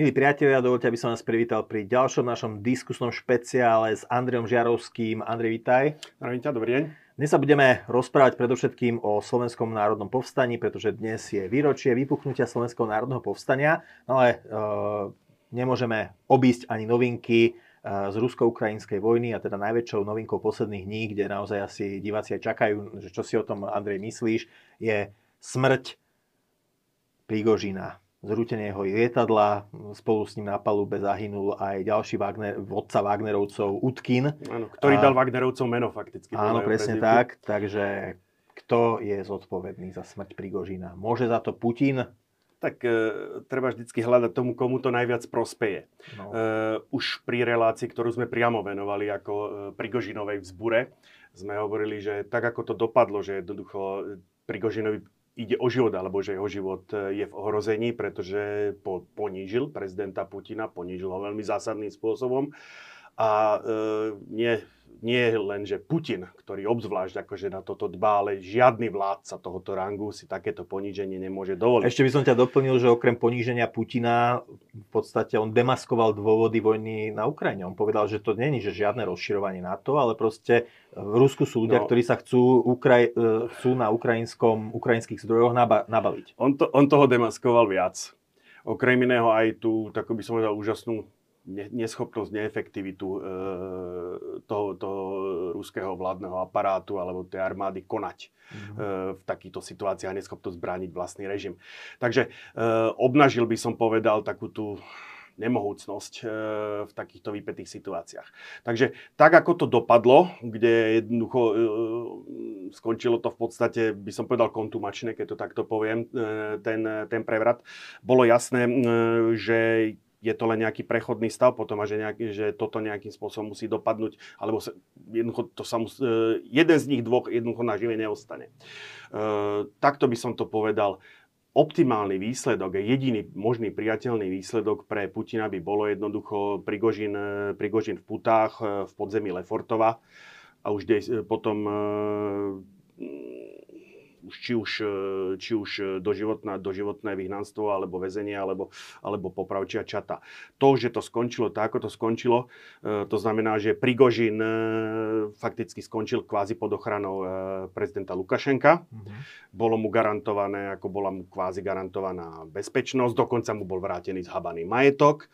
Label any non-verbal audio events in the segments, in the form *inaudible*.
Milí priatelia, dovolte, aby som vás privítal pri ďalšom našom diskusnom špeciále s Andrejom Žiarovským. Andrej, vitaj. Zdravím ťa, dobrý deň. Dnes sa budeme rozprávať predovšetkým o Slovenskom národnom povstaní, pretože dnes je výročie vypuknutia Slovenského národného povstania, no ale e, nemôžeme obísť ani novinky e, z rusko-ukrajinskej vojny a teda najväčšou novinkou posledných dní, kde naozaj asi diváci aj čakajú, že čo si o tom, Andrej, myslíš, je smrť Prigožina zrútenie jeho lietadla, spolu s ním na palube zahynul aj ďalší Wagner, vodca Wagnerovcov Utkin. Áno, ktorý a, dal Wagnerovcov meno fakticky. Áno, presne tak. Takže kto je zodpovedný za smrť Prigožina? Môže za to Putin? Tak e, treba vždycky hľadať tomu, komu to najviac prospeje. No. E, už pri relácii, ktorú sme priamo venovali ako e, Prigožinovej vzbure, sme hovorili, že tak ako to dopadlo, že jednoducho Prigožinovi ide o život, alebo že jeho život e, je v ohrození, pretože po, ponížil prezidenta Putina, ponížil ho veľmi zásadným spôsobom. A e, nie, nie len, že Putin, ktorý obzvlášť akože na toto dbá, ale žiadny vládca tohoto rangu si takéto poníženie nemôže dovoliť. Ešte by som ťa doplnil, že okrem poníženia Putina v podstate on demaskoval dôvody vojny na Ukrajine. On povedal, že to není že žiadne rozširovanie NATO, ale proste v Rusku sú ľudia, no. ktorí sa chcú, Ukraj, e, chcú na ukrajinskom, ukrajinských zdrojoch naba, nabaviť. On, to, on toho demaskoval viac. Okrem iného aj tú, tak by som povedal, úžasnú neschopnosť, neefektivitu e, toho, toho ruského vládneho aparátu alebo tej armády konať mm-hmm. v takýchto situáciách, neschopnosť brániť vlastný režim. Takže e, obnažil by som povedal takú tú nemohúcnosť v takýchto vypetých situáciách. Takže tak, ako to dopadlo, kde jednoducho skončilo to v podstate, by som povedal, kontumačne, keď to takto poviem, ten, ten prevrat, bolo jasné, že je to len nejaký prechodný stav potom a že, nejaký, že toto nejakým spôsobom musí dopadnúť, alebo sa, jednoducho to sa mus, e, jeden z nich dvoch jednoducho na žive neostane. E, takto by som to povedal. Optimálny výsledok, jediný možný priateľný výsledok pre Putina by bolo jednoducho Prigožin, e, Prigožin v putách e, v podzemí Lefortova a už de, potom e, či už, e, či už e, doživotné, doživotné vyhnanstvo, alebo väzenie, alebo, alebo popravčia čata. To, že to skončilo tak, ako to skončilo, e, to znamená, že Prigožin fakticky skončil kvázi pod ochranou prezidenta Lukašenka. Mm-hmm. Bolo mu garantované, ako bola mu kvázi garantovaná bezpečnosť, dokonca mu bol vrátený zhabaný majetok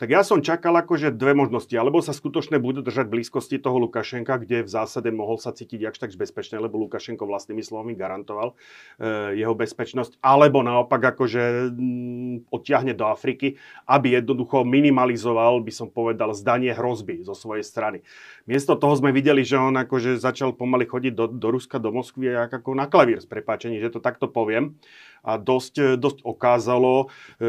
tak ja som čakal akože dve možnosti. Alebo sa skutočne budú držať blízkosti toho Lukašenka, kde v zásade mohol sa cítiť jakž tak bezpečne, lebo Lukašenko vlastnými slovami garantoval e, jeho bezpečnosť. Alebo naopak akože m, odtiahne do Afriky, aby jednoducho minimalizoval, by som povedal, zdanie hrozby zo svojej strany. Miesto toho sme videli, že on akože začal pomaly chodiť do, do Ruska, do Moskvy ako na klavír s prepáčením, že to takto poviem a dosť, e, dosť okázalo. E,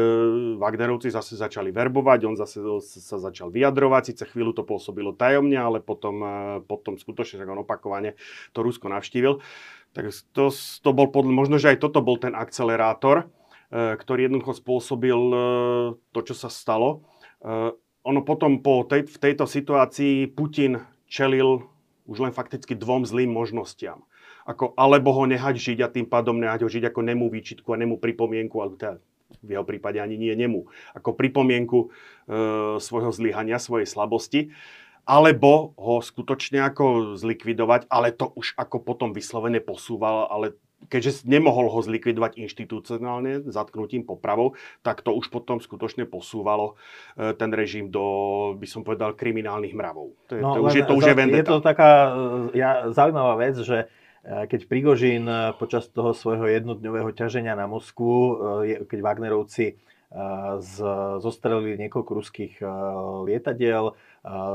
Wagnerovci zase začali verbovať, on zase sa začal vyjadrovať, síce chvíľu to pôsobilo tajomne, ale potom, e, potom skutočne, že on opakovane to Rusko navštívil. Tak to, to bol, možno, že aj toto bol ten akcelerátor, e, ktorý jednoducho spôsobil e, to, čo sa stalo. E, ono potom po tej, v tejto situácii Putin čelil už len fakticky dvom zlým možnostiam ako, alebo ho nehať žiť a tým pádom nehať ho žiť ako nemu výčitku a nemu pripomienku, alebo teda v jeho prípade ani nie nemu, ako pripomienku e, svojho zlyhania, svojej slabosti, alebo ho skutočne ako zlikvidovať, ale to už ako potom vyslovene posúval, ale keďže nemohol ho zlikvidovať inštitucionálne zatknutím popravou, tak to už potom skutočne posúvalo e, ten režim do, by som povedal, kriminálnych mravov. To je, no, to už je to už je Je to taká e, ja, zaujímavá vec, že keď Prigožín eh, počas toho svojho jednodňového ťaženia na Moskvu, eh, keď Wagnerovci eh, zostrelili niekoľko ruských lietadiel,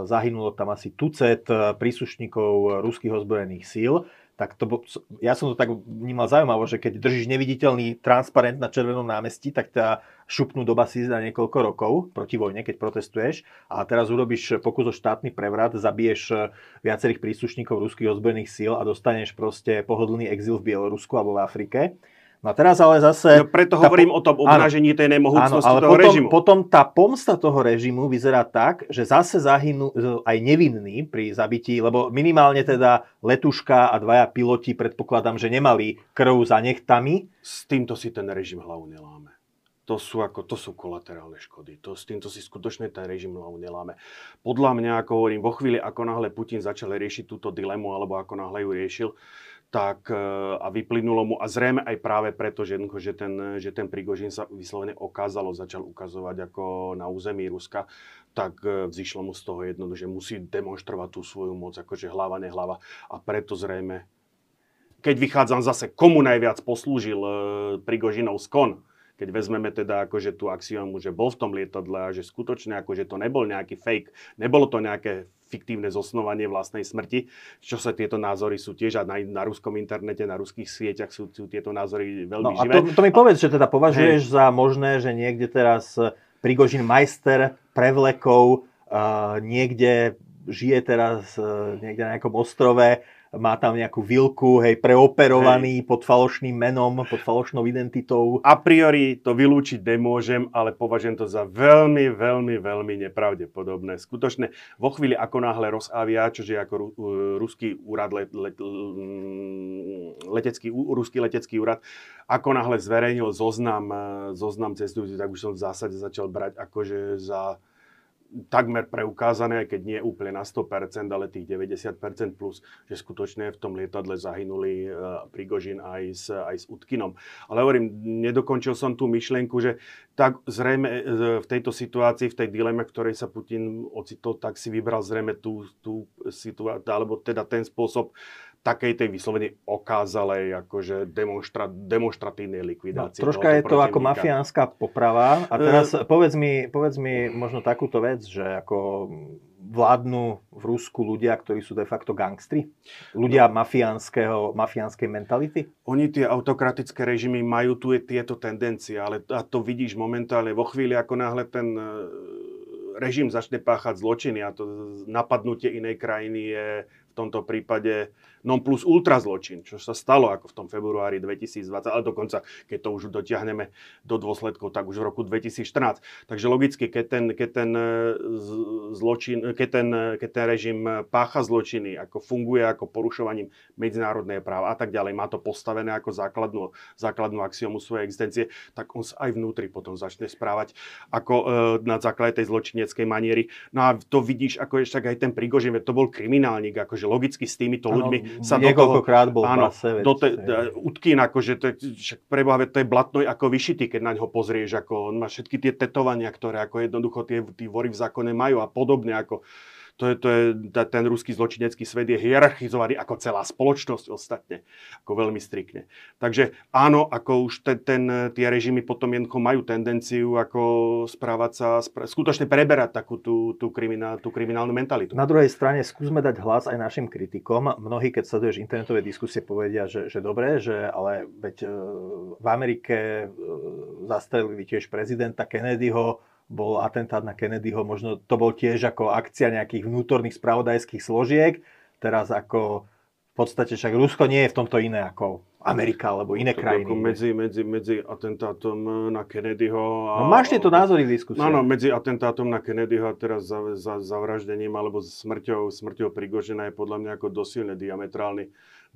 zahynulo tam asi tucet príslušníkov ruských ozbrojených síl, tak to, ja som to tak vnímal zaujímavo, že keď držíš neviditeľný transparent na Červenom námestí, tak ťa šupnú do basy na niekoľko rokov proti vojne, keď protestuješ a teraz urobíš pokus o štátny prevrat, zabiješ eh, viacerých príslušníkov ruských ozbrojených síl a dostaneš proste pohodlný exil v Bielorusku alebo v Afrike. No a teraz ale zase... No preto hovorím o tom obnažení tej nemohúcnosti Áno, ale toho potom, režimu. potom tá pomsta toho režimu vyzerá tak, že zase zahynú e, aj nevinní pri zabití, lebo minimálne teda letuška a dvaja piloti predpokladám, že nemali krv za nechtami. S týmto si ten režim hlavu neláme. To sú, ako, to sú kolaterálne škody. To, s týmto si skutočne ten režim hlavu neláme. Podľa mňa, ako hovorím, vo chvíli, ako náhle Putin začal riešiť túto dilemu, alebo ako náhle ju riešil, tak e, a vyplynulo mu, a zrejme aj práve preto, že, že, ten, že ten Prigožin sa vyslovene okázalo, začal ukazovať ako na území Ruska, tak e, vzýšlo mu z toho jedno, že musí demonstrovať tú svoju moc, akože hlava, nehlava. A preto zrejme, keď vychádzam zase, komu najviac poslúžil e, Prigožinov skon, keď vezmeme teda akože tú axiomu, že bol v tom lietadle a že skutočne akože to nebol nejaký fake, nebolo to nejaké fiktívne zosnovanie vlastnej smrti, čo sa tieto názory sú tiež a na, na ruskom internete, na ruských sieťach sú, sú tieto názory veľmi No a živé. to, to mi povedz, že teda považuješ za možné, že niekde teraz Prigožin majster prevlekov uh, niekde žije teraz uh, niekde na nejakom ostrove, má tam nejakú vilku, hej, preoperovaný pod falošným menom, pod falošnou identitou. A priori to vylúčiť nemôžem, ale považujem to za veľmi, veľmi, veľmi nepravdepodobné. Skutočne vo chvíli, ako náhle Rosavia, čože je ako ru, uh, ruský úrad, let, let, mm, letecký, ú- ruský letecký úrad, ako náhle zverejnil zoznam, uh, zoznam cestujúcich, tak už som v zásade začal brať akože za takmer preukázané, aj keď nie úplne na 100%, ale tých 90% plus, že skutočne v tom lietadle zahynuli uh, Prigožin aj s, aj s Utkinom. Ale hovorím, nedokončil som tú myšlienku, že tak zrejme e, v tejto situácii, v tej dileme, v ktorej sa Putin ocitol, tak si vybral zrejme tú, tú situáciu, alebo teda ten spôsob takej tej vyslovene okázalej akože demonstra, demonstratívnej No, likvidácie. troška je to ako protivníka. mafiánska poprava. A teraz povedz mi, povedz mi možno takúto vec, že ako vládnu v Rusku ľudia, ktorí sú de facto gangstri? Ľudia mafiánskeho, mafiánskej mentality? Oni tie autokratické režimy majú tu je tieto tendencie, ale a to vidíš momentálne vo chvíli, ako náhle ten e, režim začne páchať zločiny a to napadnutie inej krajiny je v tomto prípade non plus ultra zločin, čo sa stalo ako v tom februári 2020, ale dokonca, keď to už dotiahneme do dôsledkov, tak už v roku 2014. Takže logicky, keď ten, keď ten, e, zločin, keď ten, keď ten režim pácha zločiny, ako funguje ako porušovaním medzinárodného práva a tak ďalej, má to postavené ako základnú, základnú axiomu svojej existencie, tak on sa aj vnútri potom začne správať ako e, na základe tej zločineckej maniery. No a to vidíš, ako ešte aj ten Prigožin, to bol kriminálnik, akože logicky s týmito ľuďmi sa. Niekoľkokrát bol Áno, veď, do te, Utkin, akože to, však preboha, to je blatno ako vyšitý, keď na ňo pozrieš, ako on má všetky tie tetovania, ktoré ako jednoducho tie, tí vory v zákone majú a podobne, ako to je, to je, ten ruský zločinecký svet je hierarchizovaný ako celá spoločnosť ostatne, ako veľmi striktne. Takže áno, ako už ten, ten, tie režimy potom jednoducho majú tendenciu ako správať sa, spra- skutočne preberať takú tú, tú, kriminál, tú kriminálnu mentalitu. Na druhej strane skúsme dať hlas aj našim kritikom. Mnohí, keď sleduješ internetové diskusie, povedia, že, že dobre, že ale veď e, v Amerike e, zastrelili tiež prezidenta Kennedyho, bol atentát na Kennedyho, možno to bol tiež ako akcia nejakých vnútorných spravodajských složiek. Teraz ako v podstate však Rusko nie je v tomto iné ako Amerika alebo iné Tak krajiny. Ako medzi, medzi, medzi atentátom na Kennedyho a... No máš tieto názory v diskusii. Áno, medzi atentátom na Kennedyho a teraz za, za, zavraždením alebo smrťou, smrťou Prigožina je podľa mňa ako dosilne diametrálny,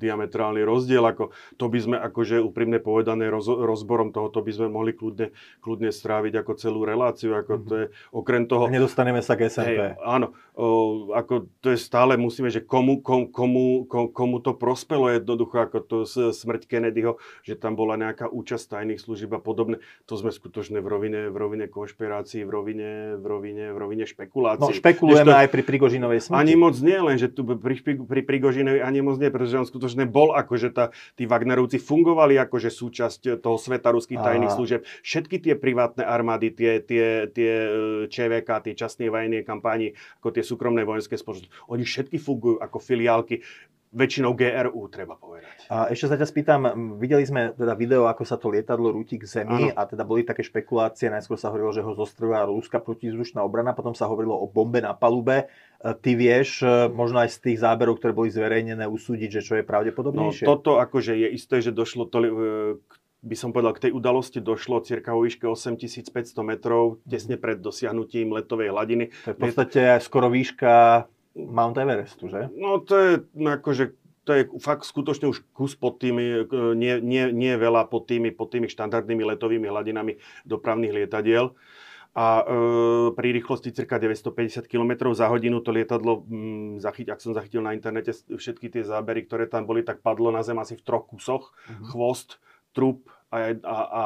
diametrálny rozdiel. Ako, to by sme akože úprimne povedané roz, rozborom tohoto by sme mohli kľudne, kľudne stráviť ako celú reláciu. Ako to je, okrem toho... A nedostaneme sa k SMP. Hej, áno, o, ako to je stále, musíme, že komu, kom, komu, kom, komu to prospelo jednoducho, ako to smrť Kennedyho, že tam bola nejaká účasť tajných služieb a podobne. To sme skutočne v rovine, v rovine konšpirácií, v rovine, v rovine, v rovine špekulácií. No špekulujeme Kdežto- aj pri Prigožinovej smrti. ani moc nie, len že tu pri, pri Prigožinovi ani moc nie, pretože on skutočne bol, akože tá, tí Wagnerovci fungovali akože súčasť toho sveta ruských tajných služieb. Všetky tie privátne armády, tie, tie, tie e, ČVK, tie časné vojny kampáni, ako tie súkromné vojenské spoločnosti, oni všetky fungujú ako filiálky väčšinou GRU, treba povedať. A ešte sa ťa spýtam, videli sme teda video, ako sa to lietadlo rúti k zemi ano. a teda boli také špekulácie, najskôr sa hovorilo, že ho zostrojila rúska protizdušná obrana, potom sa hovorilo o bombe na palube. E, ty vieš, e, možno aj z tých záberov, ktoré boli zverejnené, usúdiť, že čo je pravdepodobnejšie? No toto akože je isté, že došlo to, e, by som povedal, k tej udalosti došlo cirka o výške 8500 metrov, tesne pred dosiahnutím letovej hladiny. To je v podstate skoro výška Mount Everestu, že? No to je akože to je fakt skutočne už kus pod tými, e, nie, nie, nie veľa pod tými, pod tými štandardnými letovými hladinami dopravných lietadiel. A e, pri rýchlosti cirka 950 km za hodinu to lietadlo, m, mm, zachyť, ak som zachytil na internete všetky tie zábery, ktoré tam boli, tak padlo na zem asi v troch kusoch. Mm-hmm. Chvost, trup a, a, a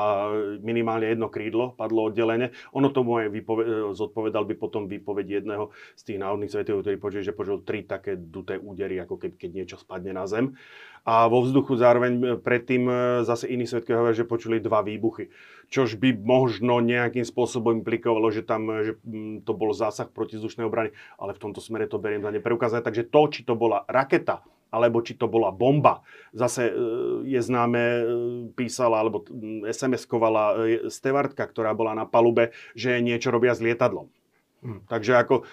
minimálne jedno krídlo padlo oddelenie. Ono tomu aj vypove- zodpovedal by potom výpoveď jedného z tých náhodných svetov, ktorý počul, že počul tri také duté údery, ako keď, keď niečo spadne na zem. A vo vzduchu zároveň predtým e, zase iní svetky hovoria, že počuli dva výbuchy. Čož by možno nejakým spôsobom implikovalo, že tam že to bol zásah protizdušnej obrany, ale v tomto smere to beriem za nepreukázané. Takže to, či to bola raketa, alebo či to bola bomba. Zase e, je známe, e, písala alebo SMS-kovala e, stevardka, ktorá bola na palube, že niečo robia s lietadlom. Hm. Takže ako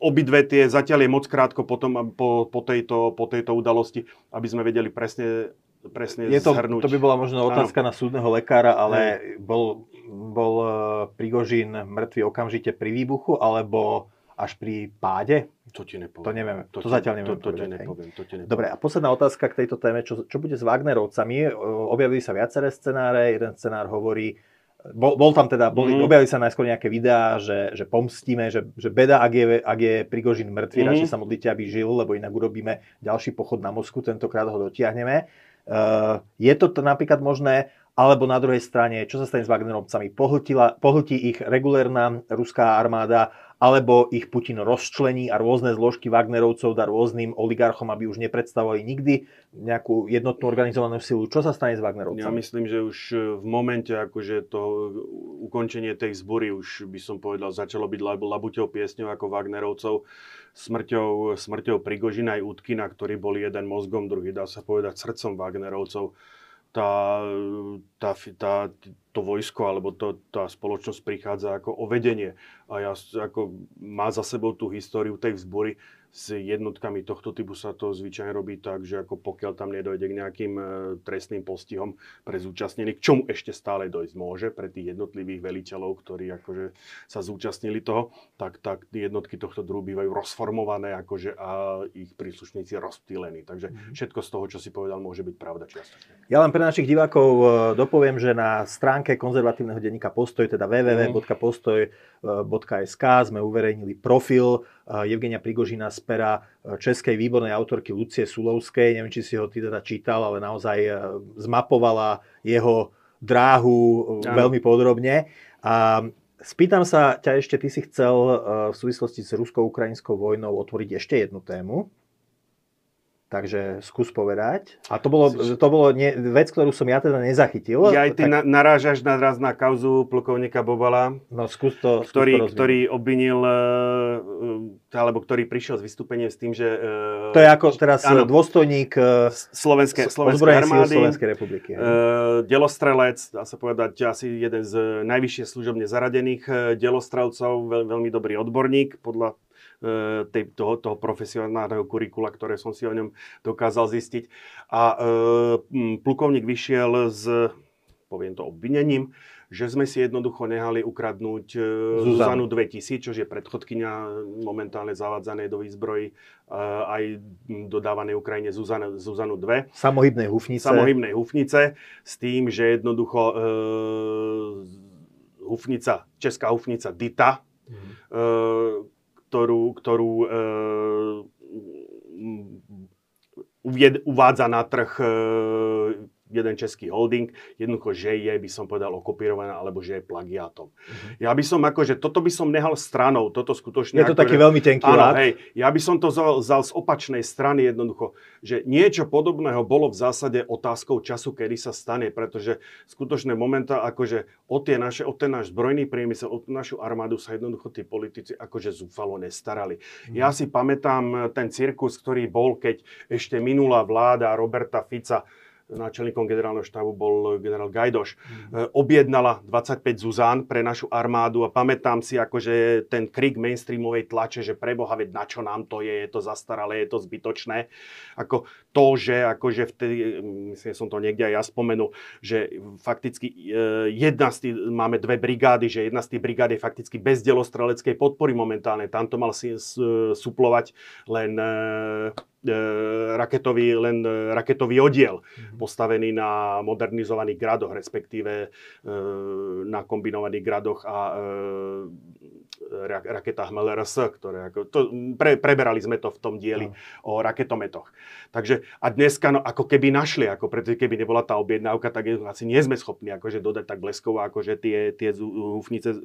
obidve tie zatiaľ je moc krátko potom, po, po, tejto, po tejto udalosti, aby sme vedeli presne, presne je to, zhrnúť. To by bola možno otázka ano. na súdneho lekára, ale bol, bol Prigožín mŕtvý okamžite pri výbuchu, alebo až pri páde? To ti nepoviem. To nevieme. To, to ti, zatiaľ nevieme. To, to, ti nepoviem, to ti nepoviem. Dobre, a posledná otázka k tejto téme. Čo, čo bude s Wagnerovcami? Objavili sa viaceré scenáre. Jeden scenár hovorí, bol, bol tam teda, boli, mm. objavili sa najskôr nejaké videá, že, že pomstíme, že, že beda, ak je, ak je Prigožin mŕtvy, mm. radšej sa modlite, aby žil, lebo inak urobíme ďalší pochod na Moskvu, tentokrát ho dotiahneme. Uh, je to t- napríklad možné, alebo na druhej strane, čo sa stane s Wagnerovcami? Pohltila, pohltí ich regulérna ruská armáda alebo ich Putin rozčlení a rôzne zložky Wagnerovcov dá rôznym oligarchom, aby už nepredstavovali nikdy nejakú jednotnú organizovanú silu. Čo sa stane s Wagnerovcami? Ja myslím, že už v momente akože to ukončenie tej zbory už by som povedal, začalo byť labuťou piesňou ako Wagnerovcov smrťou, smrťou Prigožina aj Utkina, ktorý bol jeden mozgom, druhý dá sa povedať srdcom Wagnerovcov tá, tá, tá, to vojsko alebo to, tá spoločnosť prichádza ako o vedenie. A ja ako má za sebou tú históriu tej vzbory, s jednotkami tohto typu sa to zvyčajne robí tak, že ako pokiaľ tam nedojde k nejakým e, trestným postihom pre zúčastnených, k čomu ešte stále dojsť môže pre tých jednotlivých veliteľov, ktorí akože sa zúčastnili toho, tak, tak jednotky tohto druhu bývajú rozformované akože a ich príslušníci rozptýlení. Takže mm-hmm. všetko z toho, čo si povedal, môže byť pravda čiastočne. Ja len pre našich divákov e, dopoviem, že na stránke konzervatívneho denníka Postoj, teda www.postoj.sk sme uverejnili profil Evgenia Prigožina z pera e, českej výbornej autorky Lucie Sulovskej. Neviem, či si ho ty teda čítal, ale naozaj e, zmapovala jeho dráhu ja. veľmi podrobne. A spýtam sa ťa ešte, ty si chcel e, v súvislosti s rusko-ukrajinskou vojnou otvoriť ešte jednu tému. Takže skús povedať. A to bolo, to bolo nie, vec, ktorú som ja teda nezachytil. Ja aj ty tak... na, narážaš na raz na kauzu plukovníka Bobala, no, skús to, skús ktorý, to ktorý obvinil, uh, alebo ktorý prišiel s vystúpením s tým, že... Uh, to je ako teraz áno, dôstojník uh, Slovenskej, Slovenskej armády, Slovenskej republiky. Uh, delostrelec, dá sa povedať, asi jeden z najvyššie služobne zaradených delostrelcov, veľ, veľmi dobrý odborník, podľa E, tej, toho, toho profesionálneho kurikula, ktoré som si o ňom dokázal zistiť. A e, plukovník vyšiel s, poviem to, obvinením, že sme si jednoducho nehali ukradnúť e, Zuzanu 2000, čo je predchodkynia momentálne zavádzanej do výzbroji e, aj dodávanej Ukrajine Zuzana, Zuzanu 2. Samohybnej hufnice. Samohybnej hufnice s tým, že jednoducho e, hufnica, česká hufnica Dita, mm. e, ktorú, ktorú e, uvádza na trh e, jeden český holding, jednoducho, že je, by som povedal, okopírovaná, alebo že je plagiátom. Uh-huh. Ja by som akože, toto by som nehal stranou, toto skutočne... Je to akože, taký veľmi tenký áno, hej, ja by som to vzal, vzal z opačnej strany jednoducho, že niečo podobného bolo v zásade otázkou času, kedy sa stane, pretože skutočné momenta, akože o, tie naše, o ten náš zbrojný priemysel, o našu armádu sa jednoducho tí politici akože zúfalo nestarali. Uh-huh. Ja si pamätám ten cirkus, ktorý bol, keď ešte minulá vláda Roberta Fica náčelníkom generálneho štábu bol generál Gajdoš, mm. objednala 25 Zuzán pre našu armádu a pamätám si akože ten krik mainstreamovej tlače, že preboha, veď na čo nám to je, je to zastaralé, je to zbytočné. Ako to, že akože vtedy, myslím, som to niekde aj ja spomenul, že fakticky e, jedna z tých, máme dve brigády, že jedna z tých brigád je fakticky bez delostreleckej podpory momentálne. Tam to mal si suplovať len e, E, raketový, len e, raketový oddiel mm-hmm. postavený na modernizovaných gradoch, respektíve e, na kombinovaných gradoch a raketách MLRS, ktoré ako, to, pre, preberali sme to v tom dieli no. o raketometoch. Takže a dneska, no, ako keby našli, ako pretože keby nebola tá objednávka, tak je, asi nie sme schopní akože dodať tak bleskovo, akože tie, tie húfnice e,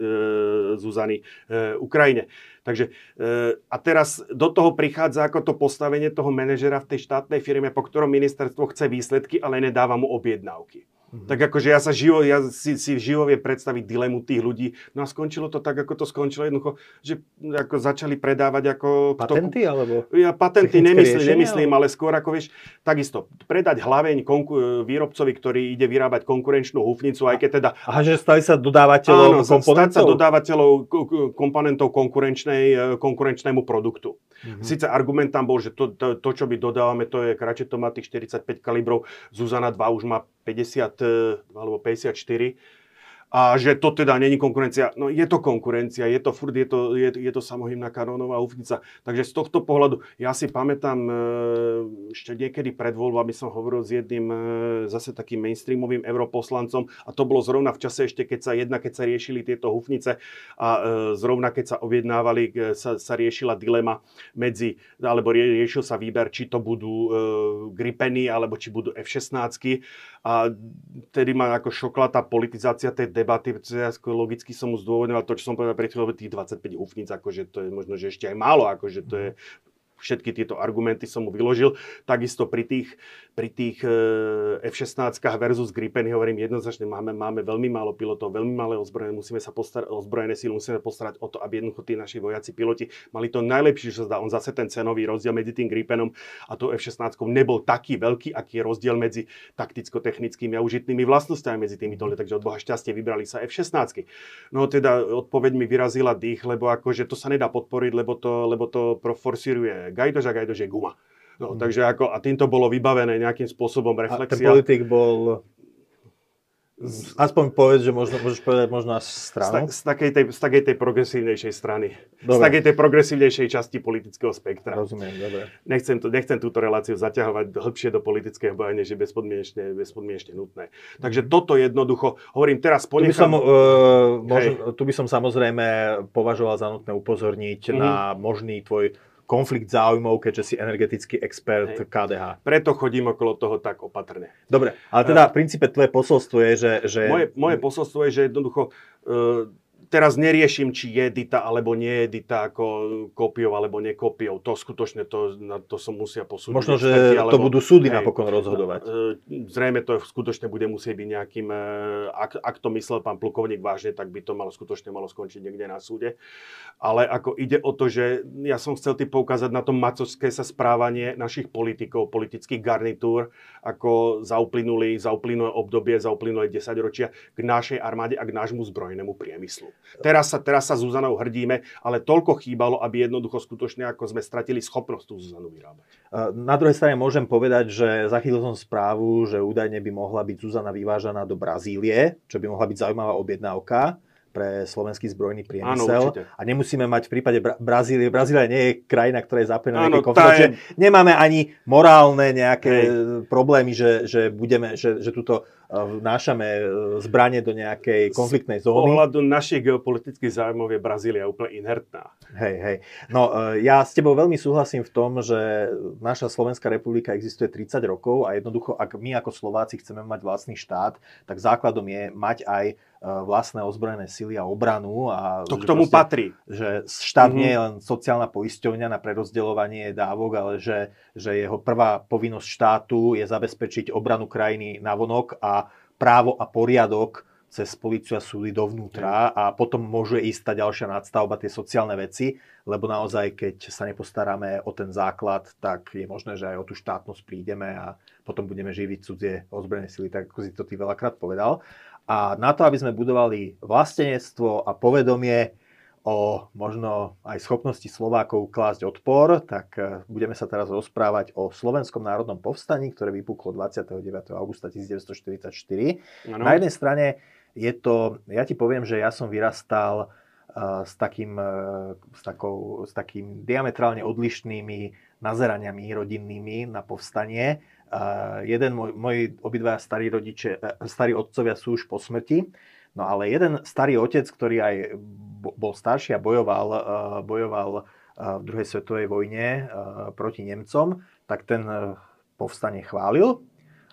Zuzany e, Ukrajine. Takže e, a teraz do toho prichádza ako to postavenie toho manažera v tej štátnej firme, po ktorom ministerstvo chce výsledky, ale nedáva mu objednávky. Mm-hmm. Tak akože ja sa živo, ja si, si živo vie predstaviť dilemu tých ľudí. No a skončilo to tak, ako to skončilo jednoducho, že ako začali predávať ako... Patenty kto, alebo? Ja patenty nemyslím, riešenia, nemyslím, ale skôr ako vieš, takisto predať hlaveň konku, výrobcovi, ktorý ide vyrábať konkurenčnú húfnicu, aj keď teda... Aha, že stali sa dodávateľov áno, komponentov? stať sa dodávateľov komponentov konkurenčnej, e, konkurenčnému produktu. Mm-hmm. Sice argument tam bol, že to, to, to, čo my dodávame, to je to má tých 45 kalibrov, Zuzana 2 už má 50 e, alebo 54 a že to teda není konkurencia. No je to konkurencia, je to furt, je to, je, je to samohymná kanónová ufnica. Takže z tohto pohľadu, ja si pamätám, e, ešte niekedy pred voľbami som hovoril s jedným e, zase takým mainstreamovým europoslancom a to bolo zrovna v čase ešte, keď sa jedna, keď sa riešili tieto hufnice a zrovna keď sa objednávali, sa, sa riešila dilema medzi, alebo riešil sa výber, či to budú Gripeny, alebo či budú F-16. A tedy ma ako šokla tá politizácia tej debaty, pretože ja logicky som mu zdôvodňoval to, čo som povedal pred chvíľou, tých 25 húfnic, akože to je možno, že ešte aj málo, akože to je všetky tieto argumenty som mu vyložil. Takisto pri tých, pri tých e, F-16 versus Gripeny hovorím jednoznačne, máme, máme veľmi málo pilotov, veľmi malé ozbrojené, musíme sa postarať, ozbrojené síly, musíme postarať o to, aby jednoducho tí naši vojaci, piloti mali to najlepšie, čo sa zdá. On zase ten cenový rozdiel medzi tým Gripenom a tou F-16 nebol taký veľký, aký je rozdiel medzi takticko-technickými a užitnými vlastnosťami medzi týmito, takže od Boha šťastie vybrali sa F-16. No teda odpoveď mi vyrazila dých, lebo akože to sa nedá podporiť, lebo to, lebo to forcíruje Gajdoš a Gajdoš je guma. No, mm. Takže ako, a týmto bolo vybavené nejakým spôsobom reflexia. A ten politik bol Aspoň povedz, že možno, môžeš povedať možno stranu. Z, z, takej tej, z takej tej progresívnejšej strany. Dobre. Z takej tej progresívnejšej časti politického spektra. Rozumiem, dobre. Nechcem, to, nechcem túto reláciu zaťahovať hĺbšie do politického boja, než je bezpodmienečne, bezpodmienečne nutné. Takže mhm. toto jednoducho, hovorím teraz ponechám... Tu by som, uh, možno, tu by som samozrejme považoval za nutné upozorniť mm-hmm. na možný tvoj konflikt záujmov, keďže si energetický expert Hej. KDH. Preto chodím okolo toho tak opatrne. Dobre, ale teda v princípe tvoje posolstvo je, že... že... Moje, moje posolstvo je, že jednoducho uh, teraz neriešim, či je Dita alebo nie je Dita ako kopiou alebo nekópiou. To skutočne, to, na to som musia posúdiť. Možno, že experti, alebo, to budú súdy hej, napokon rozhodovať. E, zrejme to skutočne bude musieť byť nejakým, e, ak, ak to myslel pán plukovník vážne, tak by to malo skutočne malo skončiť niekde na súde. Ale ako ide o to, že ja som chcel ty poukázať na to macoské sa správanie našich politikov, politických garnitúr, ako za uplynulé obdobie, za uplynulé 10 ročia k našej armáde a k nášmu zbrojnému priemyslu. Teraz sa, teraz sa Zuzanou hrdíme, ale toľko chýbalo, aby jednoducho skutočne ako sme stratili schopnosť tú Zuzanu vyrábať. Na druhej strane môžem povedať, že zachytil som správu, že údajne by mohla byť Zuzana vyvážaná do Brazílie, čo by mohla byť zaujímavá objednávka pre slovenský zbrojný priemysel. Áno, a nemusíme mať v prípade Bra- Brazílie. Brazília nie je krajina, ktorá je zapojená na konflikt. Je... Nemáme ani morálne nejaké Hej. problémy, že, že, budeme, že, že túto vnášame e, zbranie do nejakej konfliktnej Z zóny. pohľadu našich geopolitických zájmov je Brazília úplne inertná. Hej, hej. No, e, ja s tebou veľmi súhlasím v tom, že naša Slovenská republika existuje 30 rokov a jednoducho, ak my ako Slováci chceme mať vlastný štát, tak základom je mať aj e, vlastné ozbrojené sily a obranu. A To k tomu proste- patrí. že štát Mhm. nie je len sociálna poisťovňa na prerozdeľovanie dávok, ale že, že jeho prvá povinnosť štátu je zabezpečiť obranu krajiny navonok a právo a poriadok cez policiu a súdy dovnútra a potom môže ísť tá ďalšia nadstavba, tie sociálne veci, lebo naozaj, keď sa nepostaráme o ten základ, tak je možné, že aj o tú štátnosť prídeme a potom budeme živiť cudzie ozbrojené sily, tak ako si to ty veľakrát povedal. A na to, aby sme budovali vlastenectvo a povedomie, o možno aj schopnosti Slovákov klásť odpor, tak e, budeme sa teraz rozprávať o Slovenskom národnom povstaní, ktoré vypuklo 29. augusta 1944. Ano. Na jednej strane je to, ja ti poviem, že ja som vyrastal uh, s, takým, uh, s, takou, s takým diametrálne odlišnými nazeraniami rodinnými na povstanie. Jeden môj, moji obidva starí rodiče, starí otcovia sú už po smrti, no ale jeden starý otec, ktorý aj bo- bol starší a bojoval, uh, bojoval uh, v druhej svetovej vojne uh, proti Nemcom, tak ten povstanie chválil.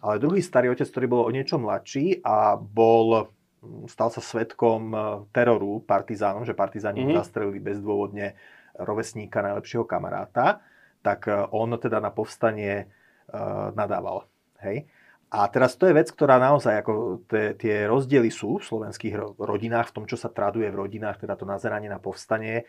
Ale druhý starý otec, ktorý bol o niečo mladší a bol, mm, stal sa svetkom teroru partizánom, že partizáni mm-hmm. Mhm. zastrelili bezdôvodne rovesníka, najlepšieho kamaráta, tak on teda na povstanie nadával. Hej? A teraz to je vec, ktorá naozaj, ako te, tie rozdiely sú v slovenských ro- rodinách, v tom, čo sa traduje v rodinách, teda to nazeranie na povstanie.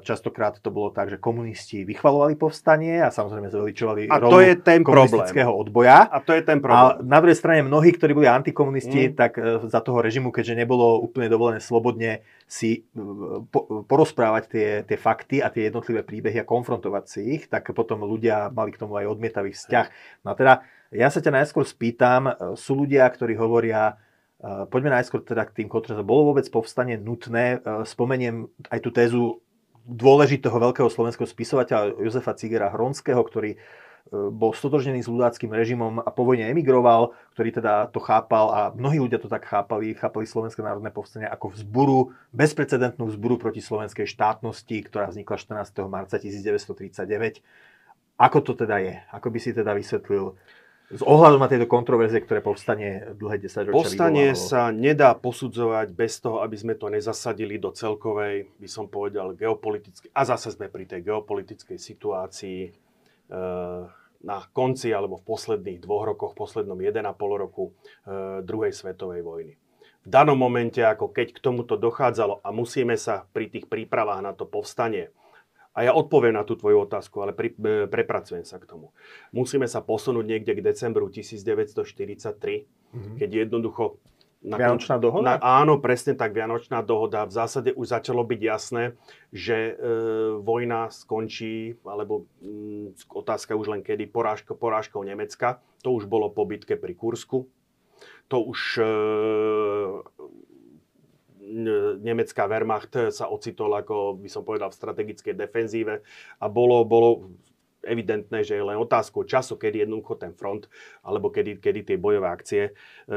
Častokrát to bolo tak, že komunisti vychvalovali povstanie a samozrejme zveličovali A to je ten problém. komunistického odboja. A to je ten A problém. na druhej strane mnohí, ktorí boli antikomunisti, Mm. tak e, za toho režimu, keďže nebolo úplne dovolené slobodne si e, po, porozprávať tie, tie fakty a tie jednotlivé príbehy a konfrontovať si ich, tak potom ľudia mali k tomu aj odmietavý vzťah. No a teda ja sa ťa najskôr spýtam, e, sú ľudia, ktorí hovoria, e, poďme najskôr teda k tým kontroverzám. Bolo vôbec povstanie nutné? E, Spomeniem aj tú tézu dôležitého veľkého slovenského spisovateľa Jozefa Cigera Hronského, ktorý bol stotožnený s ľudáckým režimom a po vojne emigroval, ktorý teda to chápal a mnohí ľudia to tak chápali, chápali Slovenské národné povstanie ako vzburu, bezprecedentnú vzburu proti slovenskej štátnosti, ktorá vznikla 14. marca 1939. Ako to teda je? Ako by si teda vysvetlil s ohľadom na tieto kontroverzie, ktoré povstanie dlhé 10 ročia Povstanie vyvolalo? sa nedá posudzovať bez toho, aby sme to nezasadili do celkovej, by som povedal, geopolitickej, a zase sme pri tej geopolitickej situácii e, na konci alebo v posledných dvoch rokoch, poslednom 1,5 roku e, druhej svetovej vojny. V danom momente, ako keď k tomuto dochádzalo a musíme sa pri tých prípravách na to povstanie a ja odpoviem na tú tvoju otázku, ale pri, e, prepracujem sa k tomu. Musíme sa posunúť niekde k decembru 1943, Mhm. keď jednoducho... Na Vianočná dohoda? Na, áno, presne tak, Vianočná dohoda. V zásade už začalo byť jasné, že e, vojna skončí, alebo mm, otázka už len kedy, porážko, porážkou Nemecka. To už bolo po bitke pri Kursku. To už e, nemecká Wehrmacht sa ocitol, ako by som povedal, v strategickej defenzíve a bolo, bolo evidentné, že je len otázkou času, kedy jednoducho ten front, alebo kedy, kedy tie bojové akcie, e,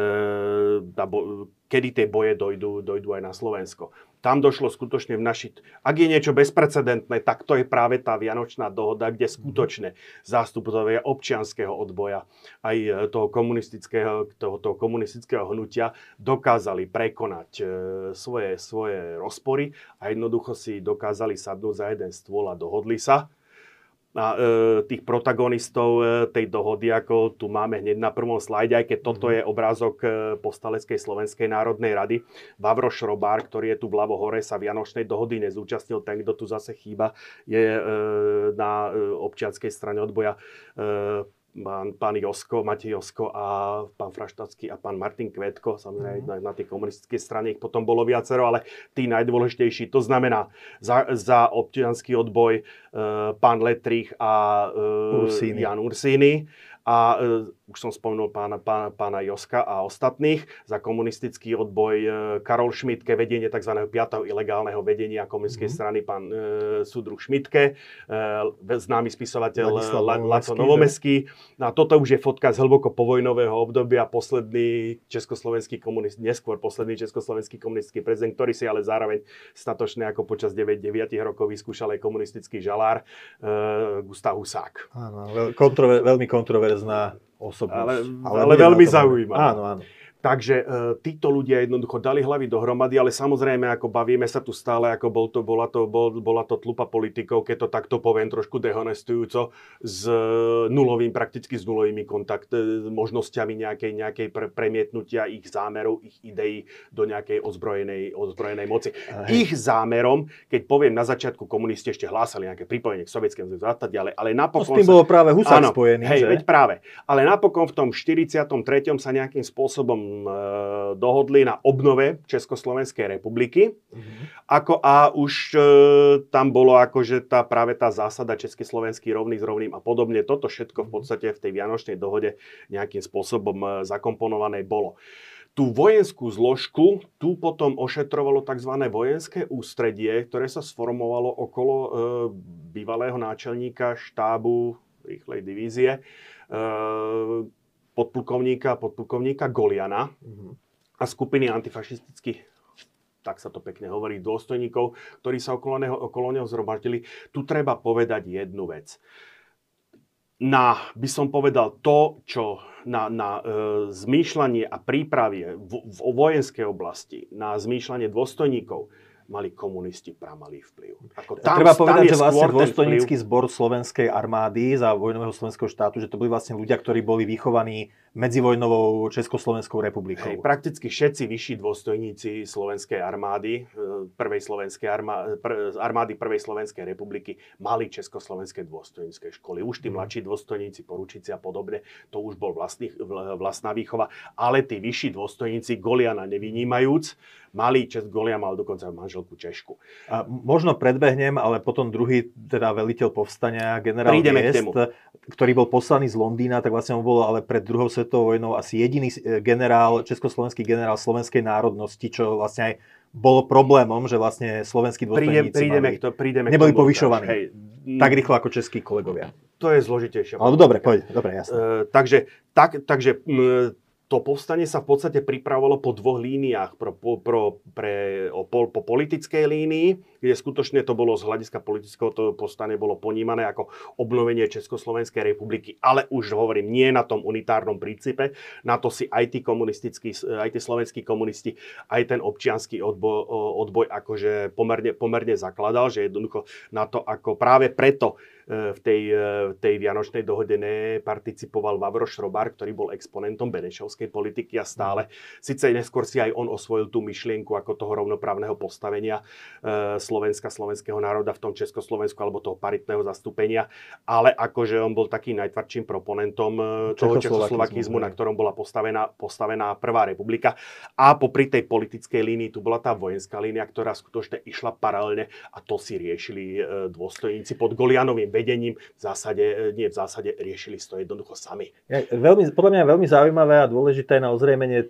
bo, kedy tie boje dojdú, dojdú aj na Slovensko. Tam došlo skutočne v naši... Ak je niečo bezprecedentné, tak to je práve tá Vianočná dohoda, kde skutočne zástupcovia občianského odboja aj e, toho komunistického, toho, toho komunistického hnutia dokázali prekonať e, svoje, svoje rozpory a jednoducho si dokázali sadnúť za jeden stôl a dohodli sa a e, tých protagonistov e, tej dohody, ako tu máme hneď na prvom slajde, aj keď toto je obrázok e, postaleckej Slovenskej národnej rady. Vavro Šrobár, ktorý je tu vľavo hore, sa Vianočnej dohody nezúčastnil. Ten, kto tu zase chýba, je e, na e, občianskej strane odboja e, pán, pán Josko, Matej Josko a pán Fraštacký a pán Martin Kvetko, samozrejme mm. na, na tej komunistickej strane ich potom bolo viacero, ale tí najdôležitejší, to znamená za, za občianský odboj e, pán Letrich a e, Ursíny. Jan Ursíny. A e, už som spomenul pána, pána, pána Joska a ostatných, za komunistický odboj e, Karol Šmitke, vedenie tzv. 5. ilegálneho vedenia komunistickej mm-hmm. strany, pán e, Sudruh Šmitke, e, známy spisovateľ Laco Novomeský. No a toto už je fotka z hlboko povojnového obdobia, posledný československý komunist, neskôr posledný československý komunistický prezident, ktorý si ale zároveň statočne ako počas 9, 9 rokov vyskúšal aj komunistický žalár, e, Gustav Husák. Áno, kontrover, veľmi kontroverzná osobnosť. Ale, ale, ale veľmi zaujímavé. Áno, áno. Takže e, títo ľudia jednoducho dali hlavy dohromady, ale samozrejme, ako bavíme sa tu stále, ako bol to, bola, to, bol, bola to tlupa politikov, keď to takto poviem trošku dehonestujúco, s e, nulovým, prakticky s nulovými kontakt, e, možnosťami nejakej, nejakej pre, premietnutia ich zámerov, ich ideí do nejakej ozbrojenej, ozbrojenej moci. Aj. Ich zámerom, keď poviem na začiatku, komunisti ešte hlásali nejaké pripojenie k sovietskému zväzu a ďalej, ale napokon... No s tým bolo práve Husák spojený, hej, že? veď práve. Ale napokon v tom 43. sa nejakým spôsobom dohodli na obnove Československej republiky. Mm-hmm. Ako a už e, tam bolo akože tá, práve tá zásada Československý rovný s rovným a podobne. Toto všetko v mhm. podstate v tej Vianočnej dohode nejakým spôsobom e, zakomponované bolo. Tú vojenskú zložku tu potom ošetrovalo tzv. vojenské ústredie, ktoré sa sformovalo okolo e, bývalého náčelníka štábu rýchlej divízie, e, podplukovníka, podplukovníka Goliana mm-hmm. a skupiny antifašistických tak sa to pekne hovorí, dôstojníkov, ktorí sa okolo neho, okolo neho zhromaždili. Tu treba povedať jednu vec. Na, by som povedal, to, čo na, na e, zmýšľanie a prípravie v, v vojenskej oblasti, na zmýšľanie dôstojníkov, mali komunisti pramalý vplyv. Ako tam, Treba povedať, že vlastne dôstojnícky zbor slovenskej armády za vojnového slovenského štátu, že to boli vlastne ľudia, ktorí boli vychovaní medzivojnovou Československou republikou. Hej, prakticky všetci vyšší dôstojníci slovenskej armády, e, prvej slovenskej armády, pr, armády prvej slovenskej republiky mali československé dôstojnícke školy. Už tí mm. mladší dôstojníci, poručíci a podobne, to už bol vlastný, vlastná výchova, ale tí vyšší dôstojníci, Goliana nevynímajúc, Malý Čes Golia mal dokonca manželku Češku. A možno predbehnem, ale potom druhý teda veliteľ povstania, generál Prídeme Giest, ktorý bol poslaný z Londýna, tak vlastne on bol ale pred druhou svetovou vojnou asi jediný e, generál, československý generál slovenskej národnosti, čo vlastne aj bolo problémom, že vlastne slovenskí dôstojníci prídeme, mali, to, prídeme neboli povyšovaní hej, tak rýchlo ako českí kolegovia. To je zložitejšie. Ale dobre, poď, dobre, jasne. Uh, takže tak, takže m, to povstanie sa v podstate pripravovalo po dvoch líniách. Pro, pro, pre, o, po, po politickej línii, kde skutočne to bolo z hľadiska politického to povstanie bolo ponímané ako obnovenie Československej republiky, ale už hovorím, nie na tom unitárnom princípe. Na to si aj tí komunistickí, aj tí slovenskí komunisti, aj ten občianský odboj, odboj akože pomerne, pomerne zakladal, že jednoducho na to ako práve preto v tej, e, tej Vianočnej dohode neparticipoval Vavro Šrobár, ktorý bol exponentom Benešovskej politiky a stále, síce neskôr si aj on osvojil tú myšlienku ako toho rovnoprávneho postavenia e, Slovenska, slovenského národa v tom Československu alebo toho paritného zastúpenia, ale akože on bol takým najtvrdším proponentom toho Čechoslovakizmu, na ktorom bola postavená, postavená Prvá republika. A popri tej politickej línii tu bola tá vojenská línia, ktorá skutočne išla paralelne a to si riešili dôstojníci pod Golianovým vedením v zásade, e, nie v zásade, riešili to jednoducho sami. Ja, veľmi, podľa mňa veľmi zaujímavé a dôležité na ozrejmenie e,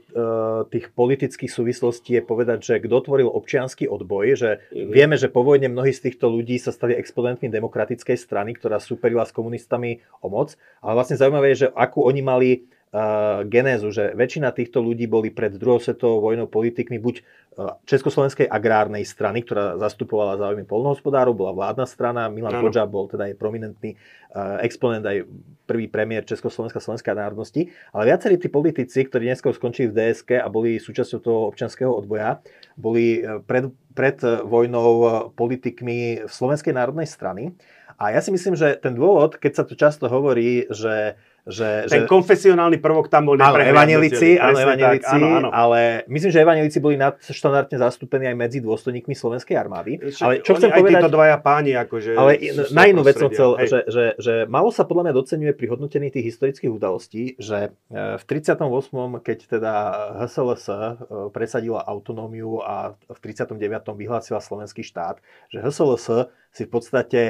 tých politických súvislostí je povedať, že kto tvoril občianský odboj, že mm-hmm. vieme, že po vojne mnohí z týchto ľudí sa stali exponentmi demokratickej strany, ktorá superila s komunistami o moc, ale vlastne zaujímavé je, že akú oni mali genézu, že väčšina týchto ľudí boli pred druhou svetovou vojnou politikmi buď Československej agrárnej strany, ktorá zastupovala záujmy polnohospodárov, bola vládna strana, Milan Kodža bol teda aj prominentný exponent, aj prvý premiér Československa slovenskej národnosti, ale viacerí tí politici, ktorí neskôr skončili v DSK a boli súčasťou toho občanského odboja, boli e, pred, pred vojnou e, politikmi Slovenskej národnej strany. A ja si myslím, že ten dôvod, keď sa tu často hovorí, že že, Ten že... konfesionálny prvok tam bol Áno, evanelici, áno, evanelici áno, áno. ale myslím, že evanelici boli nadštandardne zastúpení aj medzi dôstojníkmi slovenskej armády. Však, ale čo chcem aj povedať... títo dvaja páni, akože... Ale na inú vec som chcel, že, že, že málo sa podľa mňa docenuje pri hodnotení tých historických udalostí, že e, v 38. keď teda HSLS e, presadila autonómiu a v 39. vyhlásila slovenský štát, že HSLS si v podstate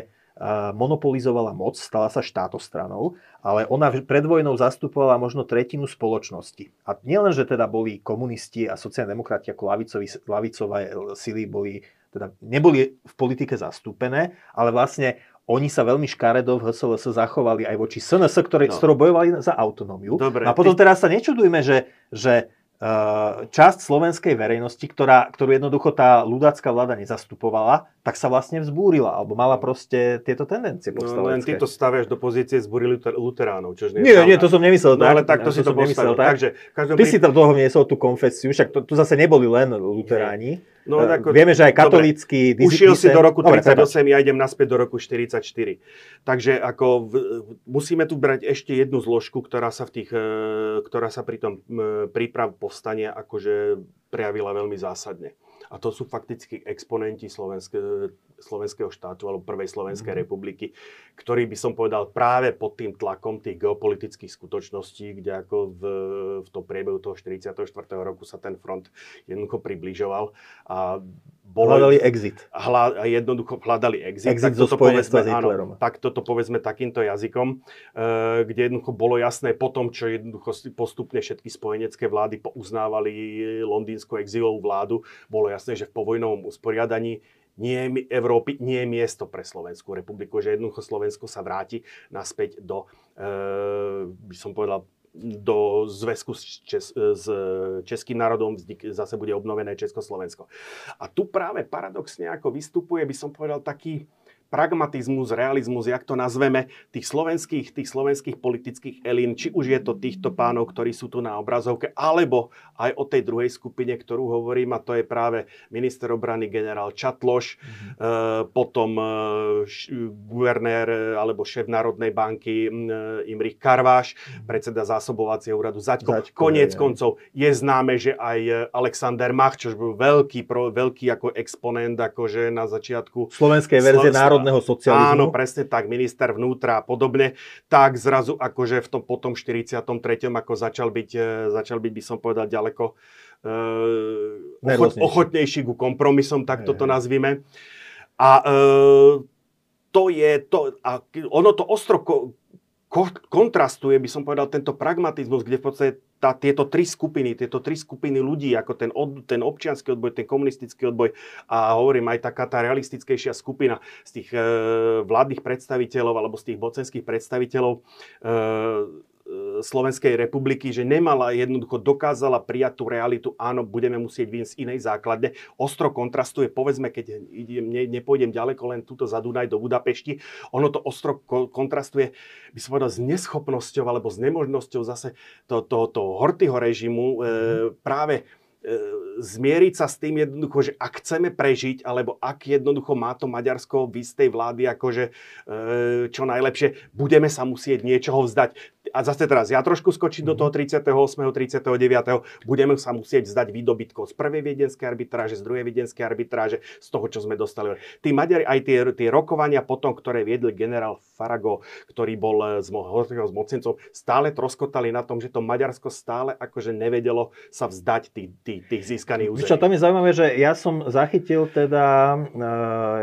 monopolizovala moc, stala sa štátostranou, ale ona pred vojnou zastupovala možno tretinu spoločnosti. A nielen, že teda boli komunisti a sociálne demokrati ako lavicovi, lavicové sily boli, teda neboli v politike zastúpené, ale vlastne oni sa veľmi škaredo v HSLS zachovali aj voči SNS, ktoré, no. ktorou bojovali za autonómiu. Dobre, no a potom ty... teraz sa nečudujme, že, že Eh, časť slovenskej verejnosti, ktorá, ktorú jednoducho tá ľudácká vláda nezastupovala, tak sa vlastne vzbúrila, alebo mala proste tieto tendencie No, len ty to staviaš do pozície zbúrili luteránov, čož nie Nie, nie, to som nemyslel no, tak. ale takto si to, to postavil. Tak. Takže, Ty prí... si tam dlho niesol tú konfesiu, však to, tu zase neboli len luteráni. No, ako, Vieme, že aj katolícky... Dobre, ušiel si do roku 38, ja idem naspäť do roku 44. Takže ako v, musíme tu brať ešte jednu zložku, ktorá sa, v tých, e, ktorá sa pri tom príprav povstania akože prejavila veľmi zásadne. A to sú fakticky exponenti slovenské, slovenského štátu alebo prvej Slovenskej mm. republiky, ktorý by som povedal práve pod tým tlakom tých geopolitických skutočností, kde ako v, v tom priebehu toho 44. roku sa ten front jednoducho približoval a bolo, hľadali exit. Hľa, jednoducho hľadali exit. Exit tak zo povedzme, s Áno, tak toto povedzme takýmto jazykom, e, kde jednoducho bolo jasné po tom, čo jednoducho postupne všetky spojenecké vlády uznávali londýnsku exilovú vládu, bolo jasné, že v povojnovom usporiadaní nie Európy nie je miesto pre Slovenskú republiku, že jednoducho Slovensko sa vráti naspäť do, e, by som povedal, do zväzku s, Čes, s Českým národom zase bude obnovené Československo. A tu práve paradoxne ako vystupuje, by som povedal, taký, pragmatizmus, realizmus, jak to nazveme, tých slovenských, tých slovenských politických elín, či už je to týchto pánov, ktorí sú tu na obrazovke, alebo aj o tej druhej skupine, ktorú hovorím, a to je práve minister obrany generál Čatloš, mm-hmm. e, potom e, š, guvernér e, alebo šéf Národnej banky e, Imrich Karváš, mm-hmm. predseda zásobovacieho úradu Zaďko. Zaďko Koniec je, koncov je známe, že aj Alexander Mach, čo bol veľký, pro, veľký ako exponent, akože na začiatku slovenskej verzie Slo- národného socializmu. Áno, presne tak, minister vnútra a podobne, tak zrazu akože v tom potom 43. ako začal byť, e, začal byť, by som povedal, ďaleko ochot, ochotnejší ku kompromisom, tak toto nazvime. A uh, to je, to, a ono to ostro ko, ko, kontrastuje, by som povedal, tento pragmatizmus, kde v podstate tá, tieto tri skupiny, tieto tri skupiny ľudí, ako ten, od, ten občianský odboj, ten komunistický odboj a hovorím aj taká tá realistickejšia skupina z tých e, vládnych predstaviteľov alebo z tých bocenských predstaviteľov e, Slovenskej republiky, že nemala jednoducho dokázala prijať tú realitu, áno, budeme musieť vyjsť z inej základne. Ostro kontrastuje, povedzme, keď idem, ne, nepôjdem ďaleko len túto za Dunaj do Budapešti, ono to ostro kontrastuje, by som povedal, s neschopnosťou alebo s nemožnosťou zase to, to, to Hortyho režimu e, práve E, zmieriť sa s tým jednoducho, že ak chceme prežiť, alebo ak jednoducho má to Maďarsko v istej vlády akože e, čo najlepšie, budeme sa musieť niečoho vzdať. A zase teraz ja trošku skočím do toho 38. 39. Budeme sa musieť vzdať výdobytkov z prvej viedenskej arbitráže, z druhej viedenskej arbitráže, z toho, čo sme dostali. Tí Maďari, aj tie, tie rokovania potom, ktoré viedli generál Farago, ktorý bol z s mocencov, stále troskotali na tom, že to Maďarsko stále akože nevedelo sa vzdať tých, tých tých, tých získaných území. Čo, tam je zaujímavé, že ja som zachytil teda,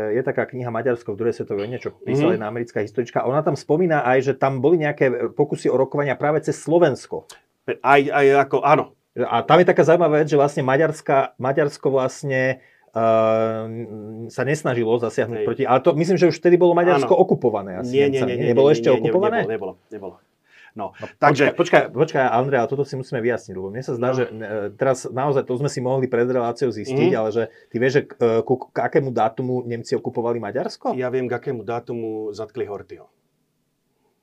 je taká kniha Maďarsko v druhej svetovej vojne, čo písala mm-hmm. jedna americká historička. Ona tam spomína aj, že tam boli nejaké pokusy o rokovania práve cez Slovensko. Aj, aj ako, áno. A tam je taká zaujímavá vec, že vlastne Maďarska, Maďarsko vlastne Uh, sa nesnažilo zasiahnuť Hej. proti... Ale to myslím, že už vtedy bolo Maďarsko Áno. okupované. Asi, nie, nie, nie, nie. Nebolo nie, ešte nie, okupované? Nebolo, nebolo. nebolo. No, no takže... Počkaj, počkaj, Andrea, toto si musíme vyjasniť, lebo mne sa zdá, no. že e, teraz naozaj to sme si mohli pred reláciou zistiť, mm. ale že ty vieš, že k, k, k akému dátumu Nemci okupovali Maďarsko? Ja viem, k akému dátumu zatkli Hortyho.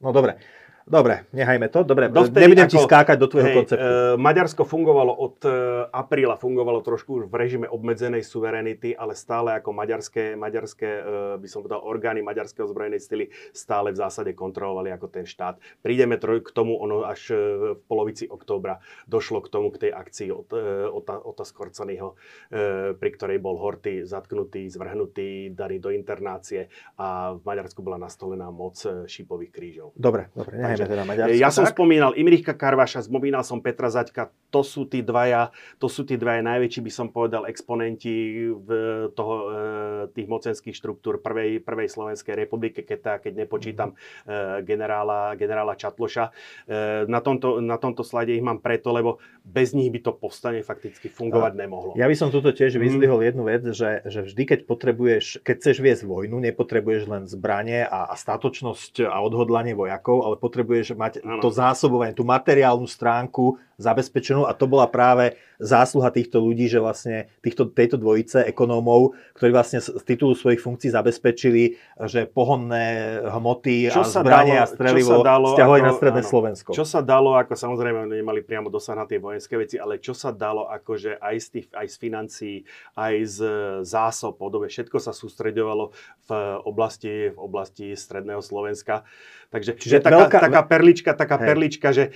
No dobre. Dobre, nehajme to. Dobre, Dovtedy, nebudem ako, ti skákať do tvojho hej, konceptu. E, Maďarsko fungovalo od e, apríla, fungovalo trošku už v režime obmedzenej suverenity, ale stále ako maďarské, maďarské e, by som povedal, orgány maďarského zbrojenej stily stále v zásade kontrolovali ako ten štát. Prídeme troj, k tomu, ono až e, v polovici októbra došlo k tomu, k tej akcii od, e, od, od Skorcanyho, e, pri ktorej bol Horty zatknutý, zvrhnutý, daný do internácie a v Maďarsku bola nastolená moc šípových krížov. Dobre, dobre, nehajme teda Maďarsko, ja som tak? spomínal Imrichka Karvaša, spomínal som Petra Zaďka, to sú tí dvaja, to sú tí dvaja najväčší, by som povedal, exponenti v toho, e, tých mocenských štruktúr prvej, prvej Slovenskej republiky, keď, tá, keď nepočítam e, generála, generála Čatloša. E, na, tomto, na tomto slade ich mám preto, lebo bez nich by to povstanie fakticky fungovať nemohlo. Ja by som tuto tiež Mhm. vyzdvihol jednu vec, že, že vždy, keď potrebuješ, keď chceš viesť vojnu, nepotrebuješ len zbranie a, a statočnosť a odhodlanie vojakov, ale potrebuješ mať Áno. to zásobovanie, tú materiálnu stránku zabezpečenú a to bola práve zásluha týchto ľudí, že vlastne týchto, tejto dvojice ekonómov, ktorí vlastne z titulu svojich funkcií zabezpečili, že pohonné hmoty Čo a sa zbranie dalo- a strelivo stiahovali na stredné áno. Slovensko. Čo sa dalo, ako samozrejme nemali priamo dosah na tie vojenské veci, ale čo sa dalo akože aj z, tých, aj z financií, aj z zásob podobe, všetko sa sústreďovalo v oblasti, v oblasti stredného Slovenska. Takže Čiže Čiže taká, veľká- taká perlička, taká Hej. perlička, že e,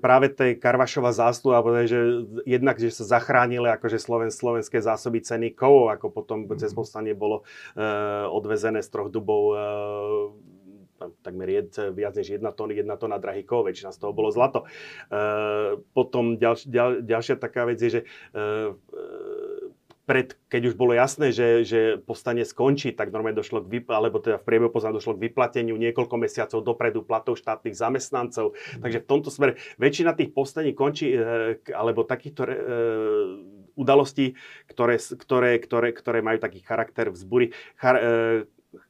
práve tej Karvašova zásluha, že jednak, že sa zachránili akože Sloven, slovenské zásoby ceny kovov, ako potom cez povstanie bolo e, odvezené z troch dubov e, takmer jed, viac než jedna tón, jedna tóna drahý kov, väčšina z toho bolo zlato. E, potom ďalš, ďal, ďalšia taká vec je, že e, pred, keď už bolo jasné, že, že povstanie skončí, tak normálne došlo k vyp- alebo teda v priebehu povstania došlo k vyplateniu niekoľko mesiacov dopredu platov štátnych zamestnancov. Takže v tomto smere väčšina tých povstaní končí, e, alebo takýchto e, udalostí, ktoré, ktoré, ktoré, ktoré majú taký charakter vzbury, char, e,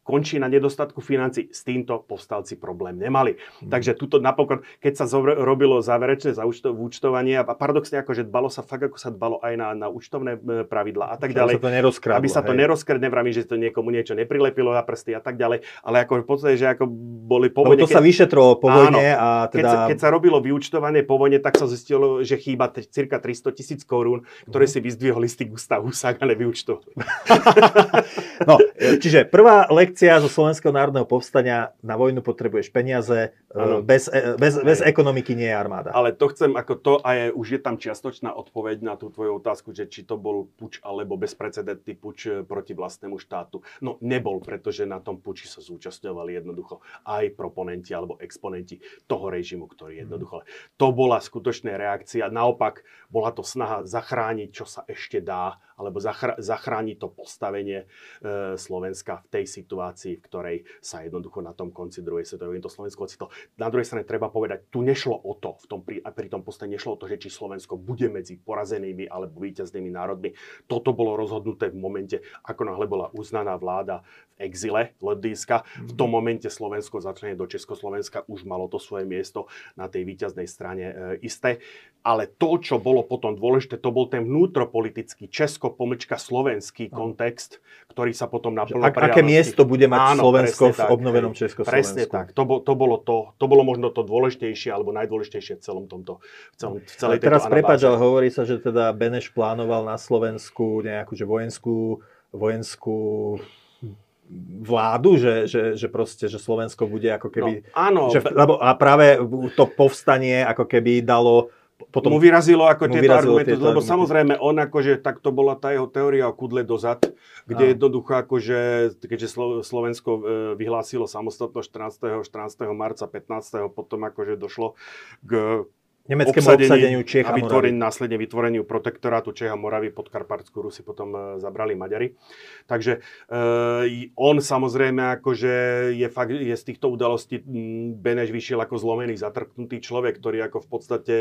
končí na nedostatku financí. S týmto povstalci problém nemali. Mhm. Takže tuto napokon, keď sa zovr- robilo záverečné zaučtovanie a paradoxne akože dbalo sa fakt, ako sa dbalo aj na, na účtovné e, pravidla a tak Aby ďalej. sa to nerozkradlo. Aby sa to hej. nerozkrdne, vravím, že to niekomu niečo neprilepilo na prsty a tak ďalej, ale ako v podstate, že ako boli po vojne, to sa vyšetrovalo po vojne a keď, teda... sa, keď sa robilo vyučtovanie po vojne, tak sa zistilo, že chýba t- cirka 300 tisíc korún, ktoré Mhm. si vyzdvihol istý Gustav Husák a nevyučtoval. *laughs* No, e, čiže prvá lekcia zo Slovenského národného povstania, na vojnu potrebuješ peniaze, e, bez, e, bez, bez ekonomiky nie je armáda. Ale to chcem ako to a je, už je tam čiastočná odpoveď na tú tvoju otázku, že či to bol puč alebo bezprecedentný puč proti vlastnému štátu. No nebol, pretože na tom puči sa zúčastňovali jednoducho aj proponenti alebo exponenti toho režimu, ktorý jednoducho... To bola skutočná reakcia. Naopak bola to snaha zachrániť, čo sa ešte dá, alebo zachr- zachrániť to postavenie e, Slovenska v tej situácii, v ktorej sa jednoducho na tom konci druhej svetovej to Slovensko ocitlo. Na druhej strane treba povedať, tu nešlo o to, v tom, pri, pri tom poste nešlo o to, že či Slovensko bude medzi porazenými alebo víťaznými národmi. Toto bolo rozhodnuté v momente, ako náhle bola uznaná vláda v exile Lodíska. V tom momente Slovensko začlenie do Československa už malo to svoje miesto na tej víťaznej strane e, isté. Ale to, čo bolo potom dôležité, to bol ten vnútropolitický česko-slovenský kontext, ktorý sa potom naplno Ak, aké miesto bude mať Áno, Slovensko v tak, obnovenom. Československu? Presne tak. To, bol, to, bolo to, to bolo možno to dôležitejšie alebo najdôležitejšie v celom tomto, v, celom, v celej teraz prepáč, ale hovorí sa, že teda Beneš plánoval na Slovensku nejakú že vojenskú, vojenskú vládu, že, že, že proste, že Slovensko bude ako keby... No, áno, že, lebo, a práve to povstanie ako keby dalo potom... mu vyrazilo ako mu tieto vyrazilo argumenty, tieto lebo argumenty. samozrejme on akože, tak to bola tá jeho teória o kudle dozad, kde Áno. jednoducho akože, keďže Slo- Slovensko e, vyhlásilo samostatnosť 14. 14. marca 15. potom akože došlo k nemeckému obsadení obsadeniu Čiech a a Moravy. následne vytvoreniu protektorátu Čech a Moravy pod Karpatskú Rusi potom e, zabrali Maďari. Takže e, on samozrejme akože je, fakt, je z týchto udalostí Beneš vyšiel ako zlomený, zatrknutý človek, ktorý ako v podstate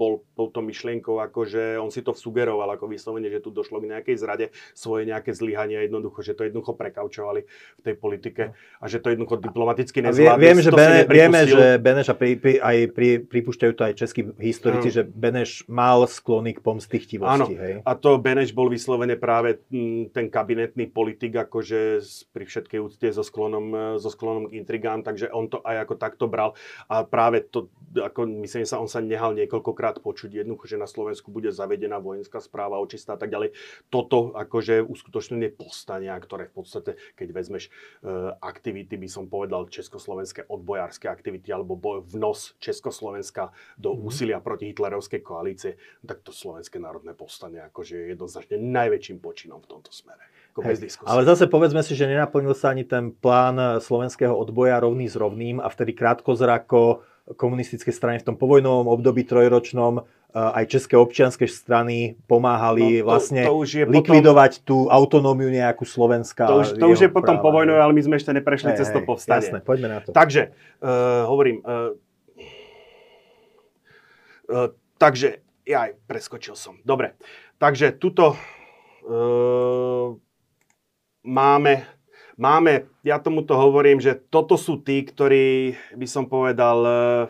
bol touto myšlienkou, akože on si to sugeroval ako vyslovene, že tu došlo k nejakej zrade, svoje nejaké zlyhania jednoducho, že to jednoducho prekaučovali v tej politike a že to jednoducho diplomaticky nezvládli. viem, že Bene, vieme, že Beneš a pri, pri, aj pri, pripúšťajú to aj českí historici, Áno. že Beneš mal sklony k pomstichtivosti. Hej? A to Beneš bol vyslovene práve mm, ten kabinetný politik, akože pri všetkej úcte so sklonom, so sklonom k intrigám, takže on to aj ako takto bral. A práve to, ako myslím sa, on sa nehal niekoľkokrát počuť jednoducho, že na Slovensku bude zavedená vojenská správa očistá a tak ďalej. Toto akože uskutočnenie povstania, ktoré v podstate, keď vezmeš e, aktivity, by som povedal, československé odbojárske aktivity alebo boj, vnos Československa do Mhm. úsilia proti hitlerovskej koalície, tak to Slovenské národné povstanie akože je jednoznačne najväčším počinom v tomto smere. ako bez diskusie. Ale zase povedzme si, že nenaplnil sa ani ten plán slovenského odboja rovný s rovným a vtedy krátkozrako komunistické strany v tom povojnovom období trojročnom aj české občianske strany pomáhali no, to, vlastne to už je likvidovať potom, tú autonómiu nejakú Slovenska. To už, to už je potom povojnové, ale my sme ešte neprešli cez to povstanie. Jasné, poďme na to. Takže, uh, hovorím, uh, uh, takže, ja aj preskočil som. Dobre, takže tuto uh, máme máme, ja tomuto hovorím, že toto sú tí, ktorí, by som povedal, uh,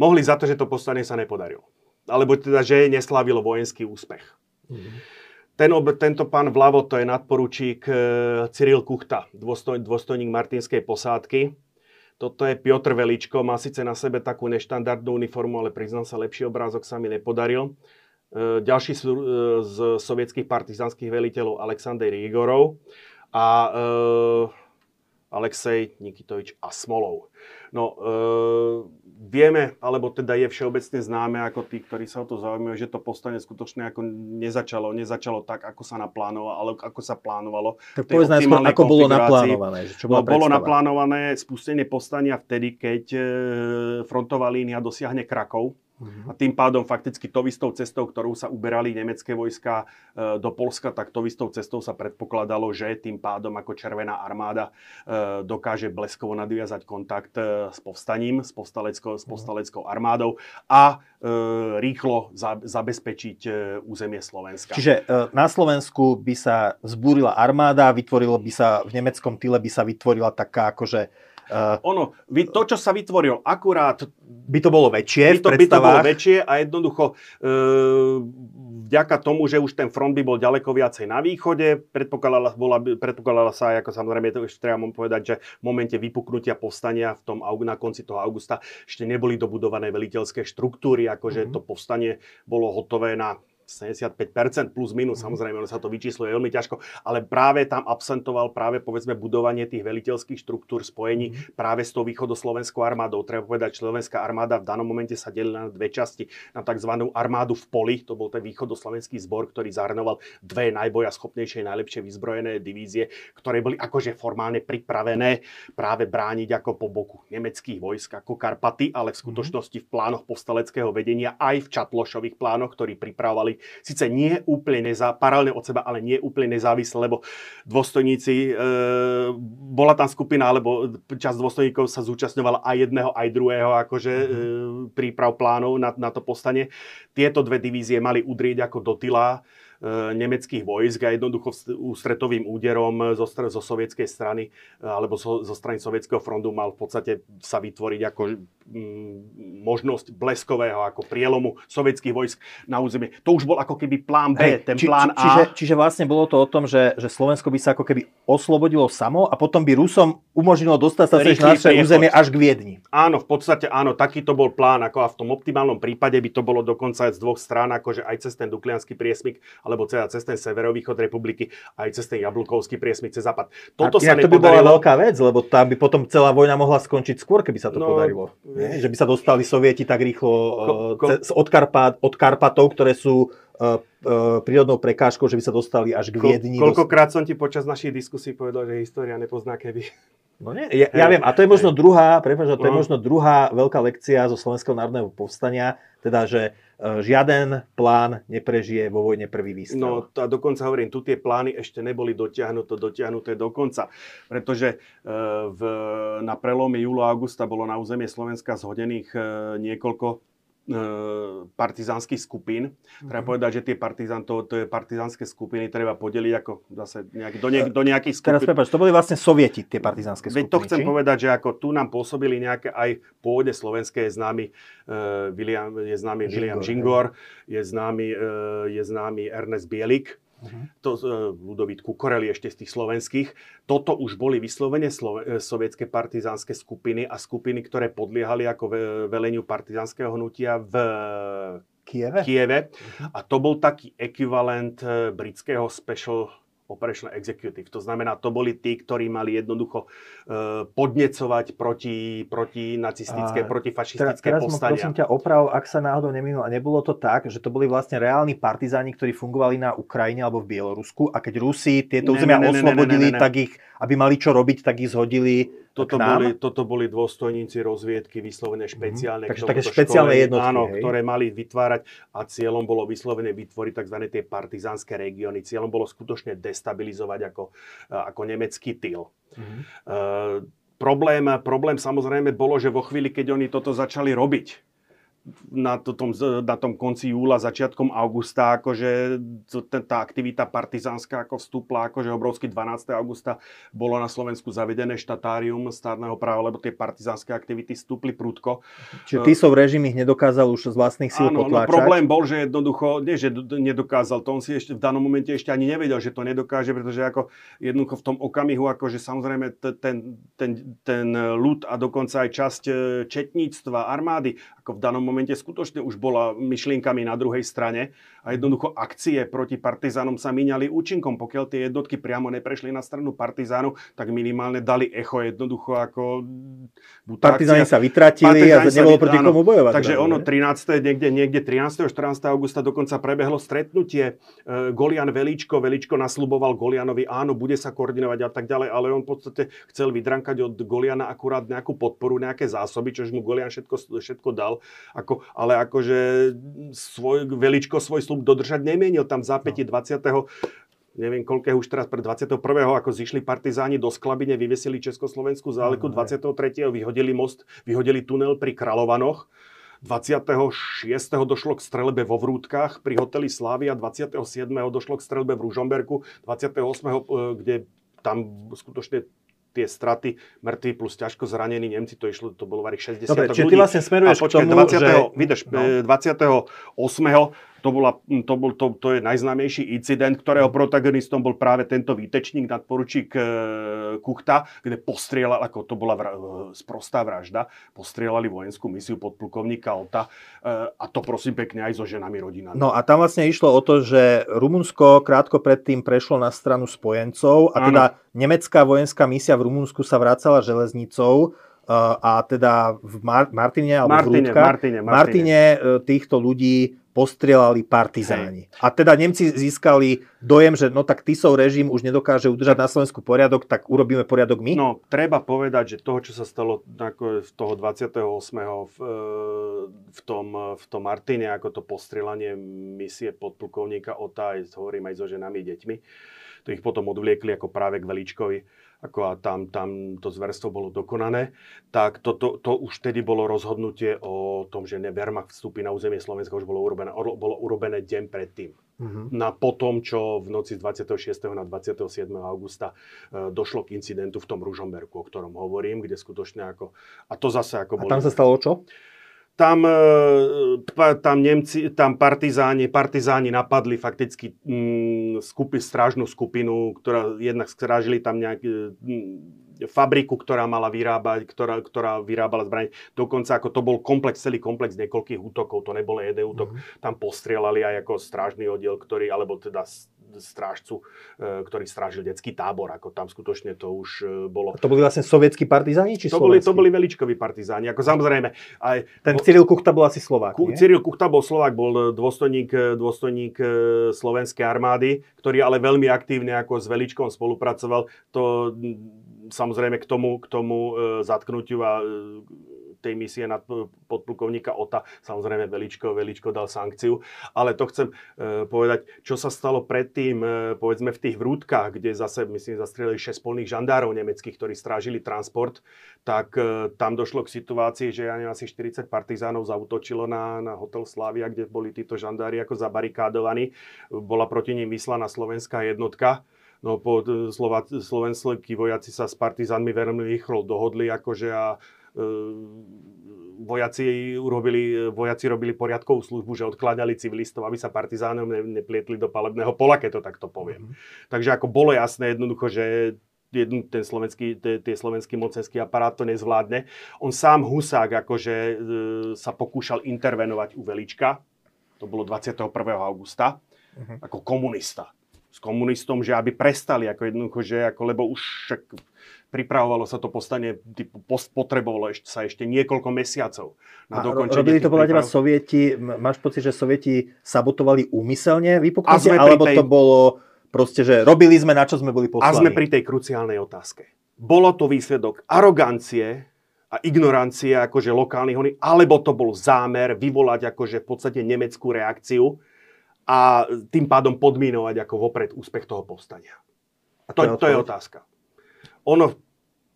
mohli za to, že to povstanie sa nepodarilo alebo teda, že neslávilo vojenský úspech. Mm-hmm. Ten, tento pán vľavo, to je nadporučík e, Cyril Kuchta, dôstoj, dôstojník Martinskej posádky. Toto je Piotr Veličko, má síce na sebe takú neštandardnú uniformu, ale priznám sa, lepší obrázok sa mi nepodaril. E, ďalší z sovietských partizánskych veliteľov Alexander Igorov a e, Alexej Nikitovič Asmolov. No, e, vieme, alebo teda je všeobecne známe ako tí, ktorí sa o to zaujímajú, že to povstanie skutočne ako nezačalo, nezačalo tak, ako sa naplánovalo, ale ako sa plánovalo. Tak povedz najskôr, ako bolo naplánované. Že čo no, bolo naplánované spustenie povstania vtedy, keď e, frontová línia dosiahne Krakov, Uh-huh. A tým pádom fakticky to istou cestou, ktorou sa uberali nemecké vojska e, do Polska, tak to istou cestou sa predpokladalo, že tým pádom ako Červená armáda e, dokáže bleskovo nadviazať kontakt e, s povstaním, s, povstaleckou, s mhm. povstaleckou armádou a e, rýchlo za, zabezpečiť e, územie Slovenska. Čiže e, na Slovensku by sa vzbúrila armáda, vytvorilo by sa v nemeckom tyle by sa vytvorila taká akože Uh, ono, to, čo sa vytvorilo, akurát... By to bolo väčšie by to, by to bolo väčšie a jednoducho uh, vďaka tomu, že už ten front by bol ďaleko viacej na východe, predpokladala, bola, predpokladala sa ako samozrejme to ešte treba povedať, že v momente vypuknutia povstania v tom, na konci toho augusta ešte neboli dobudované veliteľské štruktúry, akože mm-hmm. to povstanie bolo hotové na 75% plus minus, mm. samozrejme, ono sa to vyčísluje veľmi ťažko, ale práve tam absentoval práve povedzme budovanie tých veliteľských štruktúr spojení mm. práve s tou východoslovenskou armádou. Treba povedať, slovenská armáda v danom momente sa delila na dve časti. Na tzv. armádu v poli, to bol ten východoslovenský zbor, ktorý zahrnoval dve najboja schopnejšie, najlepšie vyzbrojené divízie, ktoré boli akože formálne pripravené práve brániť ako po boku nemeckých vojsk ako Karpaty, ale v mhm. skutočnosti v plánoch povstaleckého vedenia aj v Čatlošových plánoch, ktorí pripravovali síce nie úplne nezá, paralelne od seba, ale nie úplne nezávisle, lebo dôstojníci, e, bola tam skupina, alebo časť dôstojníkov sa zúčastňovala aj jedného, aj druhého, akože e, príprav plánov na, na to postane. Tieto dve divízie mali udrieť ako do tyla E, nemeckých vojsk a jednoducho ústretovým úderom zo, zo sovietskej strany e, alebo zo, zo strany sovietského frontu mal v podstate sa vytvoriť ako mm, možnosť bleskového ako prielomu sovietských vojsk na územie. To už bol ako keby plán B, Hej, ten či, plán či, čiže, A. Čiže vlastne bolo to o tom, že, že Slovensko by sa ako keby oslobodilo samo a potom by Rusom umožnilo dostať sa na naše územie až k Viedni. Áno, v podstate áno, taký to bol plán, ako a v tom optimálnom prípade by to bolo dokonca aj z dvoch strán, akože aj cez ten Duklianský priesmik, alebo teda cez ten severovýchod republiky, aj cez ten Jablkovský priesmik, cez západ. Toto a sa to by bola veľká vec, lebo tam by potom celá vojna mohla skončiť skôr, keby sa to no, podarilo. Nie? Že by sa dostali sovieti tak rýchlo ko, eh, ko, cez, od, Karpat, od Karpatov, ktoré sú uh, uh, prírodnou prekážkou, že by sa dostali až k Viedni. Ko, koľkokrát som ti počas našich diskusí povedal, že história nepozná keby. No nie, ja, ja viem, a to je možno druhá, prepáč, to je no. možno druhá veľká lekcia zo Slovenského národného povstania, teda, že žiaden plán neprežije vo vojne prvý výstrel. No a dokonca hovorím, tu tie plány ešte neboli dotiahnuté, dotiahnuté do konca, pretože e, v, na prelome júla a augusta bolo na územie Slovenska zhodených e, niekoľko E, partizánskych skupín. Treba povedať, že tie partizán, to, to je partizánske skupiny treba podeliť ako zase nejak, do, nejak, do nejakých skupín. Teraz prepáč, to boli vlastne sovieti, tie partizánske skupiny. Veď to chcem či? povedať, že ako tu nám pôsobili nejaké aj pôde slovenské je známy, uh, William, je známy Žingor, William Žingor, je známy, uh, je známy Ernest Bielik, uh-huh. to, uh, Ludovít Kukoreli ešte z tých slovenských. Toto už boli vyslovene Slo- e, sovietské partizánske skupiny a skupiny, ktoré podliehali ako ve- veleniu partizánskeho hnutia v Kieve. Kieve. Uh-huh. A to bol taký ekvivalent britského Special Operational Executive. To znamená, to boli tí, ktorí mali jednoducho uh, podnecovať proti, proti nacistické, a proti fašistické teraz, povstania. Teraz prosím ťa oprav, ak sa náhodou neminul. A nebolo to tak, že to boli vlastne reálni partizáni, ktorí fungovali na Ukrajine alebo v Bielorusku a keď Rusi tieto územia oslobodili, tak ich, aby mali čo robiť, tak ich zhodili toto boli, toto boli dôstojníci rozviedky vyslovene mhm. špeciálne. Mm-hmm. Takže také špeciálne školenie, jednotky. Áno, hej? ktoré mali vytvárať a cieľom bolo vyslovene vytvoriť tzv. tie partizánske regióny. Cieľom bolo skutočne destabilizovať ako, ako nemecký tyl. Mm-hmm. Uh, problém, problém samozrejme bolo, že vo chvíli, keď oni toto začali robiť, na, tom, na tom konci júla, začiatkom augusta, akože tá aktivita partizánska ako vstúpla, akože obrovský 12. augusta bolo na Slovensku zavedené štatárium státneho práva, lebo tie partizánske aktivity vstúpli prudko. Čiže Tisov režim ich nedokázal už z vlastných síl Áno, potláčať? no problém bol, že jednoducho, nie že nedokázal, to on si ešte v danom momente ešte ani nevedel, že to nedokáže, pretože ako jednoducho v tom okamihu, akože samozrejme ten, ten, ten ľud a dokonca aj časť e, četníctva, armády, ako v danom momente skutočne už bola myšlienkami na druhej strane a jednoducho akcie proti partizánom sa míňali účinkom. Pokiaľ tie jednotky priamo neprešli na stranu partizánov, tak minimálne dali echo jednoducho ako... Partizáni sa vytratili a nebolo proti komu bojovať. Takže ono 13. niekde, niekde 13. 14. augusta dokonca prebehlo stretnutie. E, Golian Veličko, Veličko nasľuboval Golianovi, áno, bude sa koordinovať a tak ďalej, ale on v podstate chcel vydrankať od Goliana akurát nejakú podporu, nejaké zásoby, čož mu Golian všetko, všetko dal. Ako, ale akože svoj, Veličko svoj slub dodržať nemienil. Tam v zápäti no. 20 neviem koľkého už teraz pre 21. ako zišli partizáni do Sklabine, vyvesili Československú záleku, no, 23. vyhodili most, vyhodili tunel pri Kralovanoch. 26. došlo k strelbe vo Vrútkach pri hoteli Slavia, 27. došlo k strelbe v Ružomberku, 28. E, kde tam skutočne tie straty mŕtvi plus ťažko zranení Nemci, to išlo, to bolo varých 60 Dobre, čiže ty vlastne smeruješ a počkaj, k tomu, 20. že... Vydrž, no. 28 to, bola, to, bol, to, to je najznámejší incident, ktorého protagonistom bol práve tento výtečník, nadporučík e, Kuchta, kde postrieľal, ako to bola vra, e, sprostá vražda, postrieľali vojenskú misiu podplukovníka Ota e, a to prosím pekne aj so ženami rodinami. No a tam vlastne išlo o to, že Rumunsko krátko predtým prešlo na stranu spojencov a teda ano. nemecká vojenská misia v Rumunsku sa vracala železnicou a teda v Mar- Martine alebo Martine, v Rúdkach, Martine, Martine. Martine týchto ľudí postrelali partizáni. Hej. A teda Nemci získali dojem, že no tak Tisov režim už nedokáže udržať na Slovensku poriadok, tak urobíme poriadok my? No, treba povedať, že toho, čo sa stalo ako v toho 28. v, v, tom, v tom Martine, ako to postrelanie misie podplukovníka Ota, hovorím aj so ženami, deťmi, to ich potom odvliekli ako práve k Veličkovi ako a tam, tam to zverstvo bolo dokonané, tak to, to, to už vtedy bolo rozhodnutie o tom, že Wehrmacht vstúpi na územie Slovenska, už bolo urobené, bolo urobené deň predtým. Uh-huh. Na potom, čo v noci z 26. na 27. augusta e, došlo k incidentu v tom Ružomberku, o ktorom hovorím, kde skutočne ako... A to zase ako... A tam sa stalo čo? Tam, e, tam, Nemci, tam partizáni, partizáni napadli fakticky mm, skupi, strážnu skupinu, ktorá jednak strážili tam nejaký mm, fabriku, ktorá mala vyrábať, ktorá, ktorá vyrábala zbranie. Dokonca ako to bol komplex, celý komplex niekoľkých útokov, to nebol jeden útok. Mm-hmm. Tam postrieľali aj ako strážny oddiel, ktorý, alebo teda strážcu, e, ktorý strážil detský tábor. Ako tam skutočne to už e, bolo. A to boli vlastne sovietskí partizáni? Či to, boli, to boli veličkoví partizáni. Ako samozrejme, aj, Ten Cyril Kuchta bol asi Slovák, nie? Cyril Kuchta bol Slovák, bol dôstojník, dôstojník e, slovenskej armády, ktorý ale veľmi aktívne ako s Veličkom spolupracoval. To samozrejme k tomu, k tomu zatknutiu a tej misie nad podplukovníka Ota. Samozrejme Veličko, Veličko dal sankciu. Ale to chcem e, povedať, čo sa stalo predtým, e, povedzme v tých vrútkach, kde zase, myslím, zastrelili 6 polných žandárov nemeckých, ktorí strážili transport, tak e, tam došlo k situácii, že ja asi 40 partizánov zautočilo na, na hotel Slavia, kde boli títo žandári ako zabarikádovaní. Bola proti nim vyslaná slovenská jednotka. No po Slova, slovenskí vojaci sa s partizánmi veľmi rýchlo dohodli, akože a Ehm, vojaci, urobili, vojaci robili poriadkovú službu, že odkladali civilistov, aby sa partizánom neplietli do palebného pola, keď to takto poviem. Mm-hmm. Takže ako bolo jasné jednoducho, že jedn, ten slovenský, tie, tie slovenský mocenský aparát to nezvládne. On sám Husák akože e, sa pokúšal intervenovať u Velička, to bolo 21. augusta, uh-huh. ako komunista s komunistom, že aby prestali, ako jednoducho, že ako, lebo už však pripravovalo sa to povstanie, typu, potrebovalo ešte, sa ešte niekoľko mesiacov na dokončenie. Robili to podľa teba sovieti, máš pocit, že sovieti sabotovali úmyselne vypuknutie, alebo tej... to bolo proste, že robili sme, na čo sme boli poslaní? A sme pri tej kruciálnej otázke. Bolo to výsledok arogancie a ignorancie akože lokálnych alebo to bol zámer vyvolať akože v podstate nemeckú reakciu a tým pádom podminovať ako vopred úspech toho povstania. A to, to, je, to je otázka ono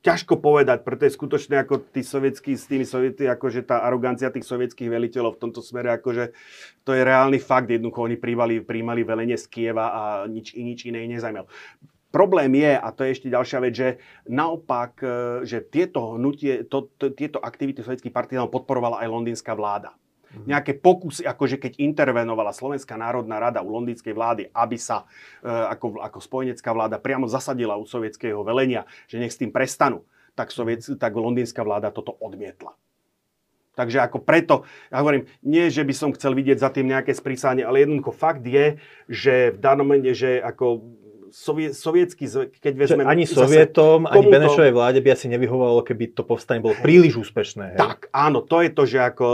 ťažko povedať, preto je skutočne ako tí sovietskí, s tými soviety, akože tá arogancia tých sovietských veliteľov v tomto smere, akože to je reálny fakt, jednoducho oni príjmali, príjmali velenie z Kieva a nič, nič iné nezaujímalo. Problém je, a to je ešte ďalšia vec, že naopak, e, že tieto hnutie, to, to, tieto aktivity sovietských partizánov podporovala aj londýnska vláda. Mhm. nejaké pokusy, akože keď intervenovala Slovenská národná rada u londýnskej vlády, aby sa e, ako, ako spojenecká vláda priamo zasadila u sovietského velenia, že nech s tým prestanú, tak, soviet, tak londýnska vláda toto odmietla. Takže ako preto, ja hovorím, nie, že by som chcel vidieť za tým nejaké sprísanie, ale jednoducho fakt je, že v danom momente, že ako sovie, sovietský, keď vezmeme... Ani Sovietom, ani Benešovej vláde by asi nevyhovovalo, keby to povstanie bolo príliš úspešné. Hej? Tak, áno, to je to, že ako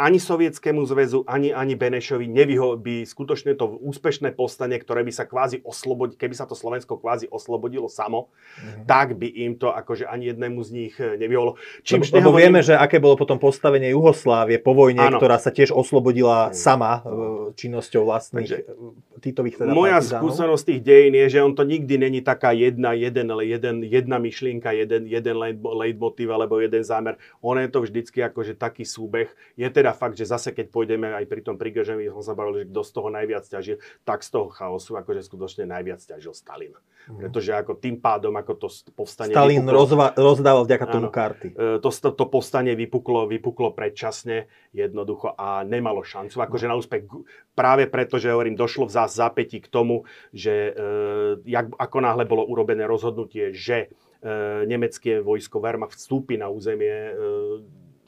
ani Sovietskému zväzu, ani, ani Benešovi nevyho, by skutočne to úspešné postanie, ktoré by sa kvázi oslobodilo, keby sa to Slovensko kvázi oslobodilo samo, mm-hmm. tak by im to akože ani jednému z nich eh, nevyholo. Čím lebo, lebo vieme, že aké bolo potom postavenie Juhoslávie po vojne, Áno. ktorá sa tiež oslobodila mm. sama eh, činnosťou vlastných Takže, eh, títových teda Moja partizánov. skúsenosť tých dejín je, že on to nikdy není taká jedna, jeden, jeden, jedna myšlienka, jeden, jeden leitmotiv alebo jeden zámer. On je to vždycky akože taký súbeh. Je teda teda fakt, že zase keď pôjdeme aj pri tom Prigožemi, som sa bavil, že kto z toho najviac ťažil, tak z toho chaosu akože skutočne najviac ťažil Stalin. Mm. Pretože ako tým pádom, ako to povstanie... Stalin vypuklo, rozva, rozdával vďaka tomu áno, karty. E, to, to, povstanie vypuklo, vypuklo predčasne jednoducho a nemalo šancu. Akože na úspech práve preto, že hovorím, došlo v zápäti k tomu, že e, jak, ako náhle bolo urobené rozhodnutie, že e, nemecké vojsko Wehrmacht vstúpi na územie e,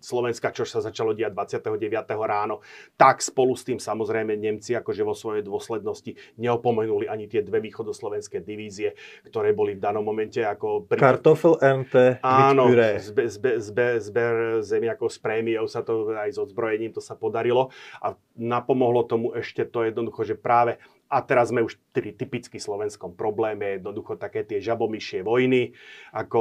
Slovenska, čo sa začalo diať 29. ráno, tak spolu s tým samozrejme Nemci akože vo svojej dôslednosti neopomenuli ani tie dve východoslovenské divízie, ktoré boli v danom momente ako... Pri... Kartofel MT Áno, zbe, zbe, zbe, zber s prémiou sa to aj s odzbrojením to sa podarilo a napomohlo tomu ešte to jednoducho, že práve a teraz sme už pri typicky slovenskom probléme, jednoducho také tie žabomyšie vojny, ako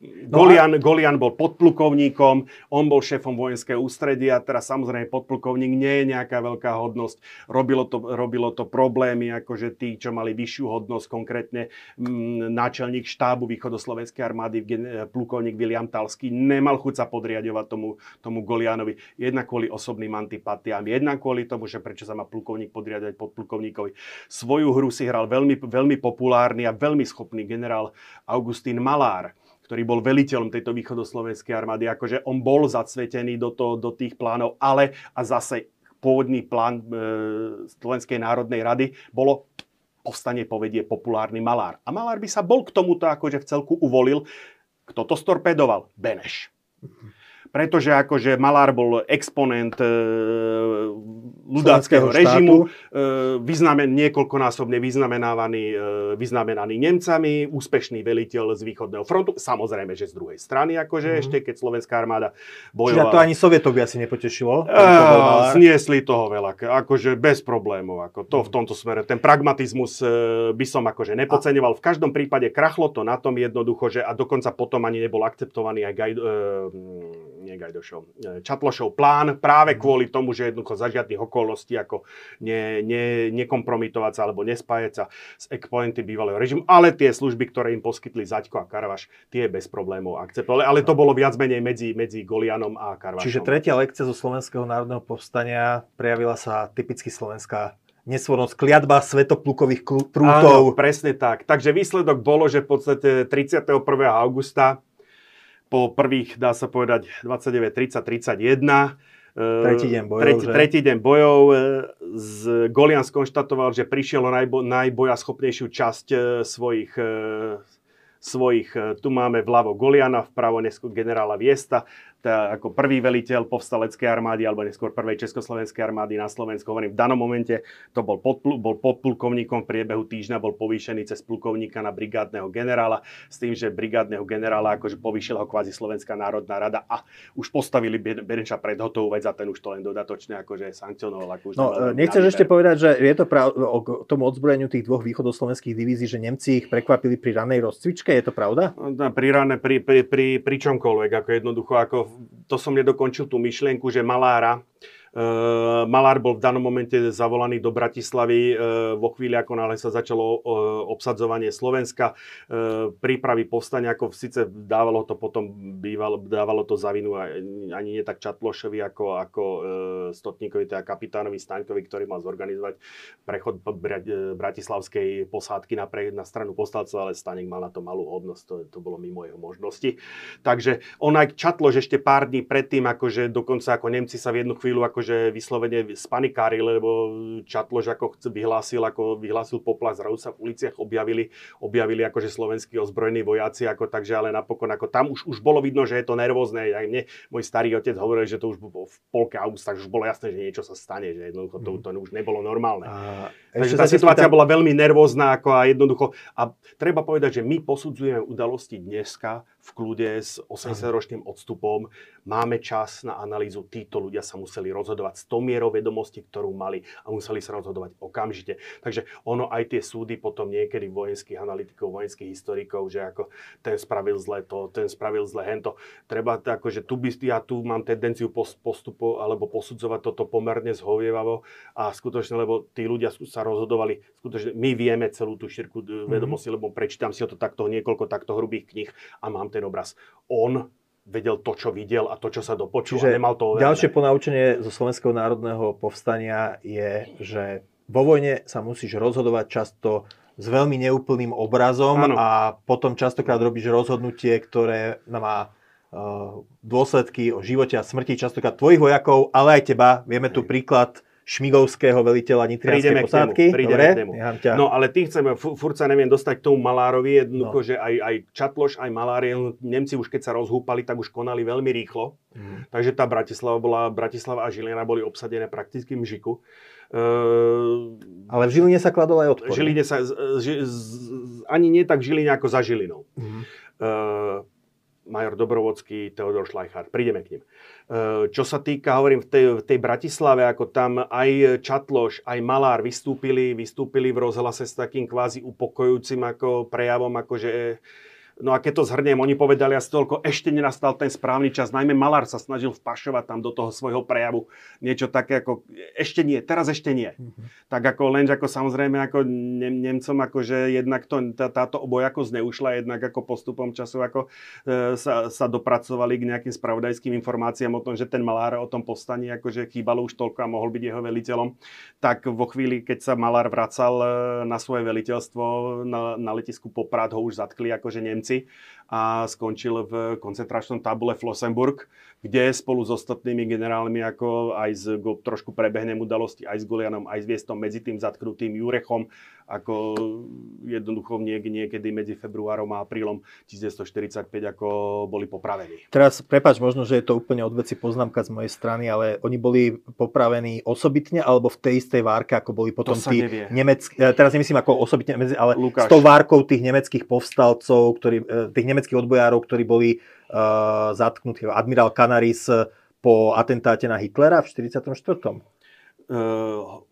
No Golian, a... Golian bol podplukovníkom, on bol šéfom vojenského ústredia, teraz samozrejme podplukovník nie je nejaká veľká hodnosť. Robilo to, robilo to problémy, akože tí, čo mali vyššiu hodnosť, konkrétne m, mm, náčelník štábu východoslovenskej armády, gen, e, plukovník William Talský, nemal chuť sa podriadovať tomu, tomu Golianovi. Jednak kvôli osobným antipatiám, jednak kvôli tomu, že prečo sa má plukovník podriadovať podplukovníkovi. Svoju hru si hral veľmi, veľmi populárny a veľmi schopný generál Augustín Malár ktorý bol veliteľom tejto východoslovenskej armády. Akože on bol zacvetený do, to, do tých plánov, ale a zase pôvodný plán e, Slovenskej národnej rady bolo povstanie povedie populárny malár. A malár by sa bol k tomuto akože v celku uvolil. Kto to storpedoval? Beneš. Mm-hmm pretože akože Malár bol exponent e, ľudáckého režimu, e, vyznamen, niekoľkonásobne vyznamenávaný, e, vyznamenaný Nemcami, úspešný veliteľ z východného frontu, samozrejme, že z druhej strany, akože mm-hmm. ešte keď slovenská armáda bojovala. Čiže to ani Sovietov by asi nepotešilo? E, zniesli toho veľa, akože bez problémov. Ako to v tomto smere, ten pragmatizmus e, by som akože nepodceňoval. V každom prípade krachlo to na tom jednoducho, že a dokonca potom ani nebol akceptovaný aj gaj, e, nie Gajdošov, e, Čatlošov plán práve mhm. kvôli tomu, že jednoducho za žiadnych okolností ako ne, ne, nekompromitovať sa alebo nespájať sa s exponenty bývalého režimu, ale tie služby, ktoré im poskytli Zaďko a Karvaš, tie bez problémov akceptovali. Ale to bolo viac menej medzi, medzi Golianom a Karvašom. Čiže tretia lekcia zo Slovenského národného povstania prejavila sa typicky slovenská nesvornosť, kliatba svetoplukových prútov. Áno, presne tak. Takže výsledok bolo, že v podstate 31. augusta po prvých, dá sa povedať, 29, 30, 31. Tretí deň bojov. Tretí, tretí deň bojov. E, z Golian skonštatoval, že prišiel o najbo, najbojaschopnejšiu časť e, svojich e, svojich, tu máme vľavo Goliana, vpravo generála Viesta, tá, ako prvý veliteľ povstaleckej armády alebo neskôr prvej československej armády na Slovensku. Hovorím, v danom momente to bol, podpl- bol podplukovníkom, v priebehu týždňa bol povýšený cez plukovníka na brigádneho generála s tým, že brigádneho generála akože povýšila ho kvázi Slovenská národná rada a už postavili Berenča pred hotovú vec a ten už to len dodatočne akože sankcionoval. Ako no, nechceš ešte povedať, že je to prav- o tomu odzbrojeniu tých dvoch východoslovenských divízií, že Nemci ich prekvapili pri ranej rozcvičke, je to pravda? No, pri rane, pri, pri, pri, pri čomkoľvek, ako jednoducho, ako to som nedokončil tú myšlienku, že Malára Malár bol v danom momente zavolaný do Bratislavy eh, vo chvíli, ako náhle sa začalo eh, obsadzovanie Slovenska. Prípravy povstania, ako síce dávalo to potom, bývalo, dávalo to za vinu ani nie tak Čatlošovi, ako, ako Stotníkovi, teda kapitánovi Staňkovi, ktorý mal zorganizovať prechod bratislavskej posádky na, pre, na stranu povstalcov, ale Stanek mal na to malú hodnosť, to, to bolo mimo jeho možnosti. Takže on aj Čatloš ešte pár dní predtým, akože dokonca ako Nemci sa v jednu chvíľu ako akože vyslovene spanikári, lebo Čatlož ako vyhlásil, ako vyhlásil poplach, zrazu sa v uliciach objavili, objavili akože slovenskí ozbrojení vojaci, ako, takže ale napokon ako tam už, už bolo vidno, že je to nervózne. Aj mne môj starý otec hovoril, že to už bolo v polke augusta, už bolo jasné, že niečo sa stane, že jednoducho to, mhm. to už nebolo normálne. A takže tá situácia spýtam... bola veľmi nervózna ako a jednoducho. A treba povedať, že my posudzujeme udalosti dneska v kľude s 80-ročným odstupom. Máme čas na analýzu. Títo ľudia sa museli rozhodovať s tou mierou vedomosti, ktorú mali a museli sa rozhodovať okamžite. Takže ono aj tie súdy potom niekedy vojenských analytikov, vojenských historikov, že ako ten spravil zle to, ten spravil zle hento. Treba ako, že tu by, ja tu mám tendenciu postupu alebo posudzovať toto pomerne zhovievavo a skutočne, lebo tí ľudia sa rozhodovali, skutočne my vieme celú tú šírku vedomosti, mm-hmm. lebo prečítam si o to takto niekoľko takto hrubých kníh a mám ten obraz. On vedel to, čo videl a to, čo sa dopočul Čiže a nemal to overené. Ďalšie ponaučenie zo Slovenského národného povstania je, že vo vojne sa musíš rozhodovať často s veľmi neúplným obrazom ano. a potom častokrát robíš rozhodnutie, ktoré má uh, dôsledky o živote a smrti častokrát tvojich vojakov, ale aj teba. Vieme tu príklad šmigovského veliteľa Nitrianskej posádky. K Dobre, k ťa. No ale tým chceme, furt sa neviem dostať k tomu Malárovi, jednoducho, no. že aj, aj Čatloš, aj Malári, Nemci už keď sa rozhúpali, tak už konali veľmi rýchlo. Mm. Takže tá Bratislava bola, Bratislava a Žilina boli obsadené prakticky v Mžiku. Uh, ale v Žiline sa kladol aj odpor. Žiline sa, ži, z, ani nie tak v Žiline ako za Žilinou. Mm. Uh, major Dobrovodský, Teodor Šlajchár. Prídeme k ním. Eh, čo sa týka, hovorím, v tej, v tej Bratislave, ako tam aj Čatloš, aj Malár vystúpili, vystúpili v rozhlase s takým kvázi upokojujúcim ako prejavom, ako že No a keď to zhrniem, oni povedali asi toľko, ešte nenastal ten správny čas. Najmä Malár sa snažil vpašovať tam do toho svojho prejavu niečo také ako, ešte nie, teraz ešte nie. Mm-hmm. Tak ako len, ako samozrejme, ako Nem- Nemcom, že jednak to, tá, táto oboj ako zneušla, jednak ako postupom času ako e, sa, sa dopracovali k nejakým spravodajským informáciám o tom, že ten Malár o tom povstaní, akože chýbalo už toľko a mohol byť jeho veliteľom. Tak vo chvíli, keď sa Malár vracal e, na svoje veliteľstvo na, na letisku Poprad, ho už zatkli akože Nemci Nemci a skončil v koncentračnom tábule Flossenburg, kde spolu s ostatnými generálmi, ako aj s, trošku prebehnem udalosti, aj s Golianom, aj s Viestom, medzi tým zatknutým Jurechom, ako jednoducho niek- niekedy medzi februárom a aprílom 1945 ako boli popravení. Teraz, prepač, možno, že je to úplne od veci poznámka z mojej strany, ale oni boli popravení osobitne alebo v tej istej várke, ako boli potom tí nemeckí, e, teraz nemyslím ako osobitne, ale Lukáš. s tou várkou tých nemeckých povstalcov, ktorí, e, tých nemeckých odbojárov, ktorí boli uh, zatknutí. Admirál Canaris po atentáte na Hitlera v 44. Uh,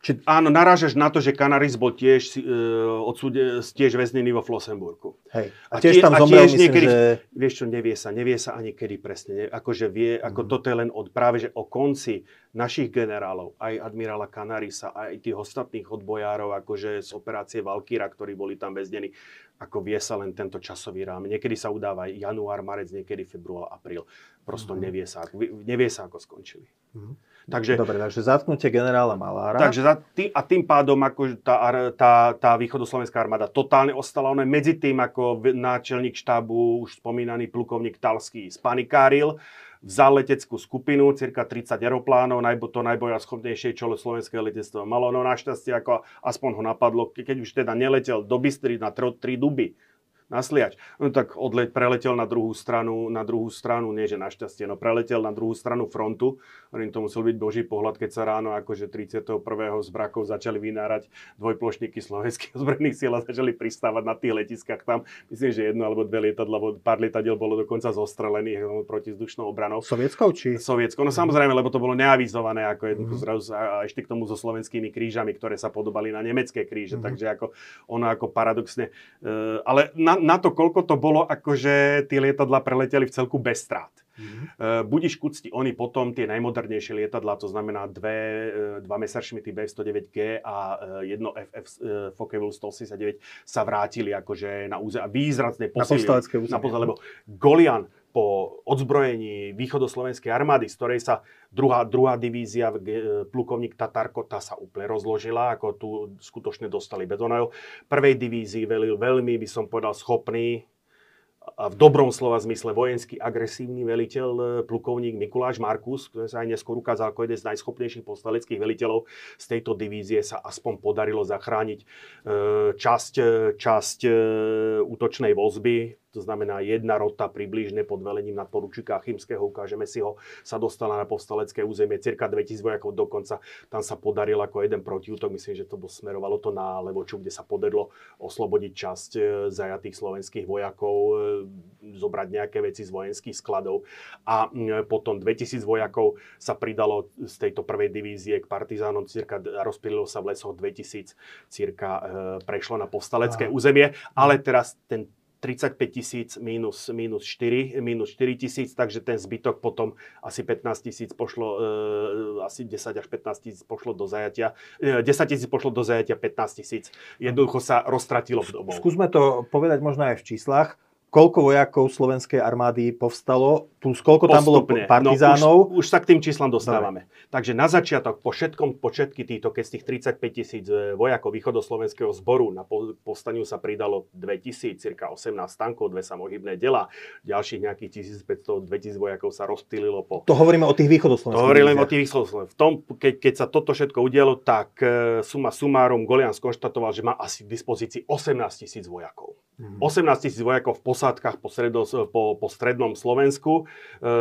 či... Áno, narážaš na to, že Canaris bol tiež, uh, odsúde, tiež väznený vo Flossenburgu. Hej. A, a tiež tam zomrel, tiež myslím, niekedy, že... Vieš čo, nevie sa, nevie sa ani kedy presne. Ne, akože vie, mm. ako toto je len od práve, že o konci našich generálov, aj admirála Canarisa, aj tých ostatných odbojárov, akože z operácie Valkyra, ktorí boli tam väznení, ako vie sa len tento časový rám. Niekedy sa udáva január, marec, niekedy február, apríl. Prosto mm. nevie, sa, nevie sa, ako skončili. Mm. Takže, Dobre, takže zatknutie generála Malára. Takže za tý, a tým pádom ako tá, tá, tá východoslovenská armáda totálne ostala. Ona medzi tým ako náčelník štábu, už spomínaný plukovník Talský, spanikáril vzal leteckú skupinu, cirka 30 aeroplánov, najbo, to najbojaschopnejšie, čo slovenské letectvo malo. No našťastie, ako aspoň ho napadlo, keď už teda neletel do Bystry na 3 duby, na Sliač. No tak odleť, preletel na druhú stranu, na druhú stranu, nie že našťastie, no preletel na druhú stranu frontu. Hovorím, to musel byť boží pohľad, keď sa ráno akože 31. z brakov začali vynárať dvojplošníky slovenských *laughs* ozbrojených síl a začali pristávať na tých letiskách tam. Myslím, že jedno alebo dve lietadla, alebo pár lietadiel bolo dokonca zostrelených no, protizdušnou obranou. Sovietskou či? Sovietskou, no samozrejme, lebo to bolo neavizované ako jedno, mm-hmm. zrazu, a ešte k tomu so slovenskými krížami, ktoré sa podobali na nemecké kríže, mm-hmm. takže ako ono ako paradoxne. Uh, ale na, na to, koľko to bolo, akože tie lietadla preleteli v celku bez strát. Mm-hmm. Budiš kucti, oni potom tie najmodernejšie lietadla, to znamená dve, uh, dva Messerschmitty B-109G a uh, jedno FF Focke-Wulf 189 sa vrátili akože na územie a výrazne posilili. Na územie. Na lebo Golian po odzbrojení východoslovenskej armády, z ktorej sa druhá, druhá divízia, plukovník Tatarko, sa úplne rozložila, ako tu skutočne dostali Bedonajov. Prvej divízii velil veľmi, by som povedal, schopný a v dobrom slova zmysle vojenský agresívny veliteľ, e, plukovník Mikuláš Markus, ktorý sa aj neskôr ukázal ako jeden z najschopnejších povstaleckých veliteľov. Z tejto divízie sa aspoň podarilo zachrániť e, časť, e, časť útočnej vozby to znamená jedna rota približne pod velením nadporučíka Chymského, ukážeme si ho, sa dostala na povstalecké územie, cirka 2000 vojakov dokonca. Tam sa podaril ako jeden protiútok, myslím, že to smerovalo to na Levoču, kde sa podarilo oslobodiť časť e, zajatých slovenských vojakov, e, zobrať nejaké veci z vojenských skladov. A potom 2000 vojakov sa pridalo z tejto prvej divízie k partizánom, cirka rozpililo sa v lesoch 2000, cirka e, prešlo na povstalecké územie, ale teraz ten 35 tisíc minus, minus 4, minus 4 tisíc, takže ten zbytok potom asi 15 tisíc pošlo, e, asi 10 až 15 tisíc pošlo do zajatia, e, 10 tisíc pošlo do zajatia, 15 tisíc jednoducho sa roztratilo v domov. Skúsme to povedať možno aj v číslach koľko vojakov slovenskej armády povstalo, plus koľko tam bolo partizánov. No, už, už sa k tým číslam dostávame. Dobre. Takže na začiatok, po všetkom, po všetky týchto, keď z tých 35 tisíc e, vojakov východoslovenského zboru na povstaniu sa pridalo 2000, cirka 18 tankov, dve samohybné dela, ďalších nejakých 1500-2000 vojakov sa rozptýlilo po... To hovoríme o tých východoslovenských. To hovoríme o tých východoslovenských. V tom, keď, keď sa toto všetko udialo, tak e, suma sumárum Golian skonštatoval, že má asi k dispozícii 18 tisíc vojakov. Mm-hmm. 18 tisíc vojakov v posádkach po, stredo, po, po strednom Slovensku. E,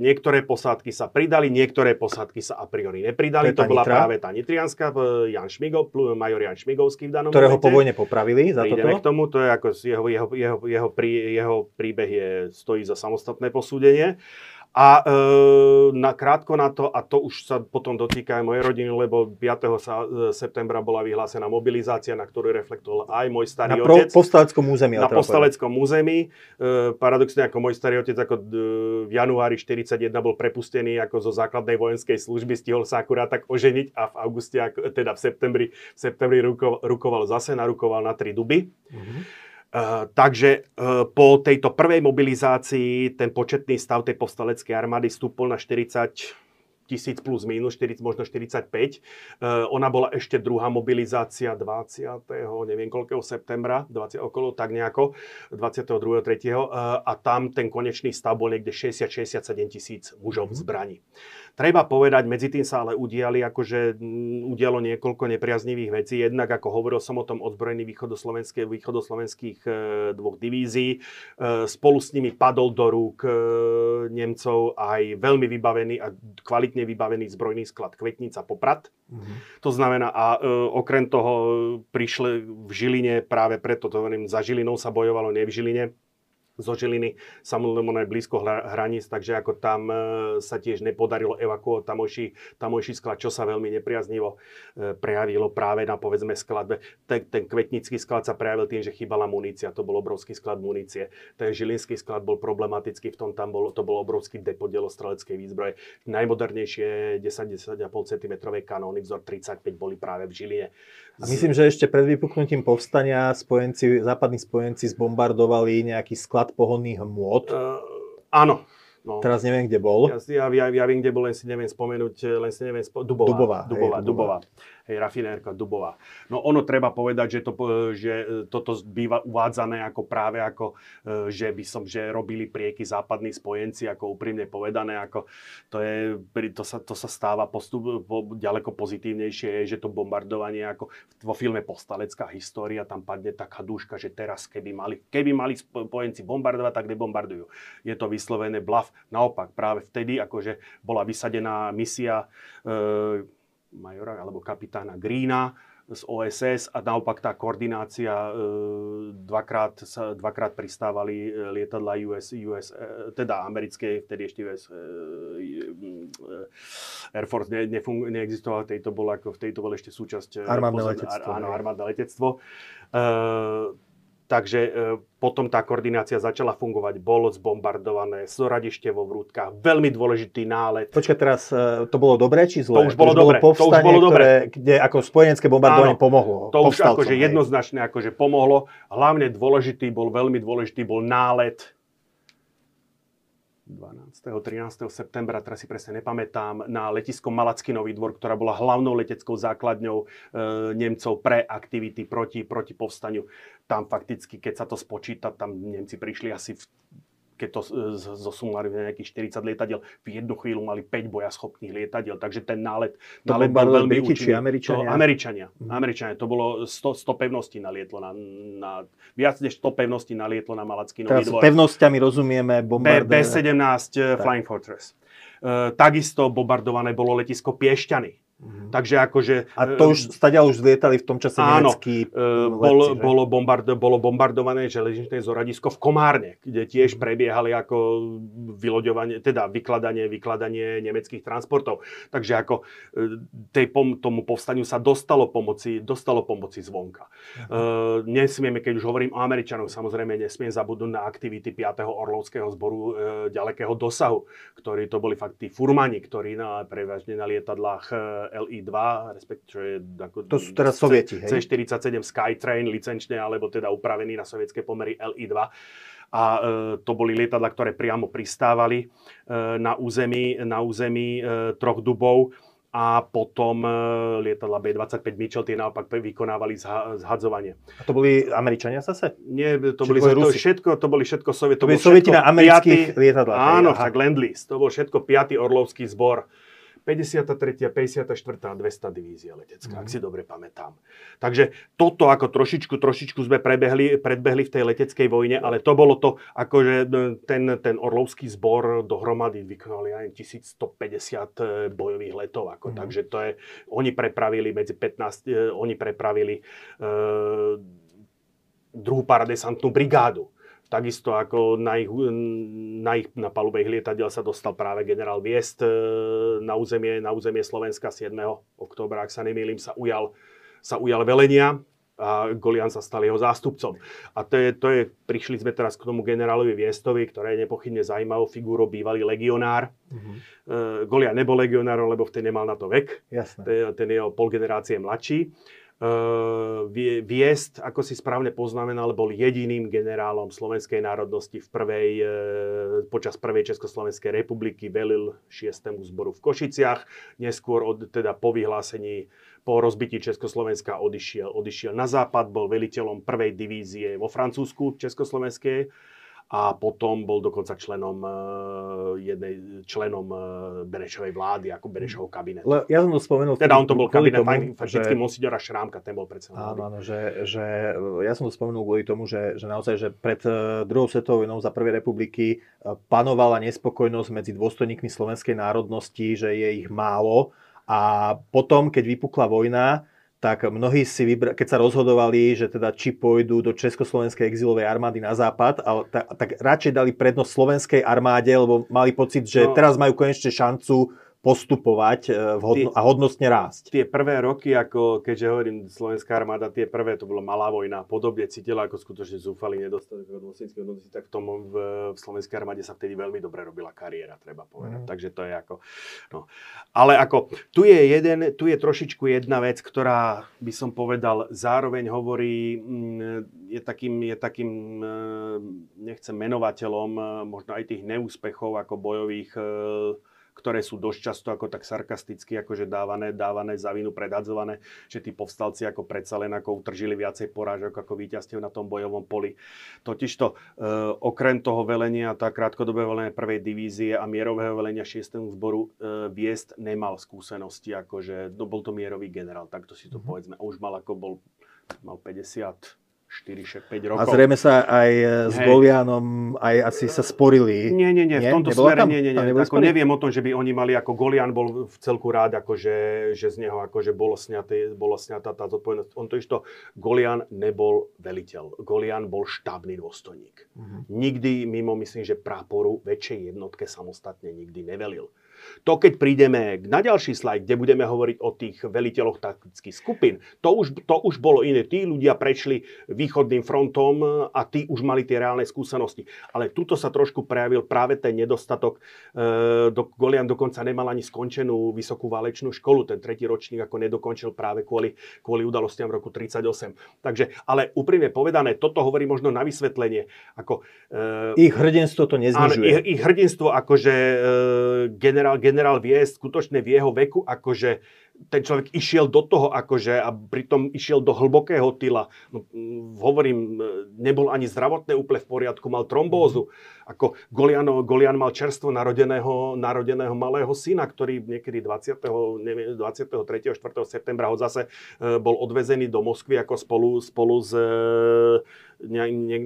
niektoré posádky sa pridali, niektoré posádky sa a priori nepridali. To, to bola Nitra. práve tá Nitrianská, Jan Šmigov, major Jan Šmigovský v danom Ktorého po vojne popravili za toto? k tomu, to je ako jeho, jeho, jeho, jeho, prí, jeho príbeh je, stojí za samostatné posúdenie. A e, na, krátko na to, a to už sa potom dotýka aj mojej rodiny, lebo 5. Sa, e, septembra bola vyhlásená mobilizácia, na ktorú reflektoval aj môj starý na otec. Na postaleckom území. Na postaleckom území. E, paradoxne ako môj starý otec ako d, v januári 41 bol prepustený ako zo základnej vojenskej služby, stihol sa akurát tak oženiť a v auguste, teda v septembri, v septembri rukoval, rukoval zase, narukoval na tri duby. Mm-hmm. Uh, takže uh, po tejto prvej mobilizácii ten početný stav tej povstaleckej armády stúpol na 40 tisíc plus minus, 40, možno 45. Uh, eh, ona bola ešte druhá mobilizácia 20. neviem koľkého septembra, 20, okolo tak nejako, 22. 3. Uh, a tam ten konečný stav bol niekde 60-67 tisíc mužov v mhm. zbraní. Treba povedať, medzi tým sa ale udiali, akože udialo niekoľko nepriaznivých vecí. Jednak, ako hovoril som o tom odzbrojení východoslovenských, východoslovenských dvoch divízií, e, spolu s nimi padol do rúk e, Nemcov aj veľmi vybavený a kvalitne vybavený zbrojný sklad Kvetnica Poprad. Mm-hmm. To znamená, a e, okrem toho prišli v Žiline, práve preto, to hovorím, za Žilinou sa bojovalo, nie v Žiline, zo Žiliny, samozrejme aj blízko hraníc, takže ako tam e, sa tiež nepodarilo evakuovať tamojší, tamojší sklad, čo sa veľmi nepriaznivo e, prejavilo práve na povedzme skladbe. Ten, ten kvetnický sklad sa prejavil tým, že chýbala munícia, to bol obrovský sklad munície. Ten žilinský sklad bol problematický, v tom tam bol, to bol obrovský depot delostreleckej výzbroje. Najmodernejšie 10-10,5 cm kanóny vzor 35 boli práve v Žiline. A myslím, že ešte pred vypuknutím povstania spojenci, západní spojenci zbombardovali nejaký sklad pohonných hmôt. Uh, áno. No. Teraz neviem, kde bol. Ja, ja, ja, viem, kde bol, len si neviem spomenúť, len si neviem spo... Dubová. Dubová, hej, Dubová. Dubová. Hej, rafinérka Dubová. No ono treba povedať, že, to, že toto býva uvádzané ako práve ako, že by som, že robili prieky západní spojenci, ako úprimne povedané, ako to, je, to, sa, to sa stáva postup, po, ďaleko pozitívnejšie, je, že to bombardovanie ako vo filme Postalecká história, tam padne taká duška, že teraz keby mali, keby mali spojenci bombardovať, tak nebombardujú. Je to vyslovené blav. Naopak, práve vtedy, akože bola vysadená misia e, majora alebo kapitána Greena z OSS a naopak tá koordinácia e, dvakrát, sa, dvakrát pristávali e, lietadla US, US e, teda americké, vtedy ešte US Air Force ne, nefung, neexistovala, tej to bolo ako, v tejto bol ešte súčasť armádne letectvo. Áno, armádne letectvo. Takže e, potom tá koordinácia začala fungovať. Bolo zbombardované Zoradište vo Vrútkach, veľmi dôležitý nálet. Počkaj, teraz e, to bolo dobré či zlé? To už bolo dobre. To už bolo dobre. Ktoré, kde ako spojenecké bombardovanie Áno, pomohlo. To už akože jednoznačne akože pomohlo. Hlavne dôležitý bol, veľmi dôležitý bol nálet 12. 13. septembra, teraz si presne nepamätám, na letisko Malacký Nový dvor, ktorá bola hlavnou leteckou základňou e, Nemcov pre aktivity proti, proti povstaniu. Tam fakticky, keď sa to spočíta, tam Nemci prišli asi v keď to zosumali nejakých 40 lietadiel, v jednu chvíľu mali 5 bojaschopných lietadiel, takže ten nálet, to nálet bol veľmi účinný. či Američania? To, Američania, mm. Američania. To bolo 100, 100 pevností nalietlo na, na, viac než 100 pevností nalietlo na Malacký Nový dvor. pevnosťami rozumieme bombarde... B-17 eh, Flying Fortress. Uh, takisto bombardované bolo letisko Piešťany Mm-hmm. Takže akože... A to už, stadia už zlietali v tom čase áno, nemeckí uh, bol, bolo, bombard, bolo bombardované železničné zoradisko v Komárne, kde tiež mm-hmm. prebiehali ako vyloďovanie, teda vykladanie, vykladanie nemeckých transportov. Takže ako e, tej, tomu povstaniu sa dostalo pomoci, dostalo pomoci zvonka. Mm-hmm. Uh, nesmieme, keď už hovorím o Američanoch, samozrejme nesmiem zabudnúť na aktivity 5. Orlovského zboru ďalekého dosahu, ktorí to boli fakt tí furmani, ktorí na, prevažne na lietadlách LI2, respektíve ako to sú teraz sovieti, hej? C47 Skytrain, licenčne alebo teda upravený na sovietské pomery LI2 a e, to boli lietadla, ktoré priamo pristávali e, na území, na území e, troch dubov a potom e, lietadla B-25 Mitchell tie naopak vykonávali zha, zhadzovanie. A to boli Američania zase? Nie, to boli to všetko, to boli všetko Sovieti. To, to boli Sovieti na amerických lietadlách. Áno, však Land-Lease. To bol všetko 5. orlovský zbor 53., 54., 200 divízia letecká, mm. ak mhm. si dobre pamätám. Takže toto ako trošičku, trošičku sme prebehli, predbehli v tej leteckej vojne, ale to bolo to, akože e, ten, ten orlovský zbor dohromady vykonali aj 1150 bojových letov. Ako, mm. Takže to je, oni prepravili medzi 15, e, oni prepravili e, druhú paradesantnú brigádu Takisto ako na ich, na ich na palube ich lietadiel sa dostal práve generál Viest e, na územie, na územie Slovenska 7. októbra, ak sa nemýlim, sa ujal, sa ujal velenia a Golian sa stal jeho zástupcom. A to je, to je, prišli sme teraz k tomu generálovi Viestovi, ktorý je nepochybne zaujímavou figurou, bývalý legionár. Uh, Golian nebol legionárom, lebo vtedy nemal na to vek. Jasné. Ten, ten je o pol generácie mladší. Uh, Viest, ako si správne poznamenal, bol jediným generálom slovenskej národnosti v prvej, uh, počas prvej Československej republiky, velil 6. zboru v Košiciach, neskôr od, teda po vyhlásení, po rozbití Československa odišiel, odišiel na západ, bol veliteľom prvej divízie vo Francúzsku Československej a potom bol dokonca členom uh, jednej, členom uh, Benešovej vlády, ako Benešovho kabinetu. Le, ja som to spomenul. Teda on to bol kabinet tomu, fakticky že... Monsignora Šrámka, ten bol predsa Áno, áno, že, že, ja som to spomenul kvôli tomu, že, že naozaj, že pred uh, druhou svetovou vojnou za prvej republiky panovala nespokojnosť medzi dôstojníkmi slovenskej národnosti, že je ich málo a potom, keď vypukla vojna, tak mnohí si vybra- keď sa rozhodovali, že teda či pôjdu do Československej exilovej armády na západ, ale ta- tak radšej dali prednosť slovenskej armáde, lebo mali pocit, že no. teraz majú konečne šancu postupovať e, hodno, a hodnostne rásť. Tie prvé roky, ako keďže hovorím, slovenská armáda, tie prvé, to bola malá vojna, podobne cítila ako skutočne zúfali nedostatok dôsledných hodností, tak v tom v, v slovenskej armáde sa vtedy veľmi dobre robila kariéra, treba povedať. Mm. Takže to je ako... No. Ale ako, tu je, jeden, tu je trošičku jedna vec, ktorá by som povedal, zároveň hovorí, mm, je takým, je takým e, nechcem menovateľom, e, možno aj tých neúspechov ako bojových ktoré sú dosť často ako tak sarkasticky akože dávané, dávané za vinu, predhadzované, že tí povstalci ako predsa len ako utržili viacej porážok ako víťazstiev na tom bojovom poli. Totižto e, okrem toho velenia, tá krátkodobé velenie prvej divízie a mierového velenia 6. zboru e, Viest nemal skúsenosti, akože no, bol to mierový generál, takto si to mm-hmm. povedzme. A už mal ako bol mal 50 4-5 rokov. A zrejme sa aj e, s Hej. Golianom aj asi sa sporili. Nie, nie, nie, v tomto Nebola smere tam? nie, nie, nie. Ako neviem o tom, že by oni mali, ako Golian bol v celku rád, akože, že z neho akože bolo, sňaté, bolo sňatá tá zodpovednosť. On to isto, Golian nebol veliteľ. Golian bol štábny dôstojník. Uh-huh. Nikdy mimo, myslím, že práporu väčšej jednotke samostatne nikdy nevelil. To, keď prídeme na ďalší slajd, kde budeme hovoriť o tých veliteľoch taktických skupín, to už, to už bolo iné. Tí ľudia prešli východným frontom a tí už mali tie reálne skúsenosti. Ale tuto sa trošku prejavil práve ten nedostatok. E, do, Golian dokonca nemal ani skončenú vysokú válečnú školu. Ten tretí ročník ako nedokončil práve kvôli, kvôli udalostiam v roku 38. Takže, ale úprimne povedané, toto hovorí možno na vysvetlenie. Ako, e, ich hrdinstvo to neznižuje. Áno, ich, ich hrdinstvo akože e, generál generál, vie skutočne v jeho veku, akože ten človek išiel do toho akože a pritom išiel do hlbokého tyla. No, mm, hovorím, nebol ani zdravotné úplne v poriadku, mal trombózu. Ako Goliano, Golian mal čerstvo narodeného, narodeného malého syna, ktorý niekedy 20. Neviem, 23. 4. septembra ho zase e, bol odvezený do Moskvy ako spolu, spolu s ne, ne,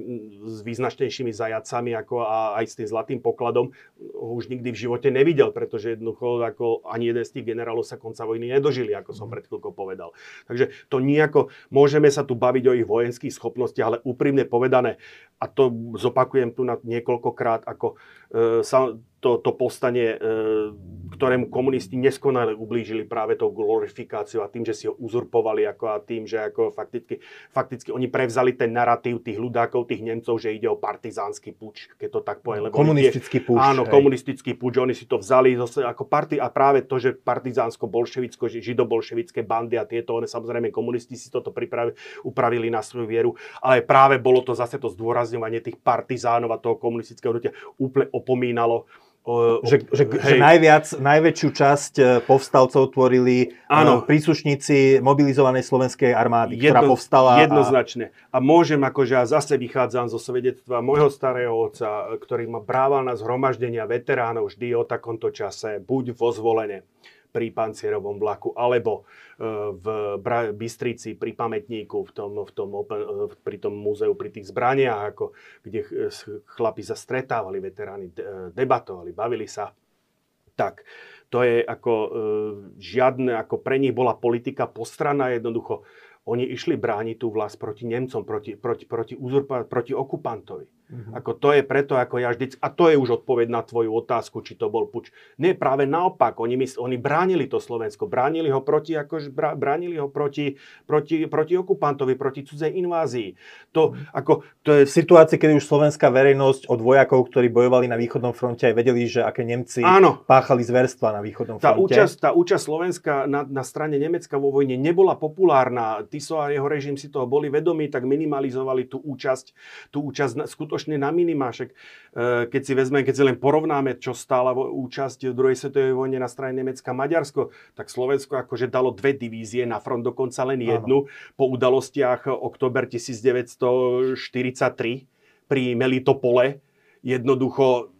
s význačnejšími zajacami ako a aj s tým zlatým pokladom ho už nikdy v živote nevidel, pretože jednoducho ako ani jeden z tých generálov sa konca vojny nedožili, ako som pred chvíľkou povedal. Takže to nejako, môžeme sa tu baviť o ich vojenských schopnostiach, ale úprimne povedané, a to zopakujem tu na niekoľkokrát, ako e, sa, to, to povstanie, e, ktorému komunisti neskonale ublížili práve tou glorifikáciou a tým, že si ho uzurpovali ako a tým, že ako fakticky, fakticky oni prevzali ten narratív tých ľudákov, tých Nemcov, že ide o partizánsky puč, keď to tak poviem. Lebo komunistický puč. Áno, hej. komunistický puč, oni si to vzali zase ako party a práve to, že partizánsko-bolševicko, židobolševické bandy a tieto, one samozrejme komunisti si toto pripravili, upravili na svoju vieru, ale práve bolo to zase to zdôrazňovanie tých partizánov a toho komunistického hnutia úplne opomínalo O, že, že, že najviac, najväčšiu časť e, povstalcov tvorili e, áno. príslušníci mobilizovanej slovenskej armády, Jedno, ktorá povstala. Jednoznačne. A... a môžem, akože ja zase vychádzam zo svedectva môjho starého otca, ktorý ma brával na zhromaždenia veteránov vždy o takomto čase, buď vo zvolenie pri pancierovom vlaku, alebo e, v Bystrici pri pamätníku, v tom, v tom, e, pri tom múzeu, pri tých zbraniach, ako, kde chlapi sa stretávali, veteráni debatovali, bavili sa. Tak, to je ako e, žiadne, ako pre nich bola politika postrana, jednoducho oni išli brániť tú vlast proti Nemcom, proti, proti, proti, uzurpa, proti okupantovi. Mm-hmm. Ako to je preto, ako ja vždy, a to je už odpoveď na tvoju otázku, či to bol puč. Nie, práve naopak, oni, mysl, oni bránili to Slovensko, bránili ho proti, akož, bránili ho proti, proti, proti okupantovi, proti cudzej invázii. To, mm-hmm. ako, to je... V situácii, kedy už slovenská verejnosť od vojakov, ktorí bojovali na východnom fronte, aj vedeli, že aké Nemci Áno. páchali zverstva na východnom tá fronte. Účasť, tá účasť Slovenska na, na strane Nemecka vo vojne nebola populárna. Tiso a jeho režim si toho boli vedomí, tak minimalizovali tú účasť, tú účasť skutočne skutočne na minimášek. E, keď si vezmeme, keď si len porovnáme, čo stála účasť v druhej svetovej vojne na strane Nemecka Maďarsko, tak Slovensko akože dalo dve divízie na front, dokonca len jednu. Áno. Po udalostiach oktober 1943 pri Melitopole jednoducho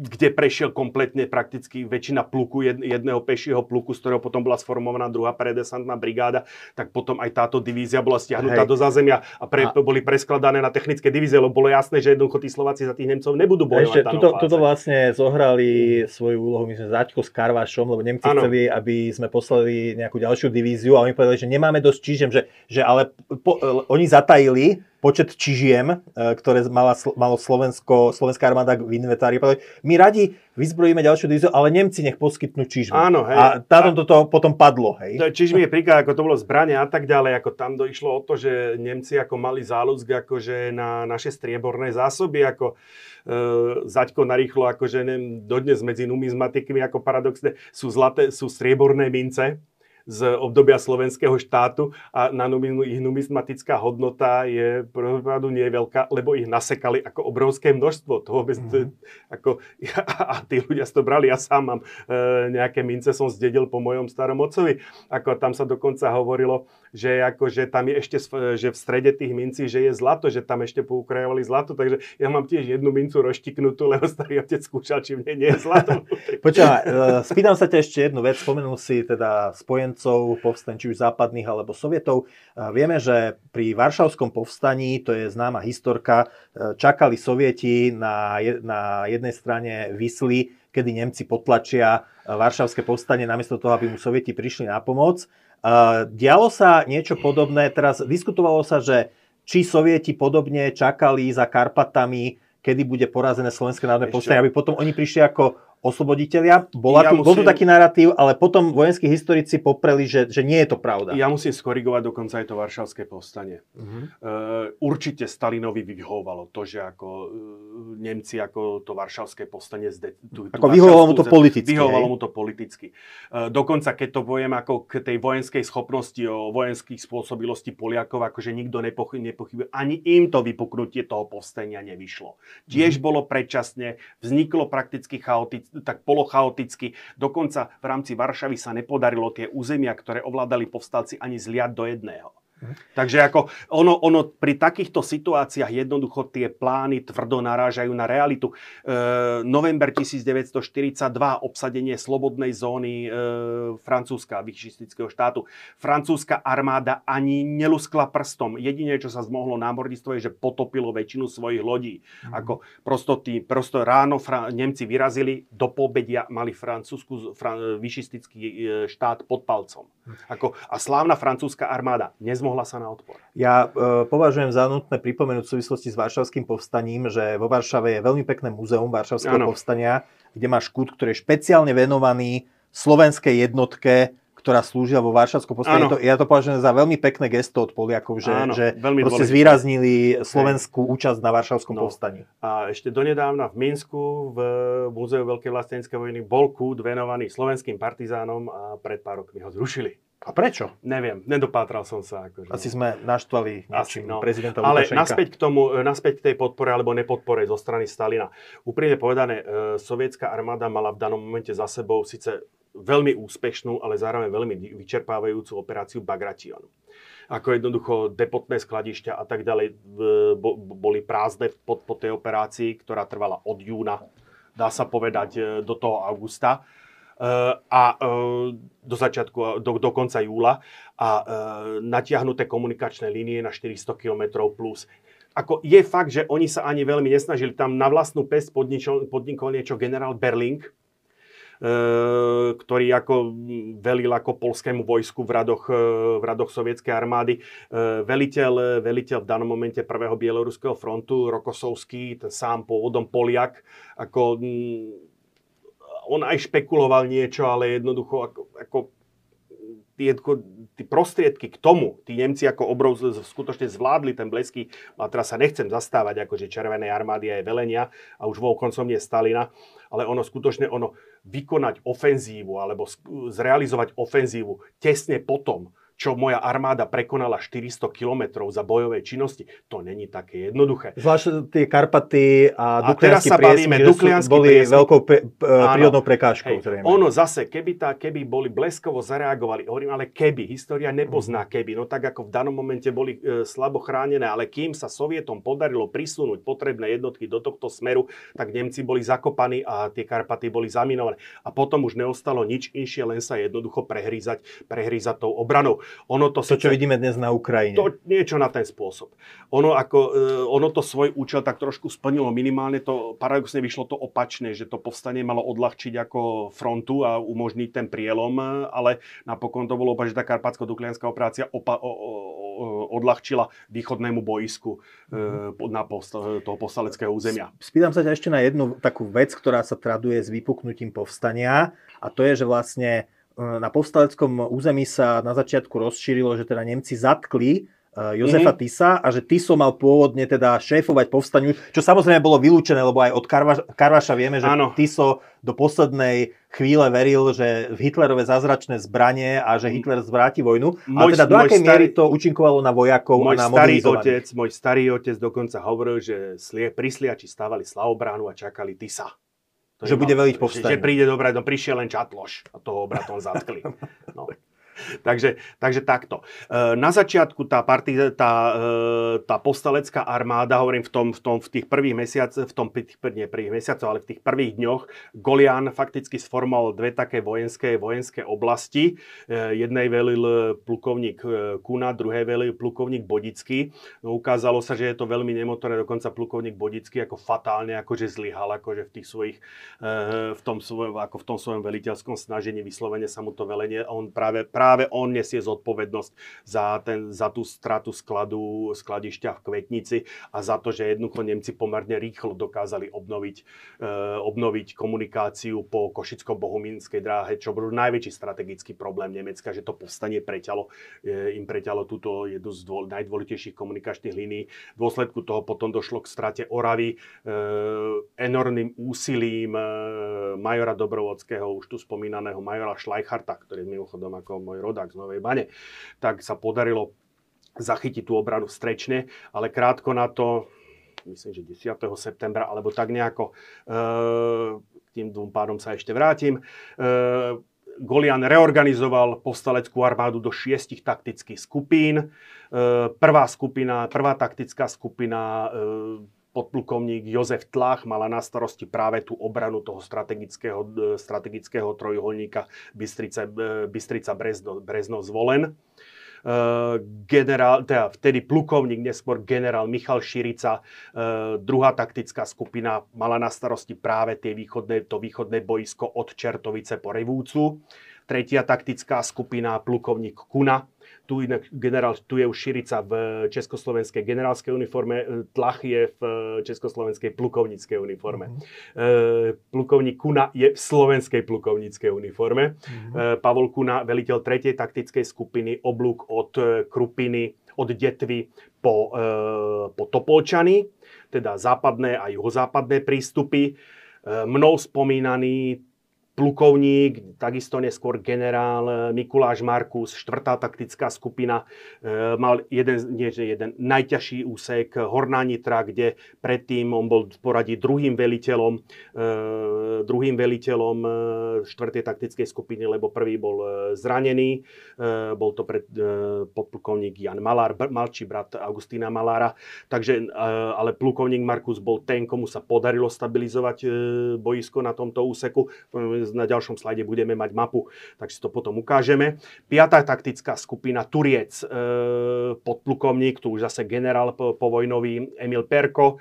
kde prešiel kompletne prakticky väčšina pluku, jedného pešieho pluku, z ktorého potom bola sformovaná druhá predesantná brigáda, tak potom aj táto divízia bola stiahnutá Hej. do zázemia a, pre, a boli preskladané na technické divízie, lebo bolo jasné, že jednoducho tí Slováci za tých Nemcov nebudú bojovať. Ešte, tuto, tuto vlastne zohrali svoju úlohu, my sme Zaďko s Karvašom, lebo Nemci ano. chceli, aby sme poslali nejakú ďalšiu divíziu a oni povedali, že nemáme dosť čižem, že, že ale po, oni zatajili počet čižiem, e, ktoré mala, malo Slovensko, slovenská armáda v inventári. My radi vyzbrojíme ďalšiu divíziu, ale Nemci nech poskytnú čižmy. Áno, hej. A táto toto potom padlo, hej. To čižmy je príklad, ako to bolo zbrania a tak ďalej, ako tam došlo o to, že Nemci ako mali záľusk akože na naše strieborné zásoby, ako e, Zaďko narýchlo, akože neviem, dodnes medzi numizmatikmi, ako paradoxne, sú zlaté, sú strieborné mince, z obdobia slovenského štátu a na ich numismatická hodnota je pravdu nie je veľká, lebo ich nasekali ako obrovské množstvo. To vôbec, mm-hmm. ako, ja, *laughs* a tí ľudia to brali, ja sám mám e, nejaké mince, som zdedil po mojom starom otcovi. Ako tam sa dokonca hovorilo, že, ako, že tam je ešte že v strede tých mincí, že je zlato, že tam ešte poukrajovali zlato, takže ja mám tiež jednu mincu roztiknutú, lebo starý otec skúšal, či v nej nie je zlato. *laughs* Počúvaj, e, spýtam sa ťa ešte jednu vec, spomenul si teda spojen spojencov, povstaň či už západných alebo sovietov. Vieme, že pri Varšavskom povstaní, to je známa historka, e, čakali sovieti na, na jednej strane Vysly, kedy Nemci potlačia e, Varšavské povstanie namiesto toho, aby mu sovieti prišli na pomoc. E, dialo sa niečo podobné, teraz diskutovalo sa, že či sovieti podobne čakali za Karpatami, kedy bude porazené Slovenské národné povstanie, aby potom oni prišli ako osloboditeľia. Bola ja tu, musím... Bol tu taký narratív, ale potom vojenskí historici popreli, že, že nie je to pravda. Ja musím skorigovať dokonca aj to Varšavské povstanie. Uh-huh. Uh, určite Stalinovi vyhovovalo to, že ako uh, Nemci ako to Varšavské povstanie zde, tú, ako vyhovovalo mu to politicky. Vyhovovalo mu to politicky. Uh, dokonca keď to poviem ako k tej vojenskej schopnosti o vojenských spôsobilosti Poliakov, akože nikto nepochybuje, ani im to vypuknutie toho povstania nevyšlo. Tiež uh-huh. bolo predčasne, vzniklo prakticky chaoticky tak polochaoticky. Dokonca v rámci Varšavy sa nepodarilo tie územia, ktoré ovládali povstalci, ani zliať do jedného. Takže ako ono, ono pri takýchto situáciách jednoducho tie plány tvrdo narážajú na realitu. E, november 1942, obsadenie slobodnej zóny e, Francúzska, vyšistického štátu. Francúzska armáda ani neluskla prstom. Jediné, čo sa zmohlo námorníctvo, je, že potopilo väčšinu svojich lodí. Mm. Ako prosto, tý, prosto ráno Fra- Nemci vyrazili, do pobedia mali francúzsku, fra- vyšistický e, štát pod palcom. Mhm. Ako, a slávna francúzska armáda nezmohla nemohla sa na odpor. Ja e, považujem za nutné pripomenúť v súvislosti s Varšavským povstaním, že vo Varšave je veľmi pekné múzeum Varšavského ano. povstania, kde má škút, ktorý je špeciálne venovaný slovenskej jednotke, ktorá slúžila vo Varšavskom povstaní. To, ja to považujem za veľmi pekné gesto od Poliakov, že, Áno, že proste zvýraznili slovenskú účasť na Varšavskom no. povstaní. A ešte donedávna v Minsku v Múzeu Veľkej vlasteneckej vojny bol kút venovaný slovenským partizánom a pred pár rokmi ho zrušili. A prečo? Neviem, nedopátral som sa. Akože. Asi sme naštvali Asi, no. prezidenta Ale naspäť k tomu, e, naspäť k tej podpore alebo nepodpore zo strany Stalina. Úprimne povedané, e, sovietská armáda mala v danom momente za sebou síce veľmi úspešnú, ale zároveň veľmi vyčerpávajúcu operáciu Bagration. Ako jednoducho depotné skladišťa a tak ďalej boli prázdne po, po tej operácii, ktorá trvala od júna, dá sa povedať, e, do toho augusta a e, do začiatku, do, do konca júla a e, natiahnuté komunikačné línie na 400 km plus. Ako je fakt, že oni sa ani veľmi nesnažili. Tam na vlastnú pest podnikol niečo generál Berling, e, ktorý ako velil ako polskému vojsku v radoch, v radoch sovietskej armády. Veliteľ, veliteľ v danom momente prvého bieloruského frontu, Rokosovský, ten sám pôvodom Poliak, ako on aj špekuloval niečo, ale jednoducho ako, ako tie, prostriedky k tomu, tí Nemci ako obrov skutočne zvládli ten blesky, a teraz sa nechcem zastávať akože Červenej armády aj velenia a už koncom nie Stalina, ale ono skutočne ono vykonať ofenzívu alebo zrealizovať ofenzívu tesne potom, čo moja armáda prekonala 400 kilometrov za bojové činnosti, to není také jednoduché. Zvlášť tie Karpaty a Duklianský a bavíme, Duklianský boli priesmik. veľkou pe, prírodnou prekážkou. Hej, ono zase, keby, tá, keby boli bleskovo zareagovali, hovorím, ale keby, história nepozná mhm. keby, no tak ako v danom momente boli e, slabo chránené, ale kým sa Sovietom podarilo prisunúť potrebné jednotky do tohto smeru, tak Nemci boli zakopaní a tie Karpaty boli zaminované. A potom už neostalo nič inšie, len sa jednoducho prehrízať, prehrízať tou obranou. Ono to, to čo vidíme dnes na Ukrajine. To, niečo na ten spôsob. Ono, ako, uh, ono to svoj účel tak trošku splnilo. Minimálne to, paradoxne vyšlo to opačné, že to povstanie malo odľahčiť ako frontu a umožniť ten prielom, ale napokon to bolo že tá karpatsko-duklianská operácia opa- o, o, odľahčila východnému boisku uh, na post, toho povstaleckého územia. Spýtam sa ťa ešte na jednu takú vec, ktorá sa traduje s vypuknutím povstania a to je, že vlastne na povstaleckom území sa na začiatku rozšírilo, že teda Nemci zatkli Jozefa mm-hmm. Tisa a že Tiso mal pôvodne teda šéfovať povstaniu, čo samozrejme bolo vylúčené, lebo aj od Karvaša, Karvaša vieme, že ano. Tiso do poslednej chvíle veril, že v Hitlerove zázračné zbranie a že Hitler zvráti vojnu. Môj, a teda do akej starý, miery to účinkovalo na vojakov môj a na starý otec, Môj starý otec dokonca hovoril, že slie, prisliači stávali slavobránu a čakali Tisa. To že bude veliť povstanie. Že, že príde dobre, no prišiel len Čatloš a toho obratom zatkli. No. *laughs* *laughs* takže, takže takto. E, na začiatku tá, partí, tá, e, tá postalecká armáda, hovorím v, tom, v, tom, v tých prvých mesiacoch, v tom nie prvých mesiacoch, ale v tých prvých dňoch, Golian fakticky sformoval dve také vojenské, vojenské oblasti. E, jednej velil plukovník Kuna, druhej velil plukovník Bodický. Ukázalo sa, že je to veľmi nemotorné, dokonca plukovník Bodický ako fatálne akože zlyhal akože v tých svojich, v tom svojom, ako v tom svojom veliteľskom snažení vyslovene sa mu to velenie, on práve, práve práve on nesie zodpovednosť za, ten, za tú stratu skladu, skladišťa v Kvetnici a za to, že jednoducho Nemci pomerne rýchlo dokázali obnoviť, e, obnoviť komunikáciu po Košicko-Bohumínskej dráhe, čo bol najväčší strategický problém Nemecka, že to povstanie preťalo, e, im preťalo túto jednu z dôl, najdôležitejších komunikačných línií. V dôsledku toho potom došlo k strate Oravy, e, enormným úsilím e, majora Dobrovodského, už tu spomínaného majora Schleicharta, ktorý je mimochodom ako môj rodák z Novej Bane, tak sa podarilo zachytiť tú obranu strečne, ale krátko na to, myslím, že 10. septembra, alebo tak nejako, e, k tým dvom pádom sa ešte vrátim, e, Golian reorganizoval postaleckú armádu do šiestich taktických skupín. E, prvá skupina, prvá taktická skupina podplukovník Jozef Tlach mala na starosti práve tú obranu toho strategického, e, strategického trojuholníka Bystrica, e, Bystrica Brezno, Brezno zvolen. E, generál, teda vtedy plukovník, neskôr generál Michal Širica, druhá taktická skupina mala na starosti práve tie východné, to východné boisko od Čertovice po Revúcu. Tretia taktická skupina, plukovník Kuna, tu, inak generál, tu je už Širica v československej generálskej uniforme, e, Tlach je v e, československej plukovníckej uniforme. Mm-hmm. plukovník Kuna je v slovenskej plukovníckej uniforme. Mm-hmm. Pavol Kuna, veliteľ 3. taktickej skupiny, oblúk od Krupiny, od Detvy po, po Topolčany, teda západné a juhozápadné prístupy. Mnou spomínaný plukovník, takisto neskôr generál eh, Mikuláš Markus, štvrtá taktická skupina, eh, mal jeden, nie, jeden najťažší úsek Horná Nitra, kde predtým on bol v poradí druhým veliteľom, eh, druhým veliteľom štvrtej taktickej skupiny, lebo prvý bol zranený. Bol to pred, podplukovník Jan Malár, malší brat Augustína Malára. Takže, ale plukovník Markus bol ten, komu sa podarilo stabilizovať boisko na tomto úseku na ďalšom slajde budeme mať mapu, tak si to potom ukážeme. Piatá taktická skupina Turiec, e, podplukovník, tu už zase generál povojnový Emil Perko,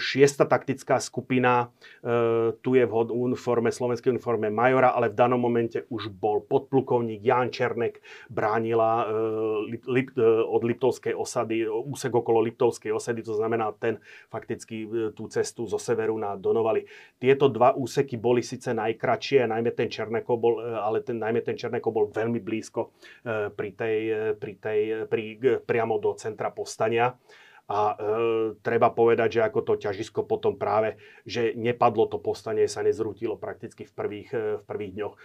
šiesta taktická skupina, eh, tu je v uniforme, slovenskej uniforme majora, ale v danom momente už bol podplukovník Jan Černek, bránila eh, od Liptovskej osady, úsek okolo Liptovskej osady, to znamená ten fakticky tú cestu zo severu na Donovali. Tieto dva úseky boli síce najkračšie, najmä ten Černeko bol, ale ten, najmä ten Černeko bol veľmi blízko pri tej, pri tej, pri, priamo do centra postania. A e, treba povedať, že ako to ťažisko potom práve, že nepadlo to postanie, sa nezrútilo prakticky v prvých, e, v prvých dňoch. E,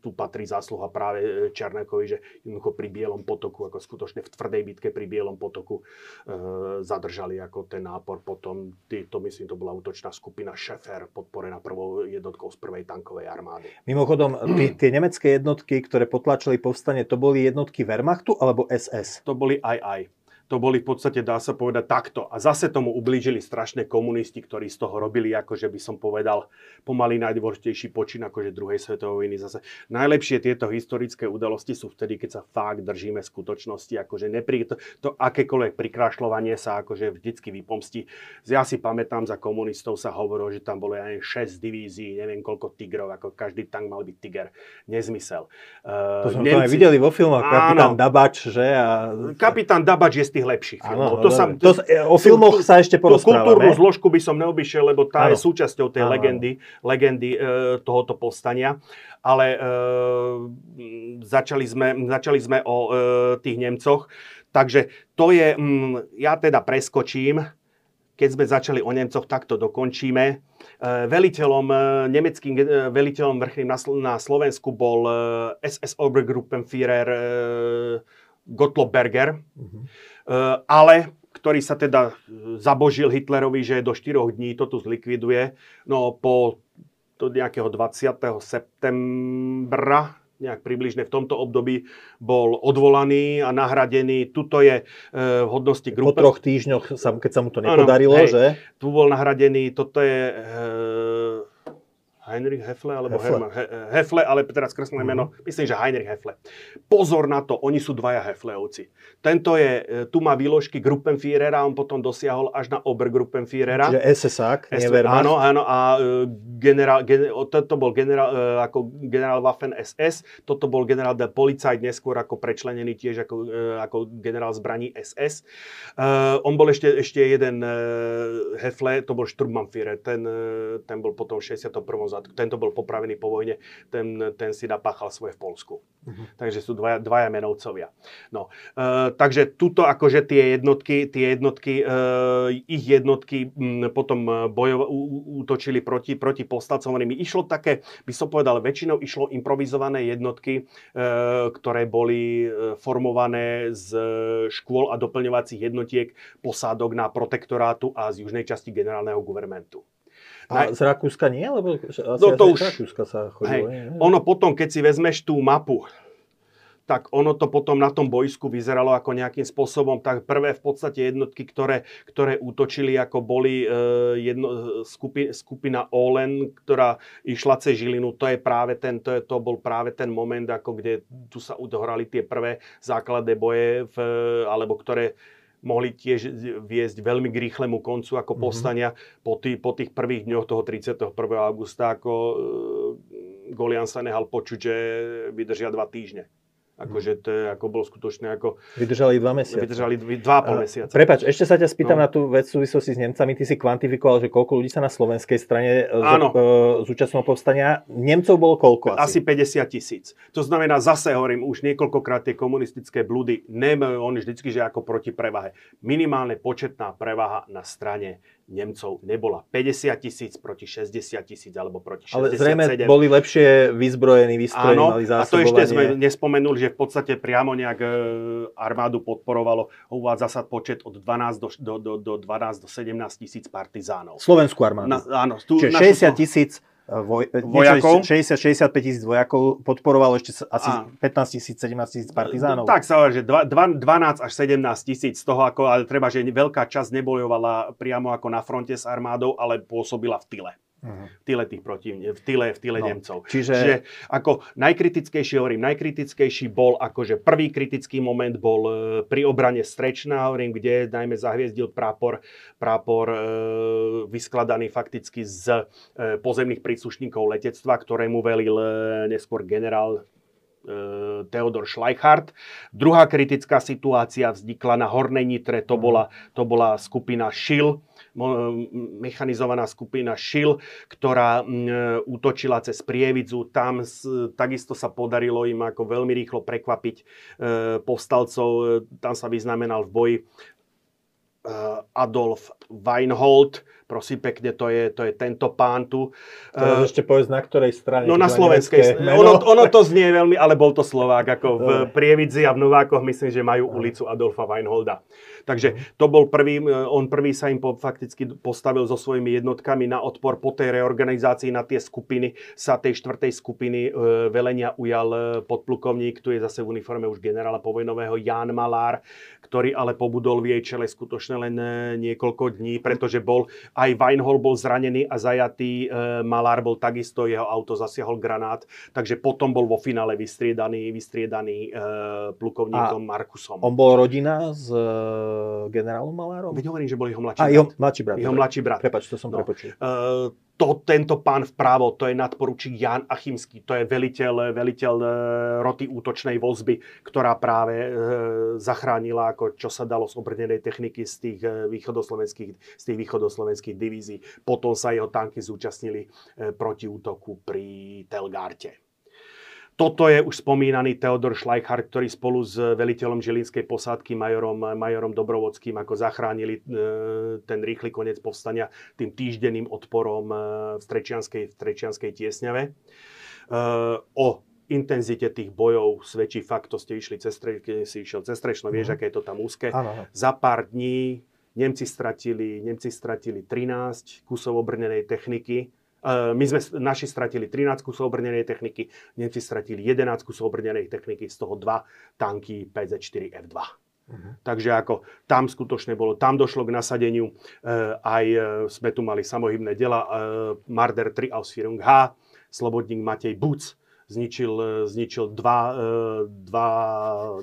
tu patrí zásluha práve e, Černekovi, že jednoducho pri Bielom potoku, ako skutočne v tvrdej bitke pri Bielom potoku e, zadržali ako ten nápor. Potom, to myslím, to bola útočná skupina Šefer, podporená prvou jednotkou z prvej tankovej armády. Mimochodom, *clears throat* tie nemecké jednotky, ktoré potlačili povstanie, to boli jednotky Wehrmachtu alebo SS? To boli aj aj to boli v podstate, dá sa povedať, takto. A zase tomu ublížili strašné komunisti, ktorí z toho robili, akože by som povedal, pomaly najdôležitejší počin akože druhej svetovej vojny. Zase najlepšie tieto historické udalosti sú vtedy, keď sa fakt držíme skutočnosti, akože nepri, to, to akékoľvek prikrášľovanie sa akože vždycky vypomstí. Ja si pamätám, za komunistov sa hovorilo, že tam bolo aj 6 divízií, neviem koľko tigrov, ako každý tank mal byť tiger. Nezmysel. Uh, to sme Nemci... to aj videli vo filmoch, kapitán Dabač, že? A... Kapitán Dabač je tých lepších filmov. to sa, to, o filmoch sa ešte Tú kultúrnu porozprávame. zložku by som neobyšiel, lebo tá Áno. je súčasťou tej áno. legendy, legendy e, tohoto povstania. Ale e, začali, sme, začali sme o e, tých Nemcoch. Takže to je, mm, ja teda preskočím, keď sme začali o Nemcoch, tak to dokončíme. E, Veliteľom, e, nemeckým e, veliteľom vrchným na, Sl- na Slovensku bol e, SS Obergruppenführer e, Gottlob Berger, Mhm. E, ale ktorý sa teda e, zabožil Hitlerovi, že do 4 dní to tu zlikviduje. No po do nejakého 20. septembra, nejak približne v tomto období, bol odvolaný a nahradený. Tuto je e, v hodnosti Po grupe. troch týždňoch, sa, keď sa mu to nepodarilo, hej. že? Tu bol nahradený, toto je e, Heinrich Hefle, alebo Hefle. Hermann He- Hefle, ale teraz kreslené Mhm. meno, myslím, že Heinrich Hefle. Pozor na to, oni sú dvaja Hefleovci. Tento je, e, tu má výložky Gruppenführera, on potom dosiahol až na Obergruppenführera. Čiže SSák, nie S- Wehrmacht. Áno, áno, a e, generál, gen, toto bol generál, ako generál Waffen SS, toto bol generál der Polizei, neskôr ako prečlenený tiež ako, ako generál zbraní SS. E, on bol ešte, ešte jeden Hefle, to bol Sturmbannführer, ten, ten bol potom v 61. zátku, tento bol popravený po vojne, ten, ten si napáchal svoje v Polsku. Mhm. Takže sú dvaja, dvaja menovcovia. No, e, takže tuto akože tie jednotky, tie jednotky, e, ich jednotky m, potom e, bojova, ú, útočili proti, proti. Hovorím, Išlo také, by som povedal, väčšinou išlo improvizované jednotky, e, ktoré boli e, formované z e, škôl a doplňovacích jednotiek posádok na protektorátu a z južnej časti generálneho guvermentu. A z Rakúska nie? Lebo asi No to už- z Rakúska sa chodilo. nie? Ono potom, keď si vezmeš tú mapu, tak ono to potom na tom boisku vyzeralo ako nejakým spôsobom, tak prvé v podstate jednotky, ktoré, ktoré útočili, ako boli e, jedno, skupi, skupina Olen, ktorá išla cez Žilinu, to je práve ten, to, je, to bol práve ten moment, ako kde tu sa udohrali tie prvé základné boje, v, alebo ktoré mohli tiež viesť veľmi k rýchlemu koncu ako Mhm. povstania po, tý, po tých prvých dňoch toho 31. augusta, ako e, Golian sa nehal počuť, že vydržia dva týždne. Akože to je, ako bol skutočne, ako Vydržali dva mesiace. vydržali dva a pol mesiaca. Prepač, ešte sa ťa spýtam No. na tú vec v súvislosti s Nemcami. Ty si kvantifikoval, že koľko ľudí sa na slovenskej strane e, Áno. z, e, zúčastnilo povstania. Nemcov bolo koľko asi? Asi 50 tisíc. To znamená, zase hovorím, už niekoľkokrát tie komunistické blúdy nemajú oni vždycky, že ako proti prevahe. Minimálne početná prevaha na strane Nemcov nebola. 50 tisíc proti 60 tisíc alebo proti 67. Ale zrejme boli lepšie vyzbrojení, vystrojení, mali a to ešte sme nespomenuli, že v podstate priamo nejak e, armádu podporovalo. Uvádza sa počet od 12 do, do, do, do 12 do 17 tisíc partizánov. Slovenskú armádu. Na, áno, tu, Čiže 60 tisíc 000 voj, vojakov. 60-65 tisíc vojakov, podporovalo ešte asi a. 15 tisíc, 17 tisíc partizánov. Tak sa hovorí, že 12 až 17 tisíc z toho, ako, ale treba, že veľká časť nebojovala priamo ako na fronte s armádou, ale pôsobila v tyle. Mhm. V tyle tých protivne, v tyle, v tyle No, Nemcov. čiže- Čiže ako najkritickejší, hovorím, najkritickejší bol, akože prvý kritický moment bol e, pri obrane Strečna, hovorím, kde najmä zahviezdil prápor, prápor e, vyskladaný fakticky z e, pozemných príslušníkov letectva, ktorému velil e, neskôr generál e, Theodor Schleichhardt. Druhá kritická situácia vznikla na Hornej Nitre, to bola, to bola skupina Šil, mo- mechanizovaná skupina Šil, ktorá útočila cez Prievidzu. Tam takisto sa podarilo im ako veľmi rýchlo prekvapiť e, povstalcov. E, Tam sa vyznamenal v boji e, Adolf Weinhold. Prosím pekne, to je, to je tento pán tu. Teraz E, ešte povedz, na ktorej strane. No na slovenskej. Ono, ono to znie veľmi, ale bol to Slovák. Ako v. Prievidzi a v Novákoch myslím, že majú ulicu Adolfa Weinholda. Takže to bol prvý, on prvý sa im po, fakticky postavil so svojimi jednotkami na odpor po tej reorganizácii na tie skupiny. Sa tej štvrtej skupiny e, velenia ujal e, podplukovník, tu je zase v uniforme už generála povojnového Jan Malár, ktorý ale pobudol v jej čele skutočne len e, niekoľko dní, pretože bol aj Weinhold bol zranený a zajatý, e, Malár bol takisto, jeho auto zasiahol granát, takže potom bol vo finále vystriedaný, vystriedaný e, plukovníkom Markusom. On bol rodina s e, generálom Malárom? Veď hovorím, že bol jeho mladší A brat. jeho mladší brat. Jeho mladší brat. Prepač, to som No. prepočul. E, to, tento pán vpravo, to je nadporučík Jan Achimský, to je veliteľ, veliteľ e, roty útočnej vozby, ktorá práve e, zachránila, ako čo sa dalo z obrnenej techniky z tých, e, východoslovenských, z tých východoslovenských divízií. Potom sa jeho tanky zúčastnili e, proti útoku pri Telgarte. Toto je už spomínaný Teodor Schleichhardt, ktorý spolu s veliteľom Žilinskej posádky, majorom, majorom Dobrovodským, ako zachránili e, ten rýchly koniec povstania tým týždenným odporom e, v Strečianskej, v Strečianskej tiesňave. E, o intenzite tých bojov svedčí fakt, to ste išli cez, keď si išiel cez Strečno, vieš, mm. aké je to tam úzke. Ano. Za pár dní Nemci stratili, Nemci stratili 13 kusov obrnenej techniky, my sme naši stratili 13 kusov obrnenej techniky, Nemci stratili 11 kusov obrnenej techniky, z toho 2 tanky PZ-4 F2. Uh-huh. Takže ako tam skutočne bolo, tam došlo k nasadeniu, e, aj e, sme tu mali samohybné dela, e, Marder 3 Ausführung H, Slobodník Matej Buc, zničil, zničil dva, e, dva,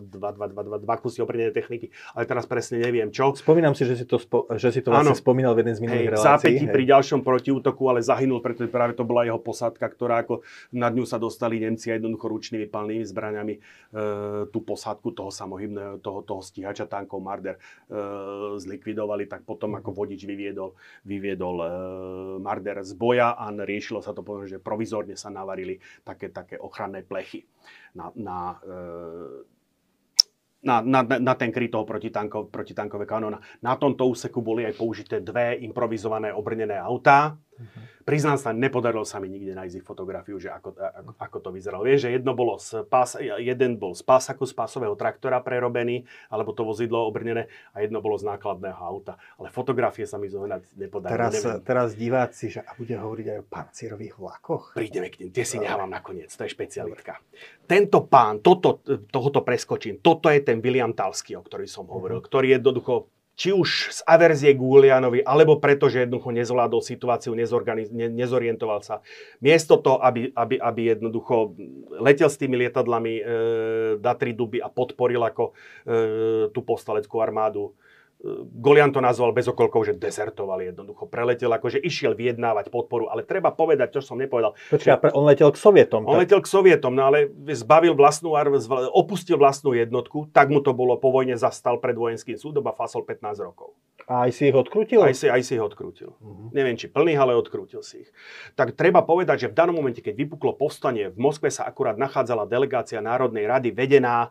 dva, dva, dva, dva, dva kusy obrnenej techniky, ale teraz presne neviem čo. Spomínam si, že si to, spo, že si to vlastne ano, spomínal v jeden z minulých relácií. Zápätí pri ďalšom protiútoku, ale zahynul, pretože práve to bola jeho posádka, ktorá ako nad ňu sa dostali Nemci a jednoducho ručnými palnými zbraniami e, tú posádku toho samohybného, toho, toho stíhača tankov Marder e, zlikvidovali, tak potom ako vodič vyviedol, vyviedol e, Marder z boja a riešilo sa to potom, že provizorne sa navarili také, také také ochranné plechy na, na, e, na, na, na ten kryt toho protitankov, protitankové kanóna. Na tomto úseku boli aj použité dve improvizované obrnené autá. Uh-huh Priznám sa, nepodarilo sa mi nikde nájsť ich fotografiu, že ako, ako, ako to vyzeralo. Vieš, že jedno bolo z pás, jeden bol z pásaku, z pásového traktora prerobený, alebo to vozidlo obrnené, a jedno bolo z nákladného auta. Ale fotografie sa mi zohnať nepodarilo. Teraz, teraz diváci, že a bude hovoriť aj o pancierových vlakoch? Prídeme k tým, tie si nechávam nakoniec, to je špecialitka. Tento pán, toto, tohoto preskočím, toto je ten William Talsky, o ktorý som hovoril, uh-huh. ktorý jednoducho či už z averzie k Julianovi, alebo preto, že jednoducho nezvládol situáciu, ne, nezorientoval sa. Miesto to, aby, aby, aby jednoducho letel s tými lietadlami e, Datri Duby a podporil ako e, tú postaleckú armádu Golian to nazval bez okolkov, že dezertoval jednoducho. Preletel, akože išiel vyjednávať podporu, ale treba povedať, čo som nepovedal. Počkaj, on letel k Sovietom. On tak... letel k Sovietom, no ale zbavil vlastnú, opustil vlastnú jednotku, tak mu to bolo po vojne, zastal pred vojenským súdom a fasol 15 rokov. A aj si ich odkrútil? Aj si, aj si ich odkrútil. Uh-huh. Neviem, či plný, ale odkrútil si ich. Tak treba povedať, že v danom momente, keď vypuklo povstanie, v Moskve sa akurát nachádzala delegácia Národnej rady vedená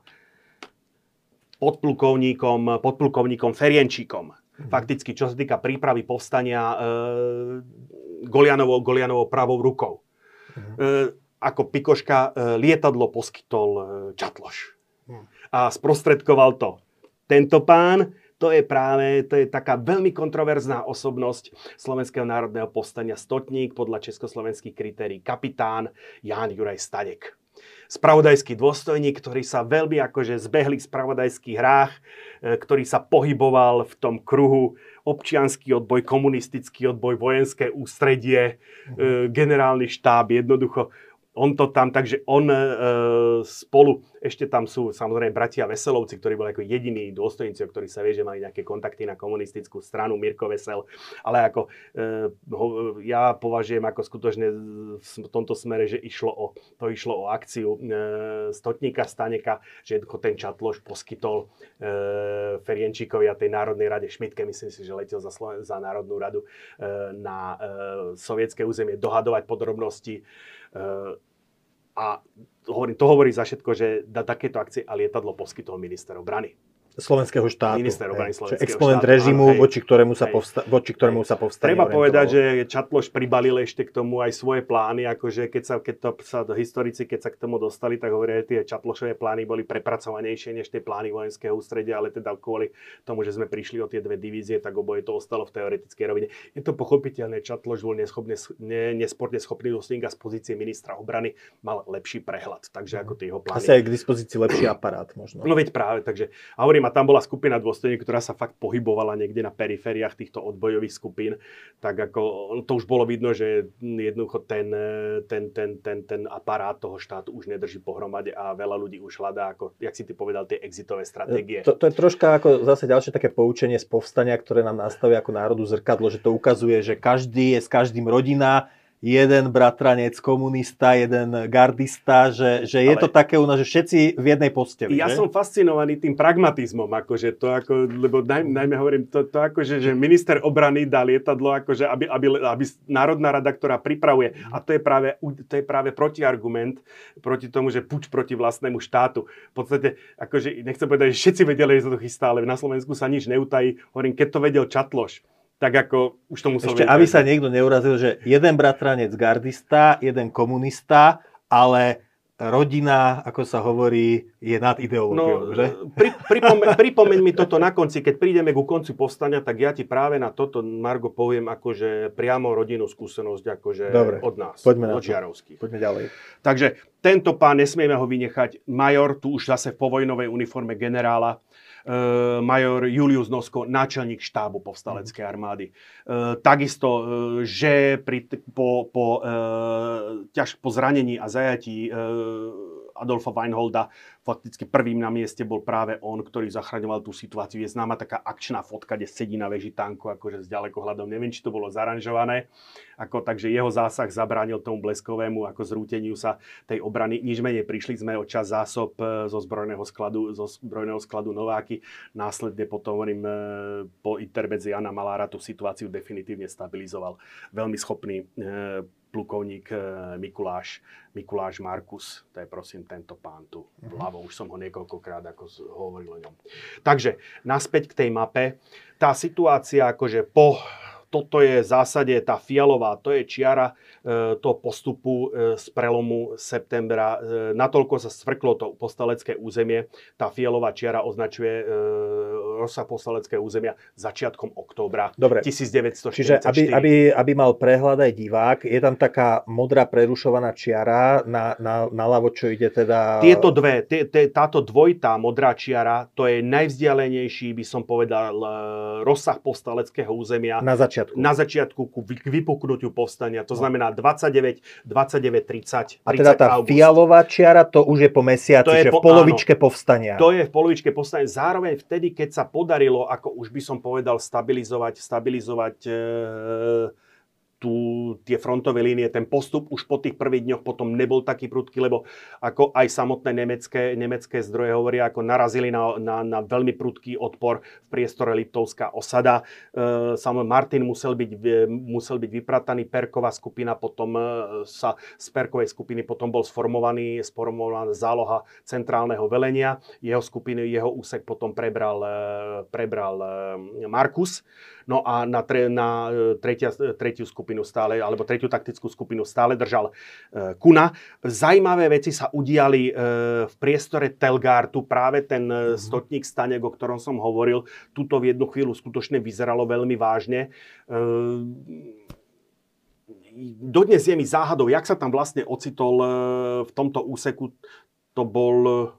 podplukovníkom, podplukovníkom Ferienčíkom. Mm-hmm. Fakticky, čo sa týka prípravy povstania e, Golianovou, Golianovou pravou rukou. Mm-hmm. E, ako Pikoška e, lietadlo poskytol e, Čatloš. Mm. A sprostredkoval to tento pán, to je práve, to je taká veľmi kontroverzná osobnosť Slovenského národného povstania Stotník, podľa československých kritérií kapitán Ján Juraj Stadek spravodajský dôstojník, ktorý sa veľmi akože zbehli v spravodajských hrách, e, ktorý sa pohyboval v tom kruhu občianský odboj, komunistický odboj, vojenské ústredie, mhm. generálny štáb, jednoducho on to tam, takže on e, spolu, ešte tam sú samozrejme bratia Veselovci, ktorí boli ako jediní dôstojníci, o ktorých sa vie, že mali nejaké kontakty na komunistickú stranu, Mirko Vesel, ale ako e, ho, ja považujem ako skutočne v tomto smere, že išlo o, to išlo o akciu e, Stotníka Staneka, že ten Čatloš poskytol e, Ferienčíkovi a tej Národnej rade Šmitke, myslím si, že letel za, Sloven- za Národnú radu e, na e, sovietské územie dohadovať podrobnosti a hovorím, to hovorí za všetko, že na takéto akcie a lietadlo poskytol minister obrany slovenského štátu. Minister obrany slovenského exponent štátu. režimu, hej, voči ktorému sa, povsta- voči ktorému sa povstane. Treba povedať, že Čatloš pribalil ešte k tomu aj svoje plány, akože keď sa, keď to sa historici, keď sa k tomu dostali, tak hovoria, že tie Čatlošové plány boli prepracovanejšie než tie plány vojenského ústredia, ale teda kvôli tomu, že sme prišli o tie dve divízie, tak oboje to ostalo v teoretickej rovine. Je to pochopiteľné, Čatloš bol neschopne, ne, nesporne schopný dôstojník a z pozície ministra obrany mal lepší prehľad. Takže ako tie jeho plány. Asi aj k dispozícii lepší aparát možno. No veď práve, takže a hovorím, a tam bola skupina dôstojníkov, ktorá sa fakt pohybovala niekde na perifériách týchto odbojových skupín, tak ako to už bolo vidno, že jednoducho ten, ten, ten, ten, ten aparát toho štátu už nedrží pohromade a veľa ľudí už hľadá, ako, jak si ty povedal, tie exitové stratégie. To, to je troška ako zase ďalšie také poučenie z povstania, ktoré nám nastavia ako národu zrkadlo, že to ukazuje, že každý je s každým rodina, jeden bratranec komunista, jeden gardista, že, že je Ale... to také u nás, že všetci v jednej posteli. Ja že? som fascinovaný tým pragmatizmom, akože to ako, lebo naj, najmä hovorím, to, to akože, že minister obrany dá lietadlo, akože aby, aby, aby Národná rada, ktorá pripravuje, a to je práve, to je práve protiargument proti tomu, že puč proti vlastnému štátu. V podstate, akože, nechcem povedať, že všetci vedeli, že sa to chystá, ale na Slovensku sa nič neutají. Hovorím, keď to vedel Čatloš, tak ako už to musel Ešte, aby sa niekto neurazil, že jeden bratranec gardista, jeden komunista, ale rodina, ako sa hovorí, je nad ideológiou, no, že? Pri, pripomeň, pripomeň mi toto na konci, keď prídeme ku koncu povstania, tak ja ti práve na toto, Margo, poviem akože priamo rodinnú skúsenosť akože Dobre, od nás, poďme od Žiarovských. Poďme ďalej. Takže tento pán, nesmieme ho vynechať, major, tu už zase v povojnovej uniforme generála, major Julius Nosko, náčelník štábu povstaleckej mhm. armády. Eh, takisto, eh, že pri, po, po, ťaž, po zranení a zajatí Adolfa Weinholda fakticky prvým na mieste bol práve on, ktorý zachraňoval tú situáciu. Je známa taká akčná fotka, kde sedí na veži tanku, akože s ďalekohľadom. Neviem, či to bolo zaranžované. Ako, takže jeho zásah zabránil tomu bleskovému ako zrúteniu sa tej obrany. Nič menej prišli sme o čas zásob e, zo zbrojného skladu, zo zbrojného skladu Nováky. Následne potom, hovorím, e, po intermedzi Jana Malára tú situáciu definitívne stabilizoval. Veľmi schopný e, plukovník Mikuláš, Mikuláš Markus. To je prosím tento pán tu vľavo lebo už som ho niekoľkokrát ako hovoril o ňom. Takže naspäť k tej mape. Tá situácia akože po toto je v zásade tá fialová, to je čiara e, toho postupu e, z prelomu septembra. E, natoľko sa svrklo to postalecké územie. Tá fialová čiara označuje rozsah postaleckého územia začiatkom októbra Dobre. 1944. Čiže aby, aby, aby mal prehľad aj divák, je tam taká modrá prerušovaná čiara, na, na, na ľavo, čo ide teda... Tieto dve, t- t- táto dvojitá modrá čiara, to je najvzdialenejší, by som povedal, rozsah postaleckého územia. Na začiatku začiatku. Na začiatku ku vypuknutiu povstania. To znamená 29, 29, 30, 30 A teda tá august. fialová čiara, to už je po mesiaci, to je po, v polovičke áno, povstania. To je v polovičke povstania. Zároveň vtedy, keď sa podarilo, ako už by som povedal, stabilizovať, stabilizovať e, tú, tie frontové línie, ten postup už po tých prvých dňoch potom nebol taký prudký, lebo ako aj samotné nemecké, nemecké zdroje hovoria, ako narazili na, na, na veľmi prudký odpor v priestore Liptovská osada. E, Samuel Martin musel byť, musel byť vyprataný, Perková skupina potom e, sa z Perkovej skupiny potom bol sformovaný, sformovaná záloha centrálneho velenia. Jeho skupiny, jeho úsek potom prebral, e, prebral e, Markus. No a na, tre, na e, tretia, tretiu skupinu stále, alebo tretiu taktickú skupinu stále držal e, Kuna. Zajímavé veci sa udiali e, v priestore Telgartu, práve ten mm-hmm. stotník Stanek, o ktorom som hovoril, tuto v jednu chvíľu skutočne vyzeralo veľmi vážne. E, dodnes je mi záhadou, jak sa tam vlastne ocitol v tomto úseku. To bol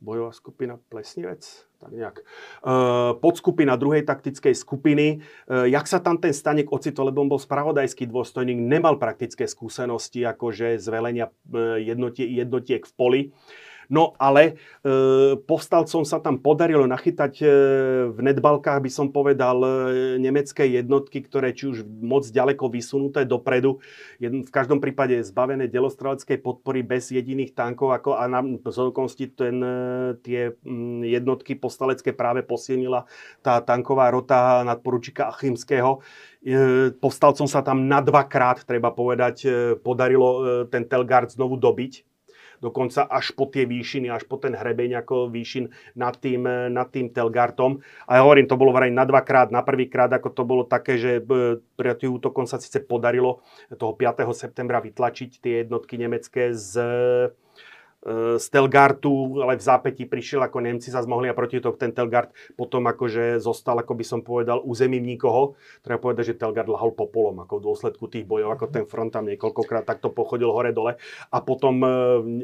bojová skupina Plesnivec tak nejak. E, podskupina druhej taktickej skupiny. E, jak sa tam ten Stanek ocitol, lebo on bol spravodajský dôstojník, nemal praktické skúsenosti akože z velenia e, jednotie, jednotiek v poli. No ale e, povstalcom sa tam podarilo nachytať e, v nedbalkách, by som povedal, e, nemecké jednotky, ktoré či už moc ďaleko vysunuté dopredu, jedn, v každom prípade zbavené delostreleckej podpory bez jediných tankov, ako a na zokonosti ten, e, tie jednotky povstalecké práve posilnila tá tanková rota nadporučíka Achimského. E, povstalcom sa tam na dvakrát, treba povedať, e, podarilo e, ten Telgard znovu dobiť dokonca až po tie výšiny, až po ten hrebeň ako výšin nad tým, nad tým Telgartom. A ja hovorím, to bolo vraj na dvakrát, na prvýkrát, ako to bolo také, že e, pri tým útokom sa síce podarilo toho 5. septembra vytlačiť tie jednotky nemecké z z Telgartu, ale v zápätí prišiel ako Nemci sa zmohli a proti to ten Telgard potom akože zostal, ako by som povedal, územím nikoho. Treba povedať, že Telgard lahol popolom ako v dôsledku tých bojov, ako ten front tam niekoľkokrát takto pochodil hore-dole a potom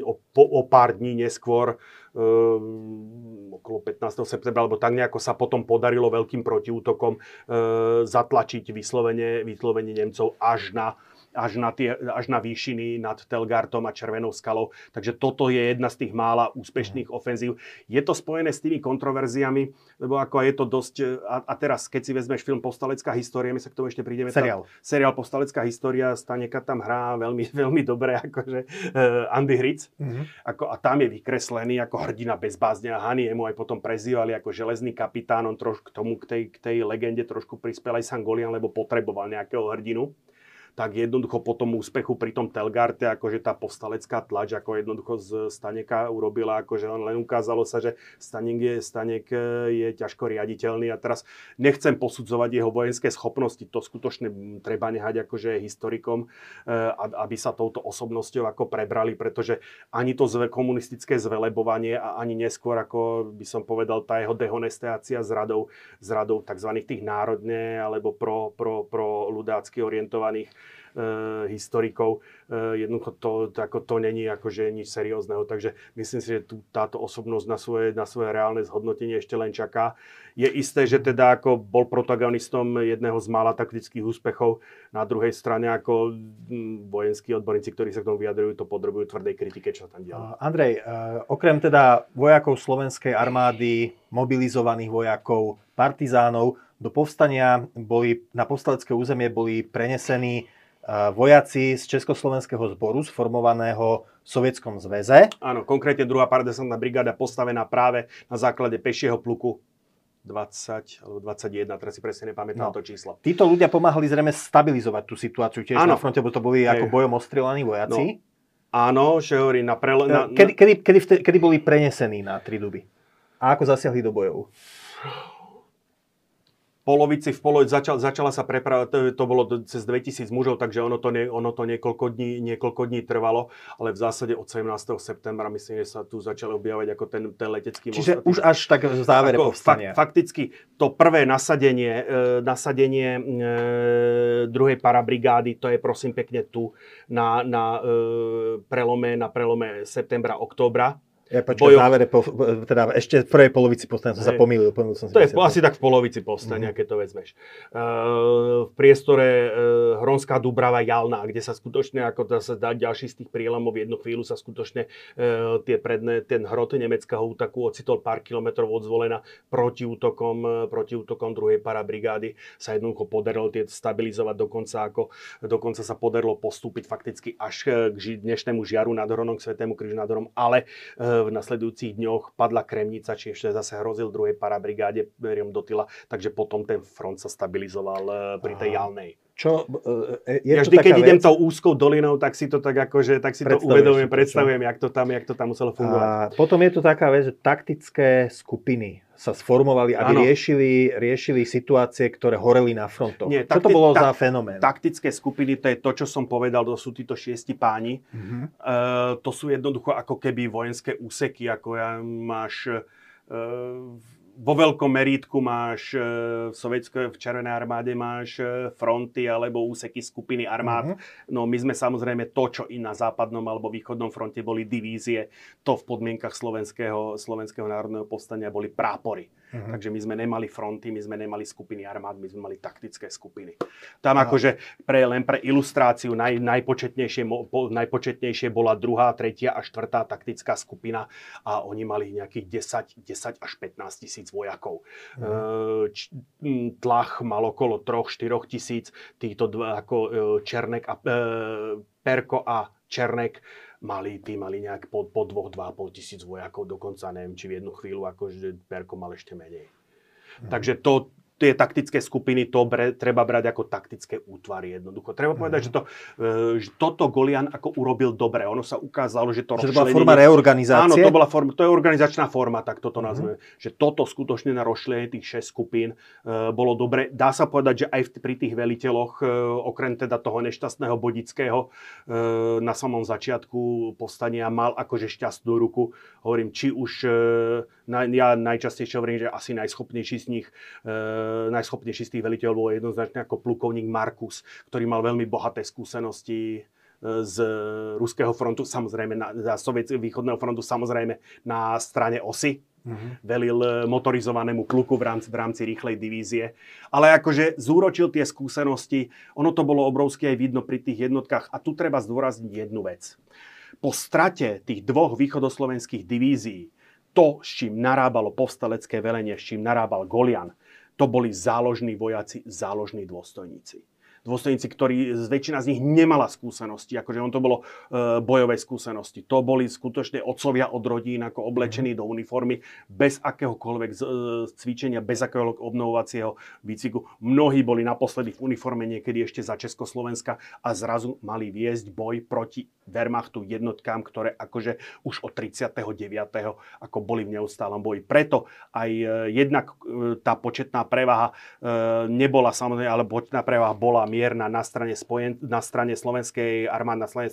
o, o pár dní neskôr um, okolo 15. septembra, alebo tak nejako sa potom podarilo veľkým protiútokom uh, zatlačiť vyslovene, vyslovene Nemcov až na až na, tie, až na výšiny nad Telgartom a Červenou skalou. Takže toto je jedna z tých mála úspešných ofenzív. Je to spojené s tými kontroverziami, lebo ako je to dosť... A, a teraz, keď si vezmeš film Postalecká história, my sa k tomu ešte prídeme. Seriál. Tam, seriál Postalecká história, Staneka tam hrá veľmi, *laughs* veľmi dobre, akože uh, Andy Hric. Mm-hmm. Ako, a tam je vykreslený ako hrdina bez bázne a Hani mu aj potom prezývali ako železný kapitán. On trošku k tomu, k tej, k tej legende trošku prispel aj Sangolian, lebo potreboval nejakého hrdinu tak jednoducho po tom úspechu pri tom Telgarte, akože tá povstalecká tlač, ako jednoducho z Staneka urobila, akože len ukázalo sa, že Stanek je, Stanek e, je ťažko riaditeľný a teraz nechcem posudzovať jeho vojenské schopnosti, to skutočne treba nehať akože historikom, e, aby sa touto osobnosťou ako prebrali, pretože ani to komunistické zvelebovanie a ani neskôr, ako by som povedal, tá jeho dehonestácia s radou, s radou tzv. tých národne alebo pro, pro, pro ľudácky orientovaných historikov. Eh, jednoducho to, ako to není akože nič seriózneho, takže myslím si, že tu táto osobnosť na svoje, na svoje reálne zhodnotenie ešte len čaká. Je isté, že teda ako bol protagonistom jedného z mála taktických úspechov, na druhej strane ako vojenskí odborníci, ktorí sa k tomu vyjadrujú, to podrobujú tvrdej kritike, čo tam dialo. Andrej, uh, okrem teda vojakov slovenskej armády, mobilizovaných vojakov, partizánov, do povstania boli, na povstalecké územie boli prenesení vojaci z Československého zboru sformovaného v Sovietskom zväze. Áno, konkrétne druhá paradesantná brigáda postavená práve na základe pešieho pluku 20 alebo 21, teraz si presne nepamätám no. to číslo. Títo ľudia pomáhali zrejme stabilizovať tú situáciu tiež ano. na fronte, bo to boli ako bojom ostrelaní vojaci. No. Áno, že hovorí na prele... Na, kedy, kedy, kedy, kedy boli prenesení na Triduby? A ako zasiahli do bojov? Polovici, v polovici začal, začala sa preprava, to, to bolo cez 2000 mužov, takže ono to, nie, ono to niekoľko, dní, niekoľko dní trvalo, ale v zásade od 17. septembra myslím, že sa tu začali objavať ako ten, ten letecký most. Čiže už až tak v závere ako povstania. Fak, fakticky to prvé nasadenie, e, nasadenie e, druhej parabrigády, to je prosím pekne tu na, na e, prelome, na prelome septembra, októbra ja počkaj, v závere, po, teda ešte v prvej polovici povstania som sa pomýlil. pomýlil som to je asi tak v polovici povstania, mm-hmm. keď to vezmeš. Uh, v priestore uh, Hronská Dubrava Jalná, kde sa skutočne, ako sa dá ďalší z tých prílomov, v jednu chvíľu sa skutočne uh, tie predné, ten hrot nemeckého útaku ocitol pár kilometrov od zvolena proti útokom, proti útokom druhej parabrigády. Sa jednoducho podarilo tie stabilizovať dokonca, ako, dokonca sa podarilo postúpiť fakticky až k dnešnému žiaru nad Hronom, k Svetému krížu nad Hronom, ale uh, v nasledujúcich dňoch padla Kremnica, či ešte zase hrozil druhej parabrigáde Riom do tyla, takže potom ten front sa stabilizoval eh, pri tej Jalnej. Čo, eh, je ja vždy, keď vec? idem tou úzkou dolinou, tak si to tak akože, tak si to uvedomujem, predstavujem, jak to, tam, jak to tam muselo fungovať. A potom je tu taká vec, že taktické skupiny sa sformovali, aby riešili, riešili situácie, ktoré horeli na frontoch. Nie, čo takti- to bolo ta- za fenomén? Taktické skupiny, to je to, čo som povedal, to sú títo šiesti páni. Mm-hmm. Uh, to sú jednoducho ako keby vojenské úseky, ako ja máš uh, vo veľkom merítku máš e, v sovietskej, v Červenej armáde máš e, fronty alebo úseky skupiny armád. Mm-hmm. No my sme samozrejme to, čo i na západnom alebo východnom fronte boli divízie, to v podmienkach slovenského, slovenského národného povstania boli prápory. Mm-hmm. Takže my sme nemali fronty, my sme nemali skupiny armád, my sme mali taktické skupiny. Tam Aha. akože pre, len pre ilustráciu naj, najpočetnejšie, po, najpočetnejšie bola druhá, tretia a štvrtá taktická skupina a oni mali nejakých 10, 10 až 15 tisíc vojakov. Mm-hmm. Č, tlach mal okolo 3-4 tisíc, týchto dva, ako e, Černek a e, Perko a Černek mali, tí mali nejak po, po dvoch, dva pol tisíc vojakov, dokonca neviem, či v jednu chvíľu, akože Perko mal ešte menej. Mm. Takže to, tie taktické skupiny, to bre, treba brať ako taktické útvary jednoducho. Treba mm. povedať, že, to, e, že toto Golian ako urobil dobre. Ono sa ukázalo, že to Že to bola forma reorganizácie? Áno, to, bola forma, to je organizačná forma, tak toto mm. nazveme. Že toto skutočne na rozšlenie tých 6 skupín e, bolo dobre. Dá sa povedať, že aj v, pri tých veliteľoch, e, okrem teda toho nešťastného Bodického, e, na samom začiatku povstania mal akože šťastnú ruku. Hovorím, či už, na, ja najčastejšie hovorím, že asi najschopnejší z nich e, najschopnejší z tých veliteľov bol jednoznačne ako plukovník Markus, ktorý mal veľmi bohaté skúsenosti e, z ruského frontu, samozrejme na, z východného frontu, samozrejme na strane osy. Mm-hmm. Velil e, motorizovanému pluku v rámci, v rámci rýchlej divízie. Ale akože zúročil tie skúsenosti. Ono to bolo obrovské aj vidno pri tých jednotkách. A tu treba zdôrazniť jednu vec. Po strate tých dvoch východoslovenských divízií, to, s čím narábalo povstalecké velenie, s čím narábal Golian, to boli záložní vojaci, záložní dôstojníci dôstojníci, ktorí väčšina z nich nemala skúsenosti, akože on to bolo e, bojové skúsenosti. To boli skutočne otcovia od rodín, ako oblečení do uniformy, bez akéhokoľvek z, e, cvičenia, bez akéhokoľvek obnovovacieho výcviku. Mnohí boli naposledy v uniforme niekedy ešte za Československa a zrazu mali viesť boj proti Wehrmachtu jednotkám, ktoré akože už od 39. ako boli v neustálom boji. Preto aj e, jednak e, tá početná prevaha e, nebola samozrejme, ale početná prevaha bola mierna na strane, spojen, na strane slovenskej armády, na strane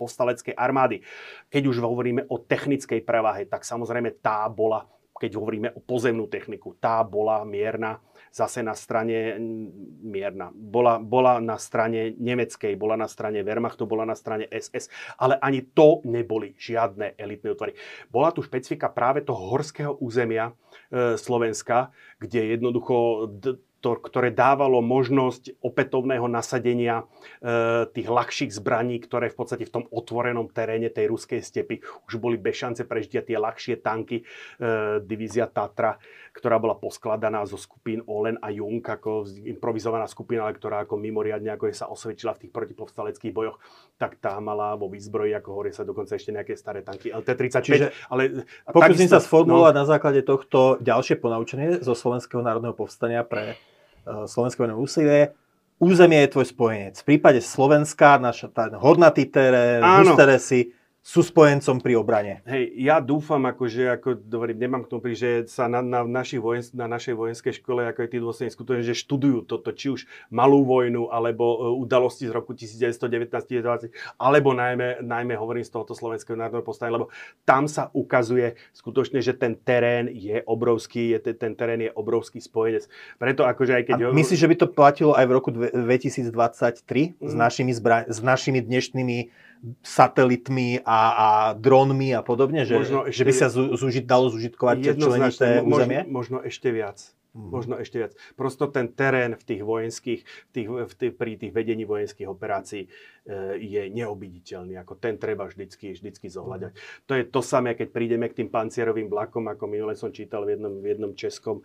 povstaleckej armády. Keď už hovoríme o technickej prevahe, tak samozrejme tá bola, keď hovoríme o pozemnú techniku, tá bola mierna zase na strane mierna. Bola, bola na strane nemeckej, bola na strane Wehrmachtu, bola na strane SS, ale ani to neboli žiadne elitné útvary. Bola tu špecifika práve toho horského územia e, Slovenska, kde jednoducho d- ktoré dávalo možnosť opätovného nasadenia e, tých ľahších zbraní, ktoré v podstate v tom otvorenom teréne tej ruskej stepy už boli bez šance prežiť tie ľahšie tanky. E, divízia Tatra, ktorá bola poskladaná zo skupín Olen a Jung, ako improvizovaná skupina, ale ktorá ako mimoriadne ako sa osvedčila v tých protipovstaleckých bojoch, tak tá mala vo výzbroji, ako hovorí sa dokonca ešte nejaké staré tanky LT-35. Čiže ale, pokúsim sa sformulovať no, na základe tohto ďalšie ponaučenie zo Slovenského národného povstania pre Slovenské vojnové úsilie. Územie je tvoj spojenec. V prípade Slovenska, naša tá hornatý terén, husteresy, sú spojencom pri obrane. Hej, ja dúfam, akože, ako hovorím, nemám k tomu pri, že sa na, na, našich vojen, na našej vojenskej škole, ako aj tí dôslední skutočne, že študujú toto, či už malú vojnu, alebo uh, udalosti z roku 1919-1920, alebo najmä, najmä hovorím z tohoto slovenského národného povstania, lebo tam sa ukazuje skutočne, že ten terén je obrovský, je, ten terén je obrovský spojenec. Preto akože aj keď... A myslíš, že by to platilo aj v roku 2023 mm. s, našimi zbra- s našimi dnešnými satelitmi a, a dronmi a podobne, že, možno že by sa zúžit, dalo zúžitkovať členité územie? Možno, možno ešte viac. Mm. Možno ešte viac. Prosto ten terén v tých vojenských, v tých, v tých, pri tých vedení vojenských operácií je neobiditeľný. Ako ten treba vždycky, vždycky zohľadať. Mm. To je to samé, keď prídeme k tým pancierovým vlakom, ako minule som čítal v jednom, v jednom českom e,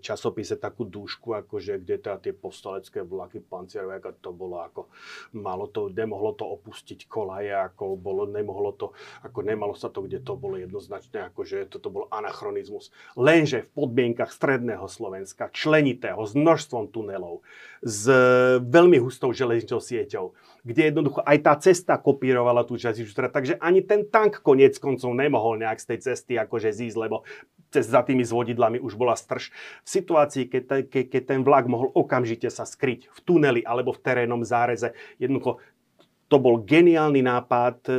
časopise takú dúšku, akože, kde teda tie postalecké vlaky pancierové, ako to bolo, ako malo to, nemohlo to opustiť kolaje, ako bolo, nemohlo to, ako nemalo sa to, kde to bolo jednoznačne, akože toto bol anachronizmus. Lenže v podmienkach stredného Slovenska, členitého, s množstvom tunelov, s veľmi hustou železničnou sieťou, kde jednoducho aj tá cesta kopírovala tú železničnú takže ani ten tank konec koncov nemohol nejak z tej cesty akože zísť, lebo cez za tými zvodidlami už bola strž. V situácii, keď, ke, keď ten vlak mohol okamžite sa skryť v tuneli alebo v terénnom záreze, jednoducho to bol geniálny nápad, e,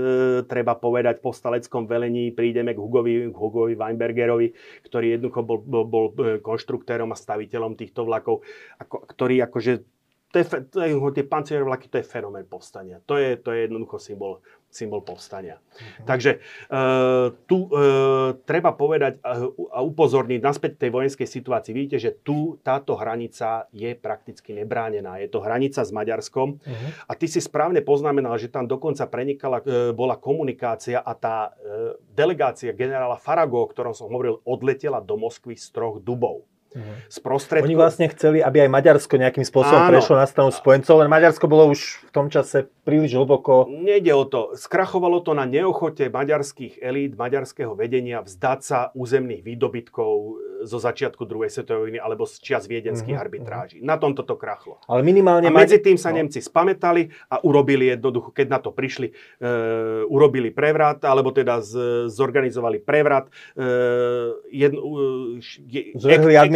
treba povedať, po staleckom velení prídeme k Hugovi, k Hugovi Weinbergerovi, ktorý jednoducho bol, bol, bol e, konštruktérom a staviteľom týchto vlakov, ako, ktorý akože to je, to je, tie pancierové vlaky, to je fenomén povstania. To je, to je jednoducho symbol, symbol povstania. Mm-hmm. Takže uh, tu uh, treba povedať uh, a upozorniť naspäť tej vojenskej situácii. Vidíte, že tu táto hranica je prakticky nebránená. Je to hranica s Maďarskom. Mm-hmm. A ty si správne poznamenal, že tam dokonca prenikala, uh, bola komunikácia a tá uh, delegácia generála Farago, o ktorom som hovoril, odletela do Moskvy z troch dubov. Uh-huh. Oni vlastne chceli, aby aj Maďarsko nejakým spôsobom Áno. prešlo na stranu spojencov, len Maďarsko bolo už v tom čase príliš hlboko. Nejde o to. Skrachovalo to na neochote maďarských elít, maďarského vedenia vzdať sa územných výdobytkov zo začiatku druhej svetovej vojny alebo z čias viedenských Mhm, arbitráží. Na tomto to krachlo. Ale minimálne... A medzi tým sa no. Nemci spametali a urobili jednoducho, keď na to prišli, e, urobili prevrat, alebo teda z, zorganizovali prevrat. E, jednu, e, š-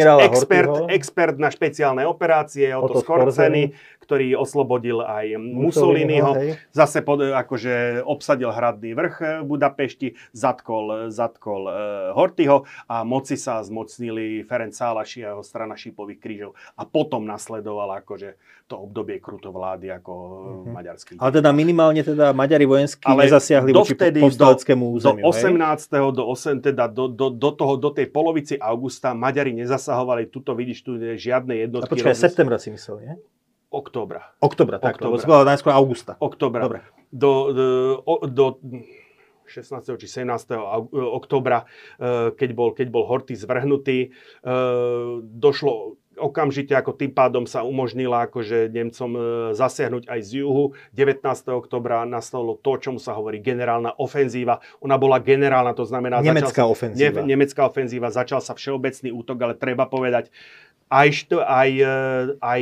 admirála expert, expert na špeciálne operácie, Otto Otto Skorzeny, ktorý oslobodil aj Mussoliniho. hej. Zase pod, akože obsadil hradný vrch e, v Budapešti, zatkol, zatkol e, Hortyho a moci sa zmocnili Ferenc Sálaši a jeho strana šípových krížov. A potom nasledoval akože to obdobie krutovlády ako Mhm. mm maďarský. Ale teda minimálne teda Maďari vojenskí Ale nezasiahli voči dovtedy povstaleckému do územiu. hej? 18. do 8, teda do, do, do, toho, do tej polovici augusta Maďari nezasahovali, tuto vidíš, tu žiadne A jednotky. počkaj, rozmysl- septembra si myslel, nie? Októbra. Oktobra, tak. Októbra. Lebo si najskôr augusta. Oktobra. Dobre. Do, do, do 16. či 17. au- oktobra, eh, keď bol, keď bol Horty zvrhnutý, eh, došlo okamžite, ako tým pádom sa umožnila akože Nemcom zasiahnuť aj z juhu. 19. oktobra nastalo to, čomu sa hovorí generálna ofenzíva. Ona bola generálna, to znamená... Nemecká začal, ofenzíva. Ne, nemecká ofenzíva, začal sa všeobecný útok, ale treba povedať, aj, aj, aj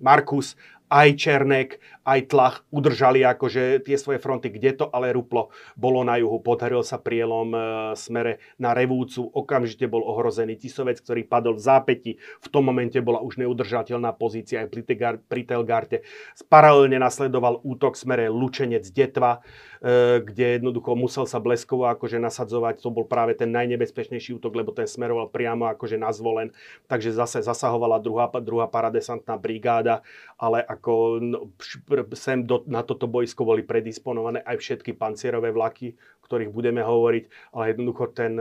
Markus, aj Černek, aj Tlach udržali akože tie svoje fronty, kde to ale ruplo bolo na juhu. Podaril sa prielom e, smere na Revúcu, okamžite bol ohrozený Tisovec, ktorý padol v zápäti. V tom momente bola už neudržateľná pozícia aj pri, Tegar- pri Telgarte. Paralelne nasledoval útok smere Lučenec Detva, e, kde jednoducho musel sa bleskovo akože nasadzovať. To bol práve ten najnebezpečnejší útok, lebo ten smeroval priamo akože na zvolen. Takže zase zasahovala druhá, druhá paradesantná brigáda, ale ako no, sem do, na toto boisko boli predisponované aj všetky pancierové vlaky, o ktorých budeme hovoriť, ale jednoducho ten,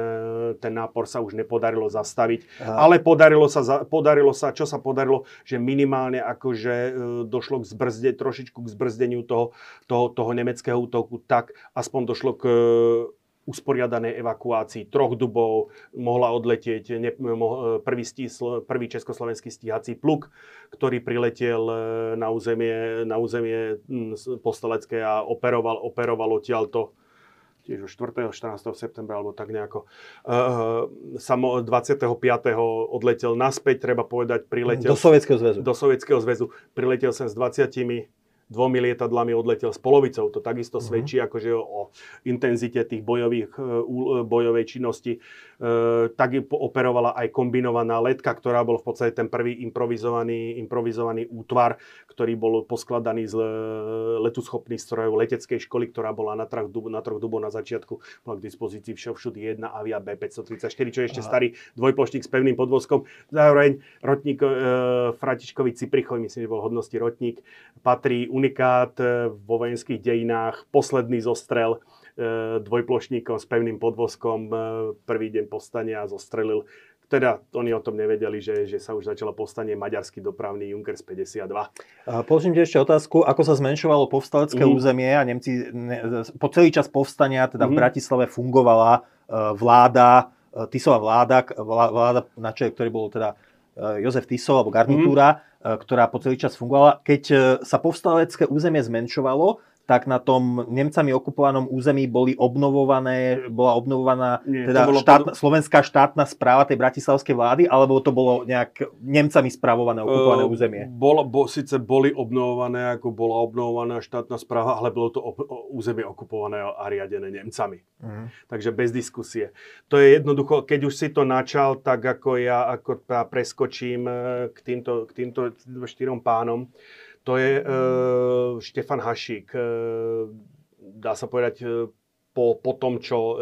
ten nápor sa už nepodarilo zastaviť. A- Ale podarilo sa, podarilo sa, čo sa podarilo, že minimálne akože e, došlo k zbrzde, trošičku k zbrzdeniu toho, toho, toho nemeckého útoku, tak aspoň došlo k usporiadanej evakuácii troch dubov, mohla odletieť ne, mo, prvý, stísl, prvý československý stíhací pluk, ktorý priletel e, na územie, na územie postelecké a operoval, operoval odtiaľto tiež už 4. 14. septembra alebo tak nejako. Uh, samo 25. odletel naspäť, treba povedať, priletel Do Sovietskeho zväzu. do Sovietskeho zväzu, priletel sem s 20 dvomi lietadlami odletel s polovicou. To takisto Mhm. svedčí akože o, intenzite tých bojových, e, e, bojovej činnosti. E, tak operovala aj kombinovaná letka, ktorá bol v podstate ten prvý improvizovaný, improvizovaný útvar, ktorý bol poskladaný z e, letuschopných strojov leteckej školy, ktorá bola na dub, na troch dubov na začiatku. Bola k dispozícii všovšudy jedna Avia B534, čo je ešte Aha. starý dvojplošník s pevným podvozkom. Zároveň rotník e, Fratičkovi Ciprichovi, myslím, že bol hodnosti rotník, patrí unikát vo vojenských dejinách, posledný zostrel dvojplošníkom s pevným podvozkom e, prvý deň povstania zostrelil. Teda oni o tom nevedeli, že, že sa už začalo povstanie maďarský dopravný Junkers 52. A Položím ti ešte otázku, ako sa zmenšovalo povstalecké Mhm. územie a Nemci ne, po celý čas povstania, teda v Mhm. Bratislave fungovala e, vláda, e, Tisová vláda, vlá- vláda na čele, ktorý bol teda e, Jozef Tiso alebo garnitúra, e, ktorá po celý čas fungovala. Keď e, sa povstalecké územie zmenšovalo, tak na tom Nemcami okupovanom území boli obnovované, bola obnovovaná Nie, teda bolo štátna, slovenská štátna správa tej bratislavskej vlády, alebo to bolo nejak Nemcami spravované okupované Eh, územie? Bolo, bo, síce boli obnovované, ako bola obnovovaná štátna správa, ale bolo to op- o- územie okupované a riadené Nemcami. Mhm. Takže bez diskusie. To je jednoducho, keď už si to načal, tak ako ja ako ja preskočím eh, k týmto, k týmto štyrom pánom. To je e, Štefan Hašík. E, dá sa povedať, e, po, po tom, čo e,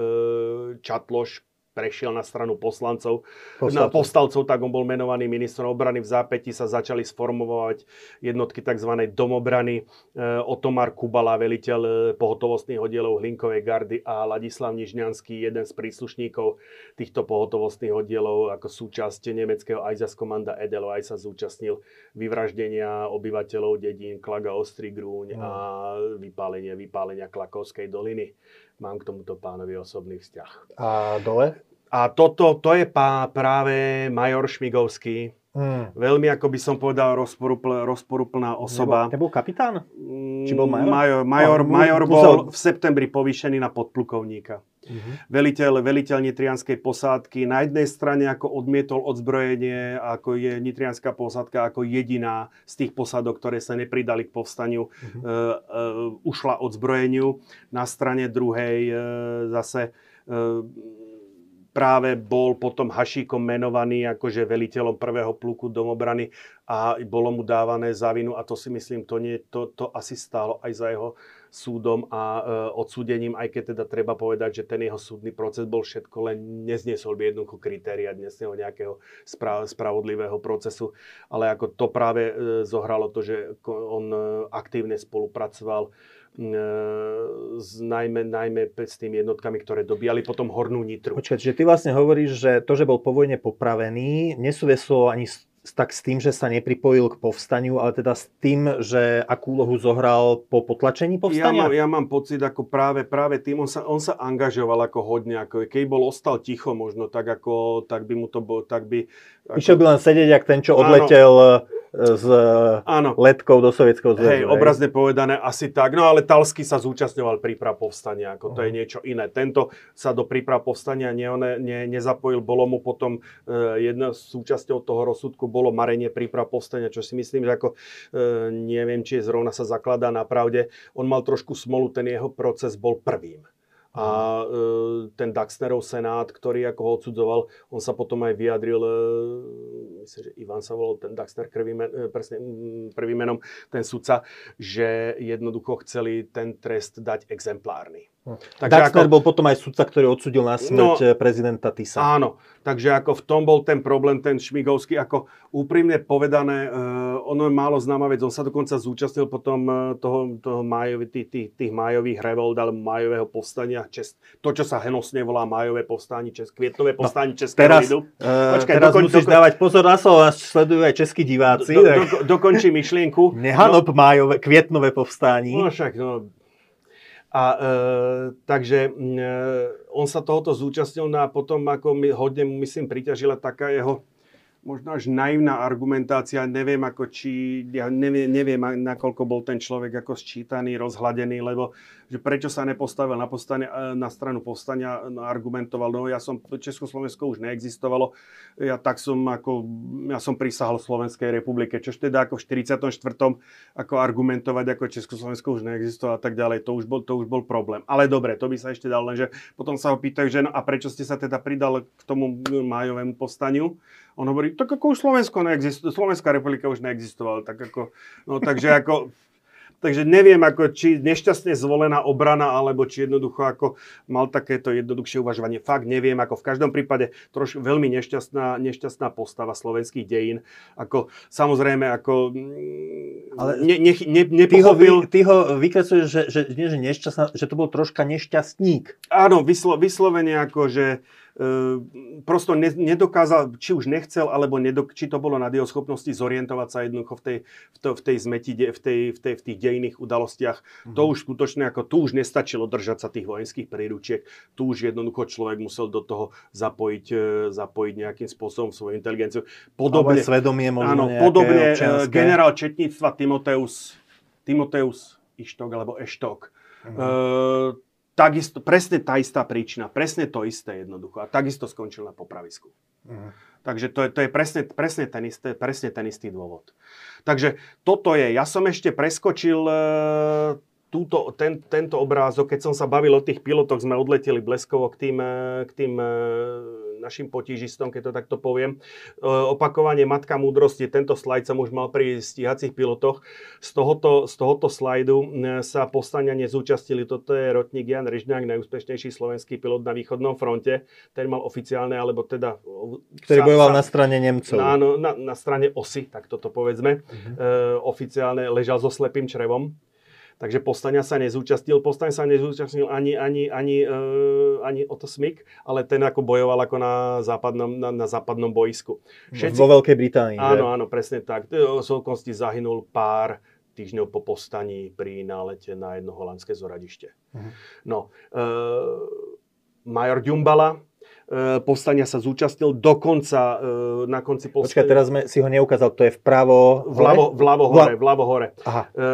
Čatloš prešiel na stranu poslancov, na Povstalcov. tak on bol menovaný ministrom obrany. V zápäti sa začali sformovať jednotky tzv. domobrany. E, Otomar Kubala, veliteľ e, pohotovostných oddielov Hlinkovej gardy a Ladislav Nižňanský, jeden z príslušníkov týchto pohotovostných oddielov ako súčasť nemeckého Einsatzkommanda Edelo aj sa zúčastnil vyvraždenia obyvateľov dedín Klaga Ostrý Grúň No. a vypálenia, vypálenia Klakovskej doliny. Mám k tomuto pánovi osobný vzťah. A dole? A toto, to je pá, práve major Šmigovský, Hmm. Veľmi, ako by som povedal, rozporupl, rozporúplná osoba. Nebol, nebol kapitán? Či bol major? Major, major, major bol v septembri povýšený na podplukovníka. Uh-huh. Veliteľ, veliteľ nitrianskej posádky na jednej strane ako odmietol odzbrojenie, ako je nitrianská posádka ako jediná z tých posádok, ktoré sa nepridali k povstaniu, uh-huh. uh, uh, ušla odzbrojeniu. Na strane druhej uh, zase uh, práve bol potom Hašíkom menovaný akože veliteľom prvého pluku domobrany a bolo mu dávané za vinu a to si myslím, to, nie, to, to asi stálo aj za jeho súdom a e, odsúdením, aj keď teda treba povedať, že ten jeho súdny proces bol všetko, len nezniesol by jednoducho kritéria dnesného nejakého spra- spravodlivého procesu, ale ako to práve e, zohralo to, že on e, aktívne spolupracoval s, najmä, najmä s tými jednotkami, ktoré dobíjali potom Hornú Nitru. Počkaj, že ty vlastne hovoríš, že to, že bol po vojne popravený, nesúvislo ani s tak s tým, že sa nepripojil k povstaniu, ale teda s tým, že akú úlohu zohral po potlačení povstania? Ja mám, ja mám pocit, ako práve, práve tým, on sa, on sa angažoval ako hodne, ako keď bol ostal ticho možno, tak, ako, tak by mu to bol, tak by... Ako... Išiel by len sedieť, jak ten, čo odletel... Áno s Áno. letkou do Sovietskeho zväzu. Hej, obrazne povedané asi tak. No ale Talsky sa zúčastňoval príprav povstania, ako to uh-huh. je mhm. niečo iné. Tento sa do príprav povstania ne, ne, nezapojil, bolo mu potom uh, jedna súčasťou toho rozsudku bolo marenie príprav povstania, čo si myslím, že ako uh, neviem, či je zrovna sa zakladá na pravde. On mal trošku smolu, ten jeho proces bol prvým. A e, ten Daxnerov senát, ktorý ako ho odsudzoval, on sa potom aj vyjadril, e, myslím, že Ivan sa volal ten Daxner prvým, e, presne, prvým menom, ten sudca, že jednoducho chceli ten trest dať exemplárny. Takže Daxner ako, bol potom aj sudca, ktorý odsudil na smrť no, prezidenta Tisa. Áno, takže ako v tom bol ten problém, ten Šmigovský, ako úprimne povedané, uh, ono je málo známa vec, on sa dokonca zúčastnil potom uh, toho, toho májovi, tých, tých, tých májových revolt, alebo májového povstania, čes, to, čo sa henosne volá májové povstanie, čes, kvietnové no, povstanie no, Českého teraz, lidu. Uh, Počkaj, teraz dokoň, musíš dokoň, dávať pozor na slovo, nás sledujú aj českí diváci. Do, do, do, dokončím myšlienku. Nehanop no, májové, kvietnové povstání. No však, no, a e, takže e, on sa tohoto zúčastnil no a potom ako mi, hodne mu myslím priťažila taká jeho možno až naivná argumentácia, neviem ako či, ja neviem, neviem nakoľko bol ten človek ako sčítaný, rozhladený, lebo že prečo sa nepostavil na, postane, na stranu povstania, no, argumentoval, no ja som, Československo už neexistovalo, ja tak som ako, ja som prísahal Slovenskej republike, čož teda ako v 44. ako argumentovať, ako Československo už neexistovalo a tak ďalej, to už bol, to už bol problém. Ale dobre, to by sa ešte dal, lenže potom sa ho pýtajú, že no a prečo ste sa teda pridal k tomu májovému povstaniu? On hovorí, tak ako už Slovensko neexistuje, Slovenská republika už neexistovala, tak ako, no takže ako, Takže neviem, ako, či nešťastne zvolená obrana, alebo či jednoducho ako mal takéto jednoduchšie uvažovanie. Fakt neviem, ako v každom prípade trošku veľmi nešťastná, nešťastná postava slovenských dejín. Ako, samozrejme, ako mm, Ale ne, ne, ne, nepochopil... Ty ho, ty ho vykresuješ, že, že, že, že, nešťastná, že to bol troška nešťastník. Áno, vyslo, vyslovene ako, že prosto ne, nedokázal, či už nechcel, alebo nedok, či to bolo na jeho schopnosti zorientovať sa jednoducho v tej, v to, v tej zmeti, v, tej, v, tej, v tých dejných udalostiach. Mm-hmm. To už skutočne, ako tu už nestačilo držať sa tých vojenských príručiek, tu už jednoducho človek musel do toho zapojiť, e, zapojiť nejakým spôsobom svoju inteligenciu. Podobne, svedomie áno, podobne e, občianské. generál četníctva Timoteus, Timoteus Ištok alebo Eštok. Mm-hmm. E, takisto, presne tá istá príčina, presne to isté jednoducho. A takisto skončil na popravisku. Uh-huh. Takže to je, to je presne, presne, ten istý, presne ten istý dôvod. Takže toto je. Ja som ešte preskočil e, túto, ten, tento obrázok, keď som sa bavil o tých pilotoch, sme odleteli bleskovo k tým, e, k tým e, našim potížistom, keď to takto poviem. E, opakovanie Matka múdrosti, tento slajd som už mal pri stíhacích pilotoch. Z tohoto, z tohoto slajdu sa postania nezúčastili. Toto je rotník Jan Ryžňák, najúspešnejší slovenský pilot na východnom fronte. Ten mal oficiálne, alebo teda... Ktorý sa, bojoval sa, na strane Nemcov. Áno, na, na strane osy, tak toto povedzme. Uh-huh. E, oficiálne ležal so slepým črevom. Takže Postania sa nezúčastnil. Postaň sa nezúčastnil ani, ani, ani, uh, ani Otto Smik, ale ten ako bojoval ako na západnom, na, na západnom boisku. Všetci, Vo Veľkej Británii. Áno, áno, presne tak. O okolnosti zahynul pár týždňov po postaní pri nálete na jedno holandské zoradište. Uh-huh. No, uh, major Ďumbala, e, povstania sa zúčastnil, dokonca e, na konci Počkaj, povstania... teraz sme si ho neukázal, to je vpravo Vľavo, vľavo hore, vľavo hore. Aha. E,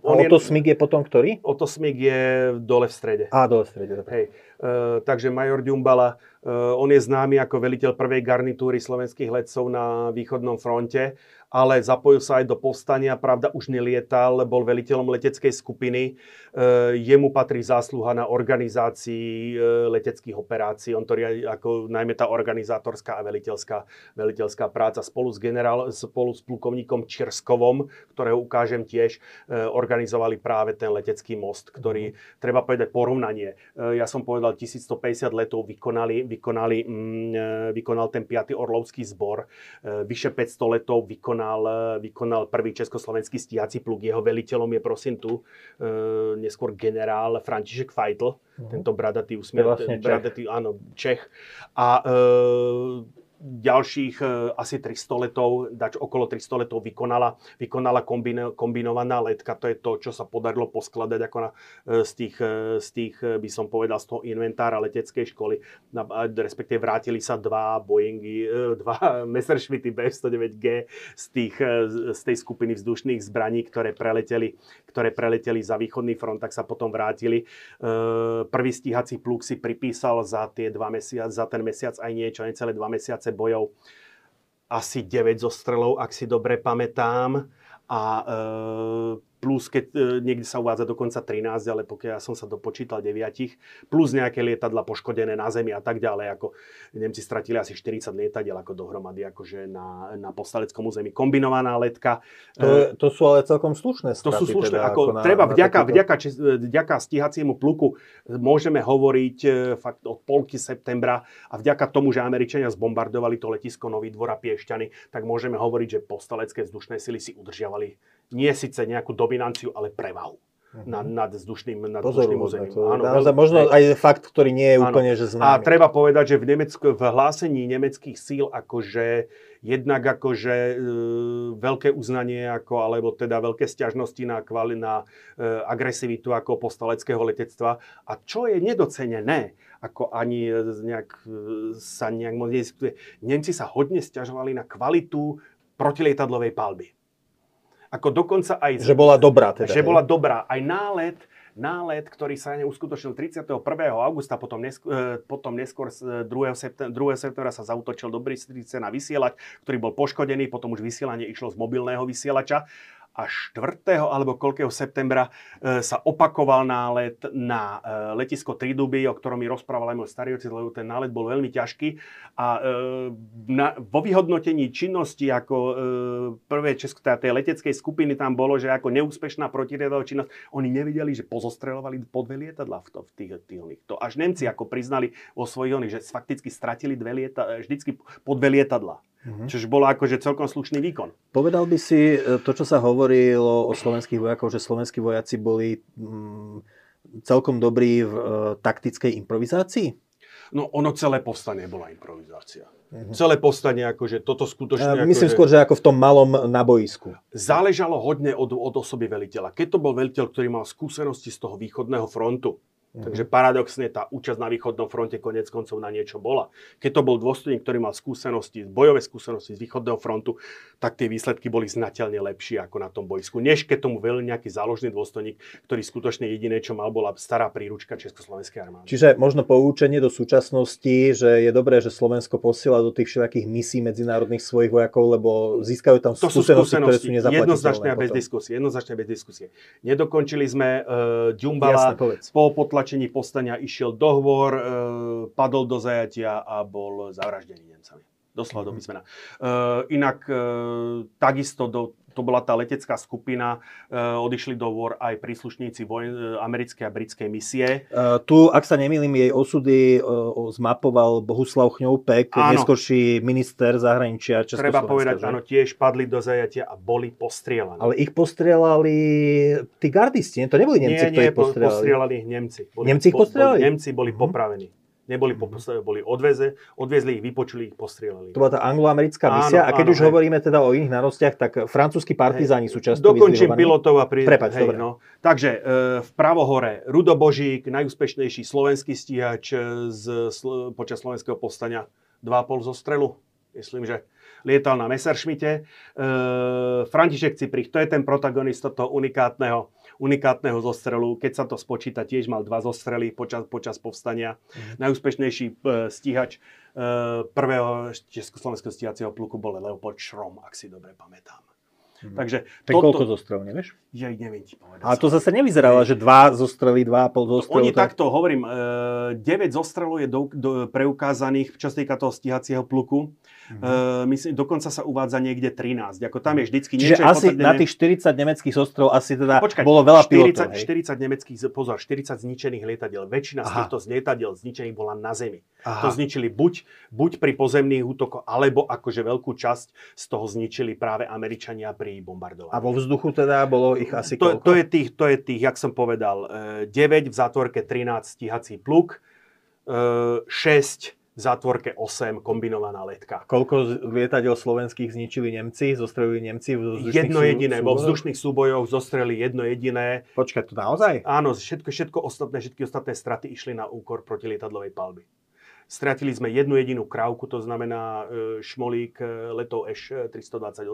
A Oto Smig je potom ktorý? Oto Smig je dole v strede. Á, dole v strede. dobre. Hej. E, takže major Ďumbala, e, on je známy ako veliteľ prvej garnitúry slovenských letcov na východnom fronte, ale zapojil sa aj do povstania, pravda už nelietal, bol veliteľom leteckej skupiny. E, jemu patrí zásluha na organizácii e, leteckých operácií. On to ako najmä tá organizátorská a veliteľská, veliteľská práca spolu s, generál, spolu s plukovníkom Čirskovom, ktorého ukážem tiež, e, organizovali práve ten letecký most, ktorý, treba povedať porovnanie. Ja som povedal, 1150 letov vykonali, vykonali, mm, vykonal ten 5. Orlovský zbor. Vyše 500 letov vykonal, e, vykonal prvý československý stíhací pluk. Jeho veliteľom je prosím tu e, neskôr generál František Feitl, tento bradatý úsmiel, vlastne Čech. bradatý, áno, Čech. A e, ďalších e, asi 300 letov, dač okolo 300 letov vykonala, vykonala kombino, kombinovaná letka. To je to, čo sa podarilo poskladať ako na, e, z, tých, e, z tých, by som povedal, z toho inventára leteckej školy. Na, respektíve vrátili sa dva Boeingy, dva *laughs* Messerschmitty B-109G z, tých, z tej skupiny vzdušných zbraní, ktoré preleteli, ktoré preleteli za východný front, tak sa potom vrátili. Prvý stíhací pluk si pripísal za tie dva mesiac, za ten mesiac aj niečo, necelé dva mesiace bojov asi 9 zostrelov, ak si dobre pamätám. A e, plus, keď e, niekde sa uvádza dokonca 13, ale pokiaľ ja som sa dopočítal 9, plus nejaké lietadla poškodené na zemi a tak ďalej. Ako Nemci stratili asi 40 lietadiel ako dohromady akože na, na postaleckom území. Kombinovaná letka. To, je- to sú ale celkom slušné To straty. sú slušné, teda, ako, na- treba na vďaka, takýto- vďaka, čes- vďaka stíhaciemu pluku môžeme hovoriť e, fakt od polky septembra a vďaka tomu, že Američania zbombardovali to letisko Nový dvor a Piešťany, tak môžeme hovoriť, že postalecké vzdušné sily si udržiavali nie síce nejakú dominanciu, ale prevahu nad, nad vzdušným, nad vzdušným územím. To Áno, naozaj možno aj fakt, ktorý nie je Áno. úplne že a známy. treba povedať, že v, Nemecku, v hlásení nemeckých síl akože jednak akože e, veľké uznanie ako, alebo teda veľké stiažnosti na, kvali, na e, agresivitu ako postaleckého letectva. A čo je nedocenené, ako ani e, nejak, e, sa nejak moc nediskutuje, Nemci sa hodne stiažovali na kvalitu protilietadlovej palby. Ako dokonca aj... Že bola dobrá teda. že hej? bola dobrá. Aj nálet, nálet, ktorý sa uskutočnil 31. augusta, potom, nesk- e, potom neskôr z 2. septembra, 2. septembra sa zautočil do Bystrice na vysielač, ktorý bol poškodený, potom už vysielanie išlo z mobilného vysielača a 4. alebo koľkého septembra e, sa opakoval nálet na e, letisko Triduby, o ktorom mi rozprával aj môj starý otec, lebo ten nálet bol veľmi ťažký. A e, na, vo vyhodnotení činnosti ako prvé česko, teda tej leteckej skupiny tam bolo, že ako neúspešná protiriadová činnosť, oni nevideli, že pozostrelovali po dve lietadla v, to, v tých, tých oných. To až Nemci ako priznali vo svojich oných, že fakticky stratili dve lieta, vždycky po dve lietadla. Mhm. Čož bolo akože celkom slušný výkon. Povedal by si e, to, čo sa hovorilo o slovenských vojakoch, že slovenskí vojaci boli mm, celkom dobrí v e, taktickej improvizácii? No ono celé povstanie bola improvizácia. Mhm. Celé povstanie, akože toto skutočne... E, Myslím akože, skôr, že ako v tom malom na boisku. Záležalo hodne od, od osoby veliteľa. Keď to bol veliteľ, ktorý mal skúsenosti z toho východného frontu, Mhm. Takže paradoxne tá účasť na východnom fronte konec koncov na niečo bola. Keď to bol dôstojník, ktorý mal skúsenosti, bojové skúsenosti z východného frontu, tak tie výsledky boli znateľne lepšie ako na tom bojsku. Než keď tomu veľ nejaký záložný dôstojník, ktorý skutočne jediné, čo mal, bola stará príručka Československej armády. Čiže možno poučenie do súčasnosti, že je dobré, že Slovensko posiela do tých všetkých misí medzinárodných svojich vojakov, lebo získajú tam To sú skúsenosti, ktoré sú skúsenosti nezaplatiteľné. jednoznačne a bez diskusie. Jednoznačne bez diskusie. Nedokončili sme uh, Jasne, Ďumbala, povedz. Po potlačení povstania išiel dohovor, e, padol do zajatia a bol zavraždený Nemcami. Doslova do Mhm. písmena. E, inak e, takisto do, to bola tá letecká skupina, e, odišli do vor aj príslušníci vojen, e, americkej a britskej misie. Uh, tu, ak sa nemýlim, jej osudy zmapoval Bohuslav Chňoupek, neskôrší minister zahraničia Československa. Treba povedať, že? áno, tiež padli do zajatia a boli postrielaní. Ale ich postrelali tí gardisti, to neboli Nemci, nie, ktorí nie, po- postrelali. postrelali ich Nemci. Boli, Nemci ich po- postrelali? Boli, Nemci boli Mhm. popravení. Neboli, Mhm. mm-hmm. boli odveze, odviezli ich, vypočuli ich, postrieľali. To bola tá angloamerická Áno, misia. a keď áno, už hej. hovoríme teda o iných nárostiach, tak francúzski partizáni sú často Dokončím pilotov a pri... Prepač, dobre. no. Takže e, v pravohore Rudo Božík, najúspešnejší slovenský stíhač e, z, sl, počas slovenského povstania, 2,5 zo strelu. Myslím, že lietal na Messerschmitte. E, František Ciprich, to je ten protagonista toho unikátneho, unikátneho zostrelu. Keď sa to spočíta, tiež mal dva zostrely počas, počas povstania. Mhm. Najúspešnejší e, stíhač e, prvého československého stíhacieho pluku bol Leopold Šrom, ak si dobre pamätám. Mhm. Takže Tak koľko zostrel, nevieš? Ja neviem ti povedať. Ale to zase nevyzeralo, že dva zostrely, dva a pol zostrelu. Oni to takto, hovorím, e, 9 zostrelov je do, do, preukázaných, čo sa týka toho stíhacieho pluku. E, myslím, dokonca sa uvádza niekde 13. Ako tam je vždycky Čiže niečo... je asi na tých 40 nemeckých zostrelov asi teda Počkaj, bolo veľa 40, pilotov. hej? 40 nemeckých, pozor, 40 zničených lietadiel. Väčšina z Aha. týchto lietadiel zničených bola na zemi. Aha. To zničili buď, buď pri pozemných útokoch, alebo akože veľkú časť z toho zničili práve Američania pri bombardovaní. A vo vzduchu teda bolo ich asi to, koľko? to, je tých, to je tých, jak som povedal, e, 9 v zátvorke 13 stíhací pluk, e, 6 v zátvorke 8 kombinovaná letka. Koľko lietadiel slovenských zničili Nemci, zostrelili Nemci v vzdušných Jedno jediné, vo súbojoch? vzdušných súbojoch zostreli jedno jediné. Počkaj, to naozaj? Áno, všetko, všetko ostatné, všetky ostatné straty išli na úkor protilietadlovej palby. Stratili sme jednu jedinú krávku, to znamená e, šmolík e, letov Eš 328,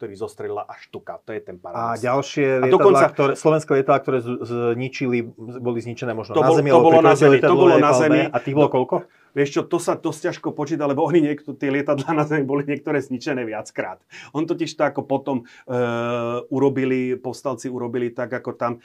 ktorý zostrelila až tuka. To je ten A paradox. ďalšie A lietadlá, dokonca- ktoré, slovenské lietadlá, ktoré zničili, boli zničené možno To na bol- zemi, to bolo na zemi, to bolo na zemi. A tých bolo koľko? Vieš čo, to sa dosť ťažko počíta, lebo oni niekto, tie lietadlá na zemi boli niektoré zničené viackrát. On totiž to ako potom e, urobili, povstalci urobili tak, ako tam e,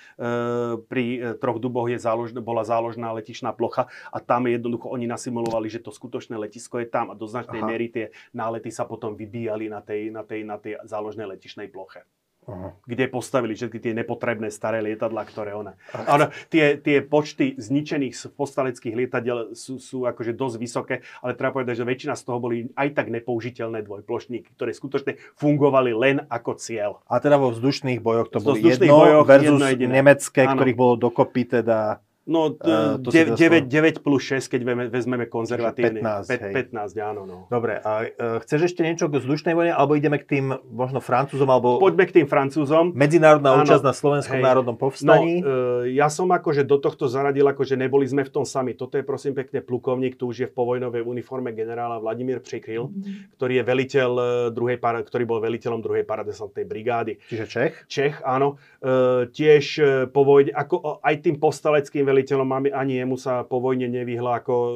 pri e, troch duboch je zálož, bola záložná letišná plocha a tam jednoducho oni nasimulovali, že to skutočné letisko je tam a do značnej miery tie nálety sa potom vybíjali na tej, na tej, na tej záložnej letišnej ploche Aha. kde postavili všetky tie nepotrebné staré lietadlá, ktoré ona... Áno, tie, tie počty zničených postaleckých lietadiel sú, sú akože dosť vysoké, ale treba povedať, že väčšina z toho boli aj tak nepoužiteľné dvojplošníky, ktoré skutočne fungovali len ako cieľ. A teda vo vzdušných bojoch to vzdušných jedno bojoch versus jedno jediné. nemecké, Áno. ktorých bolo dokopy teda... No, Eh, si 9, dostal. 9, plus 6, keď vezmeme, konzervatívny. 15, Pet- hej. 15, áno, no. Dobre, a e, chceš ešte niečo k vzdušnej vojne, alebo ideme k tým možno Francúzom, alebo Poďme k tým Francúzom. medzinárodná Áno. účasť na Slovenskom Hej. národnom No, povstaní? e, ja som akože do tohto zaradil, akože neboli sme v tom sami. Toto je prosím pekne plukovník, tu už je v povojnovej uniforme generála Vladimír Přikryl, ktorý je veliteľ e, druhej para, ktorý bol veliteľom druhej paradesantnej brigády. Čiže Čech? Čech, áno. E, tiež po vojne, ako aj tým postaleckým veliteľom, ani jemu sa po vojne nevyhla, ako e,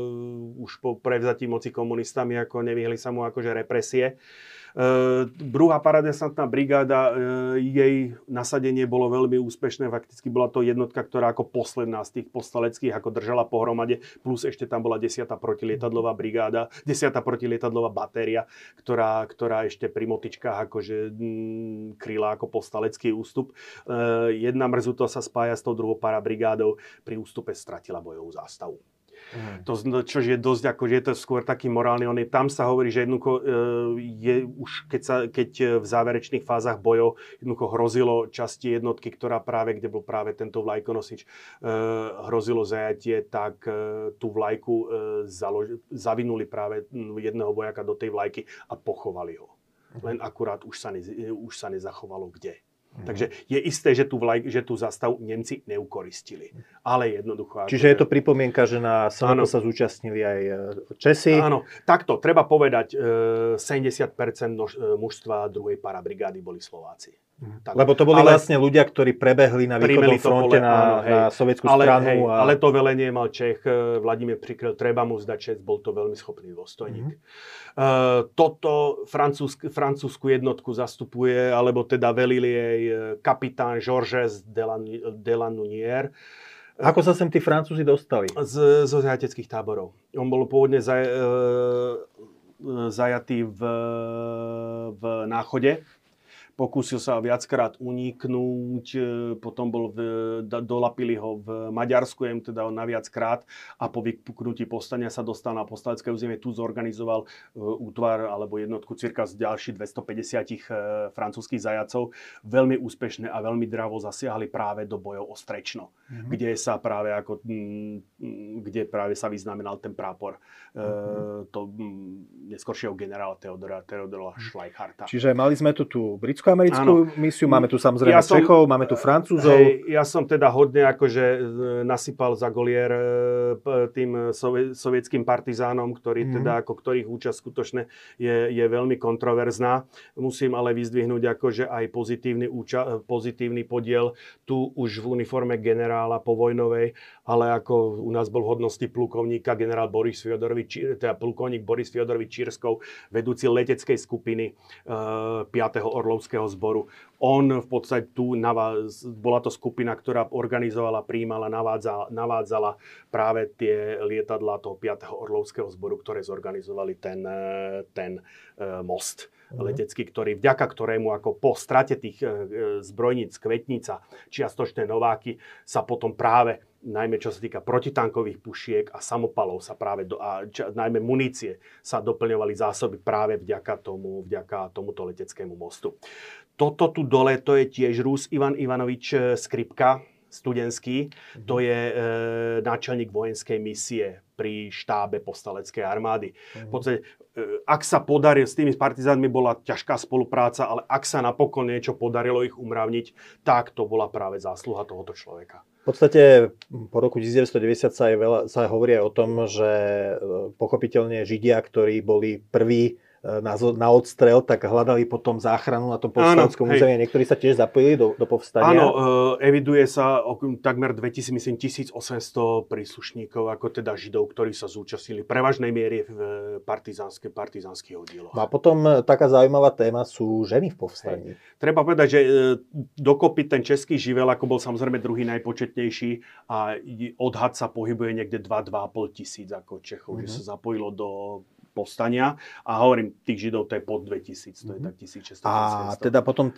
už po prevzatí moci komunistami, ako nevyhli sa mu akože represie. E, druhá paradesantná brigáda, e, jej nasadenie bolo veľmi úspešné. Fakticky bola to jednotka, ktorá ako posledná z tých postaleckých ako držala pohromade, plus ešte tam bola 10. protilietadlová brigáda, 10. protilietadlová batéria, ktorá, ktorá ešte pri motičkách akože mm, kryla ako postalecký ústup. E, jedna mrzuto sa spája s tou druhou parabrigádou, pri ústupe stratila bojovú zástavu. To, zn- čož je dosť, ako, je to skôr taký morálny. On je, tam sa hovorí, že jednoducho e, je už, keď, sa, keď e, v záverečných fázach bojov jednoducho hrozilo časti jednotky, ktorá práve, kde bol práve tento vlajkonosič, e, hrozilo zajatie, tak tú vlajku založ, zavinuli práve mm, jedného vojaka do tej vlajky a pochovali ho. Len akurát už sa, ne, už sa nezachovalo kde. Takže je isté, že tú, vlajk, že tú zastavu Nemci neukoristili. Ale jednoducho... Čiže je to pripomienka, že na Áno. sa zúčastnili aj e, Česi. Áno, takto, treba povedať, e, 70% nož, e, mužstva druhej parabrigády boli Slováci. Tak. Lebo to boli Ale- vlastne ľudia, ktorí prebehli na východnom fronte pole, na, áno, hej. na sovietskú ale, stranu. hej, a... ale to velenie mal Čech, e, Vladimír Přikryl, treba mu zdať čest, bol to veľmi schopný dôstojník. Mhm. Uh, toto francúzsk, francúzsku jednotku zastupuje, alebo teda velil jej e, kapitán Georges Delan- Delanunier Ako sa sem tí Francúzi dostali? z, zo zajateckých táborov. On bol pôvodne zaj, uh, zajatý v, v náchode. Pokúsil sa viackrát uniknúť, e, potom bol v, dolapili ho v Maďarsku, jem teda na viackrát a po vypuknutí povstania sa dostal na postalecké územie, tu zorganizoval e, útvar alebo jednotku cirka z ďalších 250 e, francúzských zajacov. Veľmi úspešné a veľmi dravo zasiahli práve do bojov o Strečno, mm-hmm. kde sa práve ako, kde práve sa vyznamenal ten prápor mm-hmm. to neskoršieho generála Teodora, Teodora mhm. Schleichharta. Čiže mali sme tu tú britskú americkú misiu, máme tu samozrejme ja som, Čechov, máme tu Francúzov. Hej, ja som teda hodne akože e, nasypal za golier e, tým sovietským partizánom, ktorí mm. teda, ako ktorých účasť skutočne je, je veľmi kontroverzná. Musím ale vyzdvihnúť akože aj pozitívny, úča, pozitívny podiel tu už v uniforme generála povojnovej, ale ako u nás bol hodnosti plukovníka generál Boris Fiodorovič, teda plukovník Boris Fiodorovič Čírskov, vedúci leteckej skupiny uh, 5. Orlovského vojenského zboru. On v podstate tu, bola to skupina, ktorá organizovala, príjmala, navádzala, navádzala práve tie lietadla toho 5. Orlovského zboru, ktoré zorganizovali ten, ten e, most mm. letecký, ktorý, vďaka ktorému ako po strate tých e, zbrojníc Kvetnica, čiastočné Nováky, sa potom práve najmä čo sa týka protitankových pušiek a samopalov sa práve, do, a čo, najmä munície sa doplňovali zásoby práve vďaka tomu, vďaka tomuto leteckému mostu. Toto tu dole, to je tiež Rus Ivan Ivanovič e, Skripka, studenský, mm-hmm. to je e, náčelník vojenskej misie pri štábe postaleckej armády. V podstate, e, ak sa podarilo, s tými partizánmi bola ťažká spolupráca, ale ak sa napokon niečo podarilo ich umravniť, tak to bola práve zásluha tohoto človeka. V podstate po roku 1990 sa, je veľa, sa hovorí aj o tom, že e, pochopiteľne Židia, ktorí boli prví na, na odstrel, tak hľadali potom záchranu na tom povstaleckom území. Niektorí sa tiež zapojili do, do povstania. Áno, e, eviduje sa takmer 2000, myslím 1800 príslušníkov, ako teda Židov, ktorí sa zúčastnili prevažnej miery v partizánskych, partizánskych oddieloch. No a potom e, taká zaujímavá téma sú ženy v povstaní. Hej. Treba povedať, že dokopy ten český živel, ako bol samozrejme druhý najpočetnejší a odhad sa pohybuje niekde 2-2,5 tisíc ako Čechov, mm-hmm. že sa zapojilo do povstania a hovorím, tých Židov to je pod 2000, to je mhm. tak 1600. A teda potom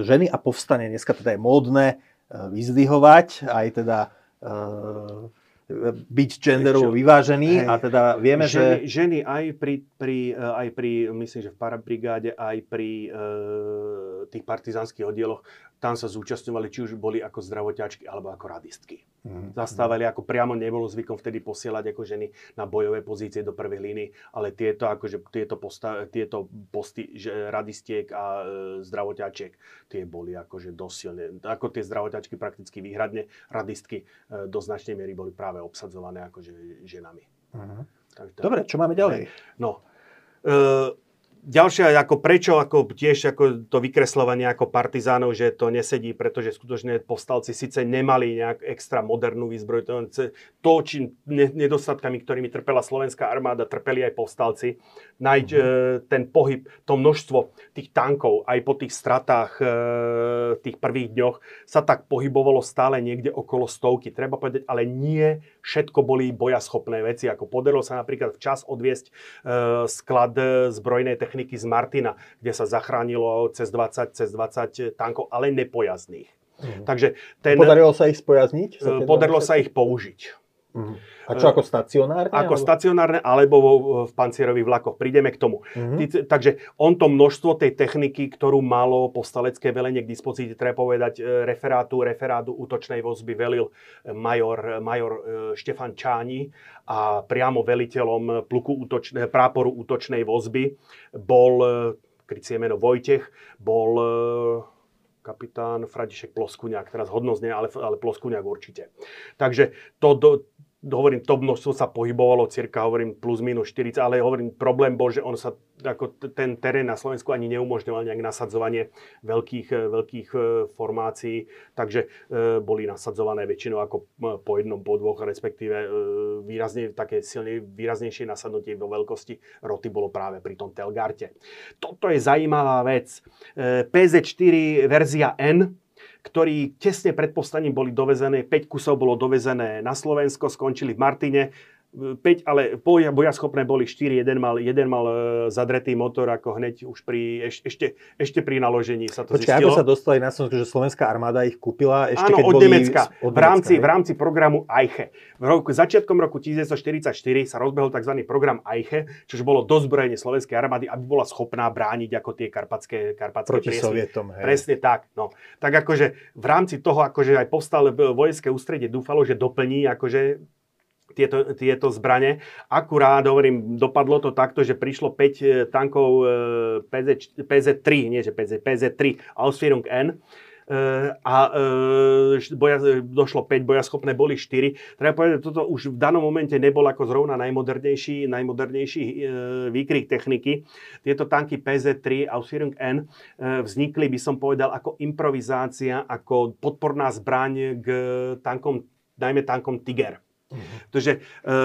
ženy a povstanie, dneska teda je módne e, vyzdvihovať, aj teda e, byť genderovo vyvážený a teda vieme, ženy, že... Ženy aj pri, pri, e, aj pri, myslím, že v parabrigáde, aj pri e, tých partizánskych oddieloch tam sa zúčastňovali, či už boli ako zdravoťačky alebo ako radistky. Mm-hmm. Zastávali ako priamo nebolo zvykom vtedy posielať ako ženy na bojové pozície do prvých línií, ale tieto, akože, tieto, posta, tieto posty že radistiek a e, zdravoťačiek, tie boli akože dosť silné. Ako tie zdravoťačky prakticky výhradne, radistky e, do značnej miery boli práve obsadzované akože ženami. Mm-hmm. Tak, tak, Dobre, čo máme ďalej? No, e, Ďalšia, ako prečo, ako tiež ako to vykreslovanie ako partizánov, že to nesedí, pretože skutočne povstalci síce nemali nejak extra modernú výzbroj, to, to či nedostatkami, ktorými trpela slovenská armáda, trpeli aj povstalci. Nájsť mm-hmm. ten pohyb, to množstvo tých tankov, aj po tých stratách e, tých prvých dňoch, sa tak pohybovalo stále niekde okolo stovky. Treba povedať, ale nie všetko boli bojaschopné veci. Ako podarilo sa napríklad včas odviesť e, sklad zbrojnej techniky z Martina, kde sa zachránilo cez 20, cez 20 tankov, ale nepojazdných. Uh-huh. Takže ten, podarilo sa ich spojazniť? Podarilo sa ich použiť. Uh-huh. A čo ako stacionárne? Ako alebo? stacionárne alebo vo, v pancierových vlakoch. Prídeme k tomu. Uh-huh. Ty, takže on to množstvo tej techniky, ktorú malo povstalecké velenie k dispozícii, treba povedať, e, referátu, referátu útočnej vozby velil major, major e, Štefan Čáni a priamo veliteľom pluku útočne, práporu útočnej vozby bol, krycie meno Vojtech, bol kapitán Fradišek Ploskuňák, teraz hodnosť nie, ale, ale Ploskuňák určite. Takže to, do, hovorím, to množstvo sa pohybovalo cirka, hovorím, plus minus 40, ale hovorím, problém bol, že on sa, ako ten terén na Slovensku ani neumožňoval nejak nasadzovanie veľkých, e, veľkých e, formácií, takže e, boli nasadzované väčšinou ako po jednom, po dvoch, respektíve výrazne, také silne, výraznejšie nasadnutie vo veľkosti roty bolo práve pri tom Telgarte. Toto je zaujímavá vec. PZ4 verzia N, ktorí tesne pred povstaním boli dovezené, 5 kusov bolo dovezené na Slovensko, skončili v Martine, 5, ale boja, bojaschopné boli 4, jeden mal, jeden mal e, zadretý motor ako hneď už pri, eš, ešte, ešte pri naložení sa to Počkej, zistilo. ako sa dostali na Slovensku, že slovenská armáda ich kúpila ešte Áno, keď od boli Nemecka. od v, rámci, Nemecka, v rámci programu AICHE. V roku, začiatkom roku 1944 sa rozbehol tzv. program AICHE, čož bolo dozbrojenie slovenskej armády, aby bola schopná brániť ako tie karpatské, karpatské proti priesvy. Sovietom. Hej. Presne tak. No. Tak akože v rámci toho, akože aj povstal vojenské ústredie, dúfalo, že doplní akože tieto, tieto zbrane. Akurát, hovorím, dopadlo to takto, že prišlo 5 tankov e, PZ, PZ-3, nie že PZ, PZ-3 Ausführung N, E, a boja, došlo 5, bojaschopné boli 4. Treba povedať, toto už v danom momente nebol ako zrovna najmodernejší, najmodernejší výkrik techniky. Tieto tanky PZ-3 Ausführung N vznikli, by som povedal, ako improvizácia, ako podporná zbraň k tankom, najmä tankom Tiger. Pretože e,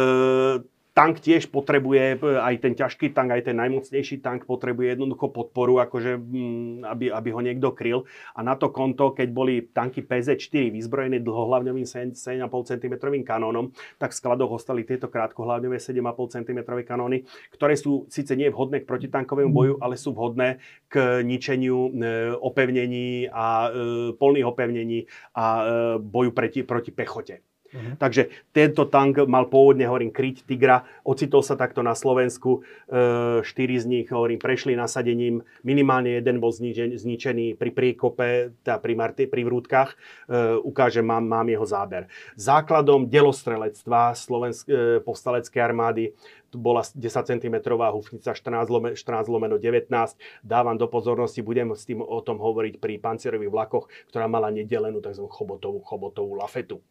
tank tiež potrebuje, e, aj ten ťažký tank, aj ten najmocnejší tank potrebuje jednoducho podporu, akože, mm, aby, aby ho niekto kryl. A na to konto, keď boli tanky PZ-4 vyzbrojené dlhohlavňovým 7,5 cm kanónom, tak v skladoch ostali tieto krátkohlavňové 7,5 cm kanóny, ktoré sú síce nie vhodné k protitankovému boju, ale sú vhodné k ničeniu e, opevnení a e, polných opevnení a e, boju proti, proti pechote. Mhm. Takže tento tank mal pôvodne, hovorím, kryť Tigra, ocitol sa takto na Slovensku, e, štyri z nich, hovorím, prešli nasadením, minimálne jeden bol zničený, pri priekope, teda pri, Marti, pri vrútkach, e, ukážem, mám, mám jeho záber. Základom delostrelectva Slovensk, e, povstaleckej armády bola 10 cm hufnica 14 lomeno, 14 lomeno 19. Dávam do pozornosti, budem s tým o tom hovoriť pri pancierových vlakoch, ktorá mala nedelenú tzv. chobotovú, chobotovú lafetu.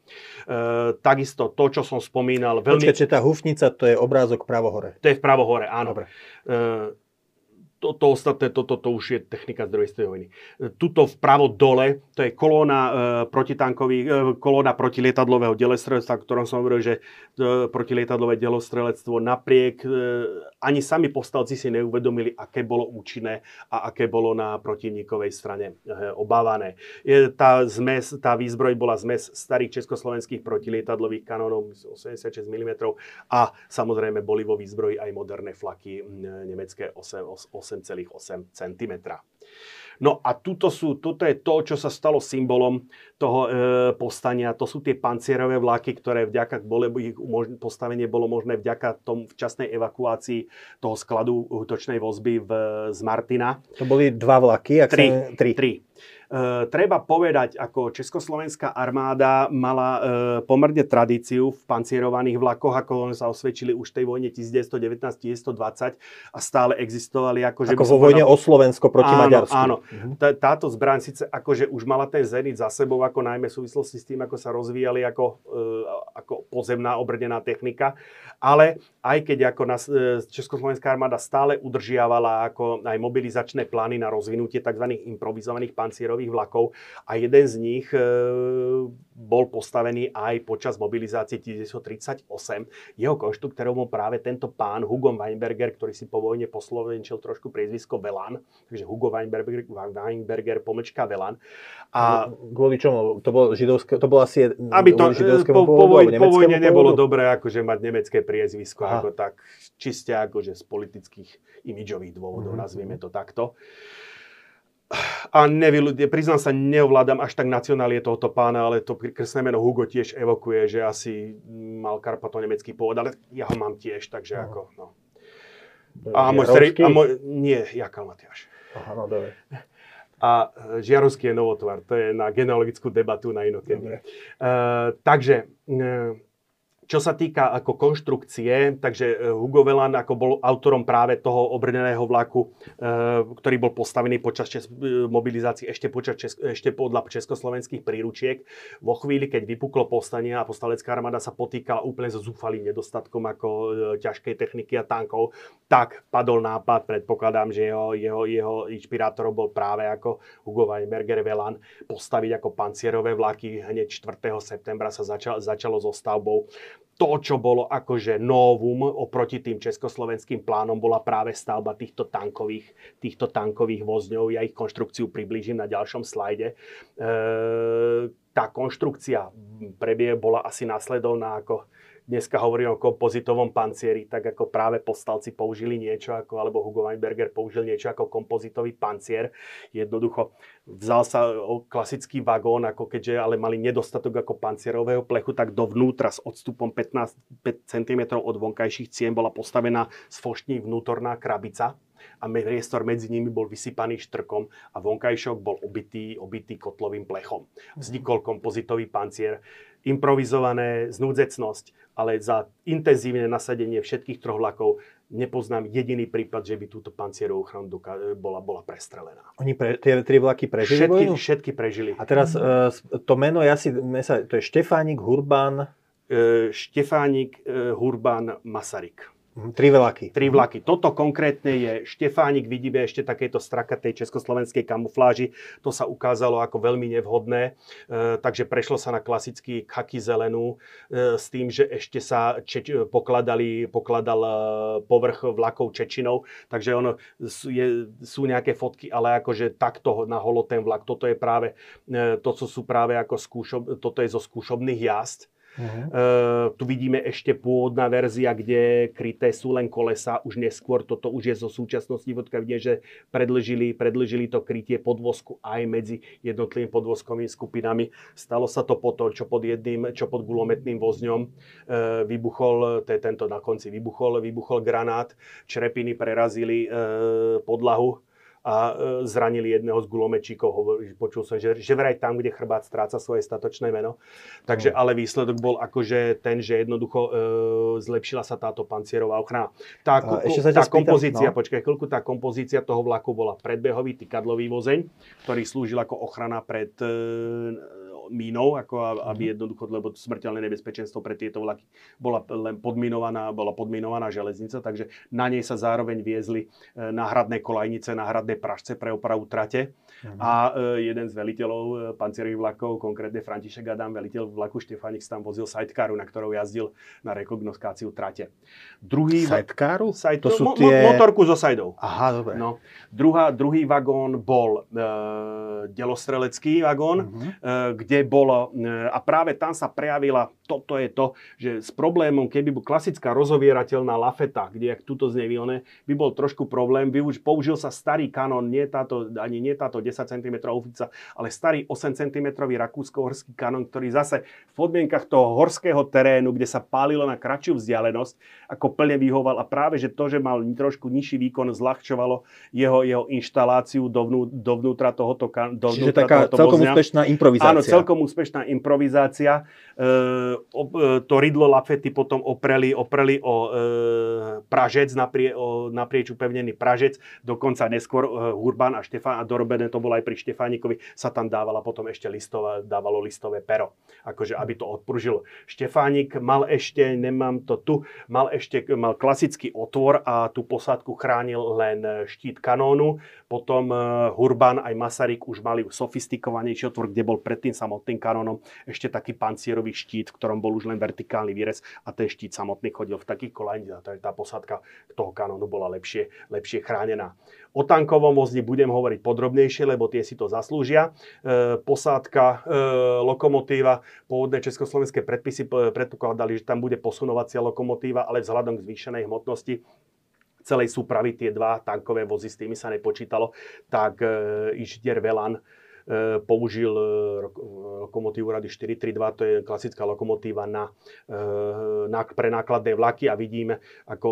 E, takisto to, čo som spomínal, veľmi... Počkaj, čiže tá hufnica, to je obrázok pravo hore. To je vpravo hore, áno. Dobre. E, to, to ostatné, toto to, to už je technika z druhej svetovej vojny. E, Tuto vpravo dole, to je kolóna e, protitankových, e, kolóna protilietadlového delostrelectva, o ktorom som hovoril, že e, protilietadlové delostrelectvo napriek, e, ani sami povstalci si neuvedomili, aké bolo účinné a aké bolo na protivníkovej strane e, obávané. Je, tá zmes, tá výzbroj bola zmes starých československých protilietadlových kanónov 86 mm a samozrejme boli vo výzbroji aj moderné flaky m, nemecké 8, 8,8 cm. No a tuto sú, toto je to, čo sa stalo symbolom toho e, povstania. To sú tie pancierové vlaky, ktoré vďaka, bolo, ich umož- postavenie bolo možné vďaka tomu včasnej evakuácii toho skladu útočnej vozby v, z Martina. To boli dva vlaky, ak Tri. sa... Tri. Tri. E, treba povedať, ako Československá armáda mala e, pomerne tradíciu v pancierovaných vlakoch, ako sa osvedčili už v tej vojne 1919-1920 a stále existovali. Ako, že Ako vo vojne o Slovensko proti áno, Maďarsku. Áno, Mhm. Tá- táto zbraň síce akože už mala ten zenit za sebou, ako najmä v súvislosti s tým, ako sa rozvíjali ako, e, ako pozemná obrnená technika, ale aj keď ako nás, Československá armáda stále udržiavala ako aj mobilizačné plány na rozvinutie tzv. improvizovaných pancierových vlakov a jeden z nich e, bol postavený aj počas mobilizácie 1938. Jeho konštruktorom bol práve tento pán Hugo Weinberger, ktorý si po vojne poslovenčil trošku priezvisko Velan, takže Hugo Weinberger, Weinberger pomlčka Velan. A Kvôli čomu? To bolo židovské, to bolo asi aby to e, židovskému po, po, pôvodu, po vojne nebolo dobré akože mať nemecké priezvisko, Aha. ako tak čiste akože z politických imidžových dôvodov, Mhm. nazvieme to takto. A nevylu, priznám sa, neovládam až tak nacionálie tohoto pána, ale to krstné meno Hugo tiež evokuje, že asi mal karpato-nemecký pôvod, ale ja ho mám tiež, takže Aha. ako, no. A môj, starý, a môj, nie, Jakal Matiáš. Aha, no dobre. A e, Žiarovský je novotvar, to je na genealogickú debatu na inokedy. Uh, takže, uh, čo sa týka ako konštrukcie, takže e, Hugo Velan ako bol autorom práve toho obrneného vlaku, uh, ktorý bol postavený počas čes- e, mobilizácií ešte, počas čes- ešte podľa československých príručiek. Vo chvíli, keď vypuklo povstanie a postalecká armáda sa potýkala úplne so zúfalým nedostatkom ako e, ťažkej techniky a tankov, tak padol nápad, predpokladám, že jeho, jeho, jeho inšpirátorom bol práve ako Hugo Weinberger Velan, postaviť ako pancierové vlaky. Hneď 4. septembra sa začal, začalo so stavbou. To, čo bolo akože novum oproti tým československým plánom, bola práve stavba týchto tankových, týchto tankových vozňov. Ja ich konštrukciu priblížim na ďalšom slajde. E, tá konštrukcia prebie bola asi následovná ako dneska hovorím o kompozitovom pancieri, tak ako práve postavci použili niečo ako, alebo Hugo Weinberger použil niečo ako kompozitový pancier. Jednoducho vzal sa klasický vagón, ako keďže ale mali nedostatok ako pancierového plechu, tak dovnútra s odstupom 15 5 cm od vonkajších cien bola postavená z foštní vnútorná krabica, a priestor medzi nimi bol vysypaný štrkom a vonkajšok bol obitý, obitý kotlovým plechom. Vznikol kompozitový pancier, improvizované znúdzecnosť, ale za intenzívne nasadenie všetkých troch vlakov nepoznám jediný prípad, že by túto pancierovú ochranu bola, bola prestrelená. Oni pre, tie tri vlaky prežili všetky, vojnu? Všetky prežili. A teraz uh, to meno, ja si, to je Štefánik, Hurban... Uh, Štefánik, uh, Hurban, Masaryk. Mhm, tri vlaky. Tri vlaky. Toto konkrétne je Štefánik, vidíme ešte takéto strakatej československej kamufláži. To sa ukázalo ako veľmi nevhodné, e, takže prešlo sa na klasický kaky zelenú e, s tým, že ešte sa čeč, pokladali, pokladal e, povrch vlakov Čečinou, takže ono sú, je, sú nejaké fotky, ale akože takto na holo ten vlak. Toto je práve, e, to, co sú práve ako skúšob, toto je zo skúšobných jazd Uh-huh. Uh, tu vidíme ešte pôvodná verzia, kde kryté sú len kolesa, už neskôr toto už je zo súčasnosti fotka, vidíme, že predlžili, predlžili to krytie podvozku aj medzi jednotlivými podvozkovými skupinami. Stalo sa to po to, čo pod jedným, čo pod gulometným vozňom uh, vybuchol, to je tento na konci vybuchol, vybuchol granát, črepiny prerazili uh, podlahu a e, zranili jedného z gulomečíkov. Počul som, že, že vraj tam, kde chrbát stráca svoje statočné meno. Takže, ale výsledok bol akože ten, že jednoducho e, zlepšila sa táto pancierová ochrana. Tá, a, ešte sa tá spýtam, kompozícia, no. počkaj chvíľku, tá kompozícia toho vlaku bola predbehový tykadlový vozeň, ktorý slúžil ako ochrana pred e, mínou, ako aby mhm. jednoducho, lebo smrteľné nebezpečenstvo pre tieto vlaky bola len podminovaná, bola podminovaná železnica, takže na nej sa zároveň viezli e, náhradné kolajnice, náhradné pražce pre opravu trate. Uh-huh. A e, jeden z veliteľov e, pancierových vlakov, konkrétne František Adam, veliteľ vlaku Štefánik, tam vozil sidecaru, na ktorou jazdil na rekognoskáciu trate. Druhý sidecaru? Side, to sú mo, tie... motorku so sajdou. Aha, dobre. No. Druhá, druhý vagón bol e, delostrelecký vagón, uh-huh. e, kde bolo, e, a práve tam sa prejavila, toto je to, že s problémom, keby bol klasická rozovierateľná lafeta, kde jak tuto znevione, by bol trošku problém, využ, použil sa starý kanon, nie táto, ani nie táto 10 cm ofica, ale starý 8 cm rakúsko-horský kanon, ktorý zase v podmienkach toho horského terénu, kde sa pálilo na kratšiu vzdialenosť, ako plne vyhoval a práve, že to, že mal trošku nižší výkon, zľahčovalo jeho, jeho inštaláciu dovnú, dovnútra tohoto, dovnútra Čiže taká celkom vozňa. úspešná improvizácia. Áno, celkom úspešná improvizácia. E, e, to ridlo lafety potom opreli, opreli o e, pražec, naprie, o, naprieč upevnený pražec. Dokonca neskôr Urban a Štefán, a dorobené to bolo aj pri Štefánikovi, sa tam dávala potom ešte listové, dávalo listové pero. Akože, aby to odpružilo. Štefánik mal ešte, nemám to tu, mal ešte mal klasický otvor a tú posádku chránil len štít kanónu. Potom Hurban aj Masaryk už mali sofistikovanejší otvor, kde bol predtým samotný samotným kanónom ešte taký pancierový štít, v ktorom bol už len vertikálny výrez a ten štít samotný chodil v takých kolajniach, tá, tá posádka toho kanónu bola lepšie, lepšie chránená. O tankovom vozni budem hovoriť podrobnejšie, lebo tie si to zaslúžia. E, posádka, e, lokomotíva, pôvodné československé predpisy predpokladali, že tam bude posunovacia lokomotíva, ale vzhľadom k zvýšenej hmotnosti celej súpravy tie dva tankové vozy, s tými sa nepočítalo, tak e, Iždier Velan E, použil e, lokomotívu Rady 432, to je klasická lokomotíva na, e, na, pre nákladné vlaky a vidíme, ako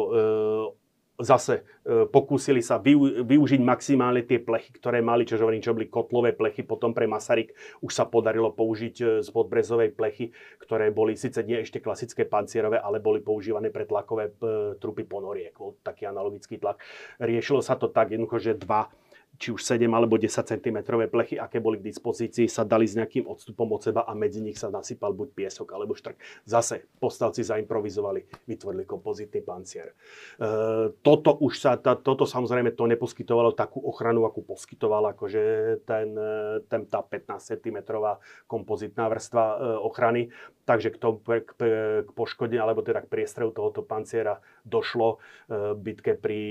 zase pokúsili sa využiť maximálne tie plechy, ktoré mali, čo hovorím, čo boli kotlové plechy, potom pre Masaryk už sa podarilo použiť z podbrezovej plechy, ktoré boli síce nie ešte klasické pancierové, ale boli používané pre tlakové trupy ponoriek, taký analogický tlak. Riešilo sa to tak jednoducho, že dva či už 7 alebo 10 cm plechy, aké boli k dispozícii, sa dali s nejakým odstupom od seba a medzi nich sa nasypal buď piesok alebo štrk. Zase postavci zaimprovizovali, vytvorili kompozitný pancier. E, toto už sa, tá, toto samozrejme to neposkytovalo takú ochranu, akú poskytovala akože ten, e, ten, tá 15 cm kompozitná vrstva e, ochrany. Takže k, tomu, k, k poškodeniu, alebo teda k priestrelu tohoto panciera došlo v bitke pri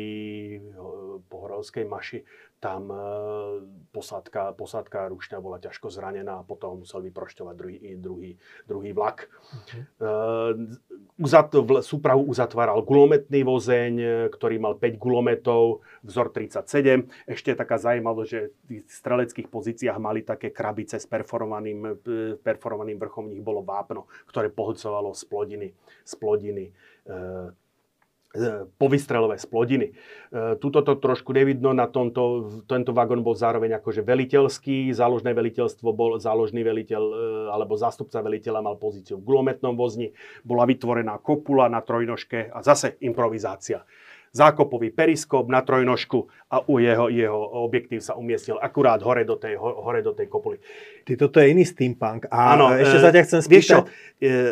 Pohorovskej maši tam e, posádka, posádka Rušňa bola ťažko zranená a potom musel vyprošťovať druhý, druhý, druhý vlak. Uh-huh. Uzat, súpravu uzatváral gulometný vozeň, ktorý mal 5 gulometov, vzor 37. Ešte je taká zaujímavosť, že v streleckých pozíciách mali také krabice s perforovaným, perforovaným vrchom, v nich bolo vápno, ktoré pohlcovalo z plodiny, z plodiny E, povystrelové splodiny. E, tuto to trošku nevidno, na tomto, tento vagón bol zároveň akože veliteľský, záložné veliteľstvo bol záložný veliteľ e, alebo zástupca veliteľa mal pozíciu v gulometnom vozni, bola vytvorená kopula na trojnožke a zase improvizácia zákopový periskop na trojnožku a u jeho, jeho objektív sa umiestnil akurát hore do tej, hore do tej kopuly. Ty, toto je iný steampunk. A ano, ešte sa ťa chcem spýtať. Vieš čo,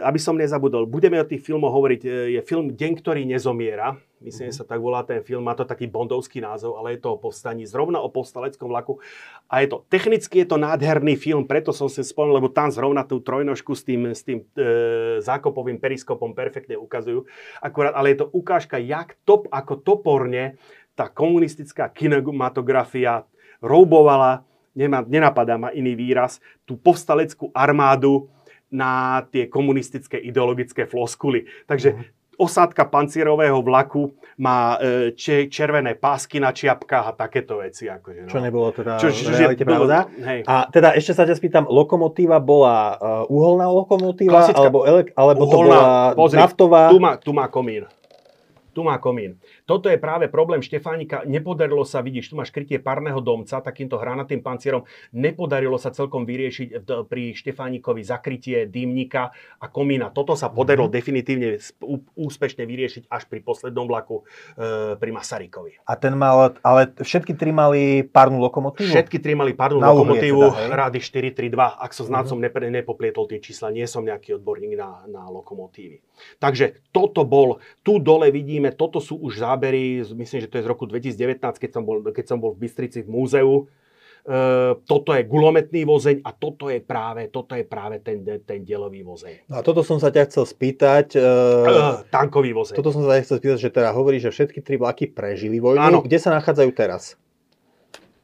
aby som nezabudol, budeme o tých filmoch hovoriť. Je film Deň, ktorý nezomiera Myslím, že sa tak volá ten film. Má to taký bondovský názov, ale je to o povstaní, zrovna o povstaleckom vlaku. A je to, technicky je to nádherný film, preto som si spomenul, lebo tam zrovna tú trojnožku s tým, s tým e, zákopovým periskopom perfektne ukazujú. Akurát, ale je to ukážka, jak top, ako toporne tá komunistická kinematografia roubovala, nemá, nenapadá ma iný výraz, tú povstaleckú armádu na tie komunistické ideologické floskuly. Takže mm osádka pancierového vlaku má e, če, červené pásky na čiapkách a takéto veci. Akože, no. Čo nebolo teda čo, čo, realite pravda. Hej. A teda ešte sa ťa spýtam, lokomotíva bola uh, uholná lokomotíva? Klasická. Alebo, elek, alebo uholná, to bola pozri, naftová? Tu má, tu má komín. Tu má komín. Toto je práve problém Štefánika. Nepodarilo sa, vidíš, tu máš krytie párneho domca takýmto hranatým pancierom. Nepodarilo sa celkom vyriešiť pri Štefánikovi zakrytie dýmnika a komína. Toto sa podarilo mm-hmm. definitívne úspešne vyriešiť až pri poslednom vlaku e, pri Masarykovi. A ten mal, ale všetky tri mali párnu lokomotívu? Všetky tri mali párnu na lokomotívu, teda, rády 432. Ak som znácom mm-hmm. nepoplietol tie čísla, nie som nejaký odborník na, na lokomotívy. Takže toto bol, tu dole vidíme, toto sú už zá zábery, myslím, že to je z roku 2019, keď som bol, keď som bol v Bystrici v múzeu. E, toto je gulometný vozeň a toto je práve, toto je práve ten, ten delový vozeň. No a toto som sa ťa chcel spýtať. E, uh, tankový vozeň. Toto som sa ťa chcel spýtať, že teda hovorí, že všetky tri vlaky prežili vojnu. Áno. Kde sa nachádzajú teraz?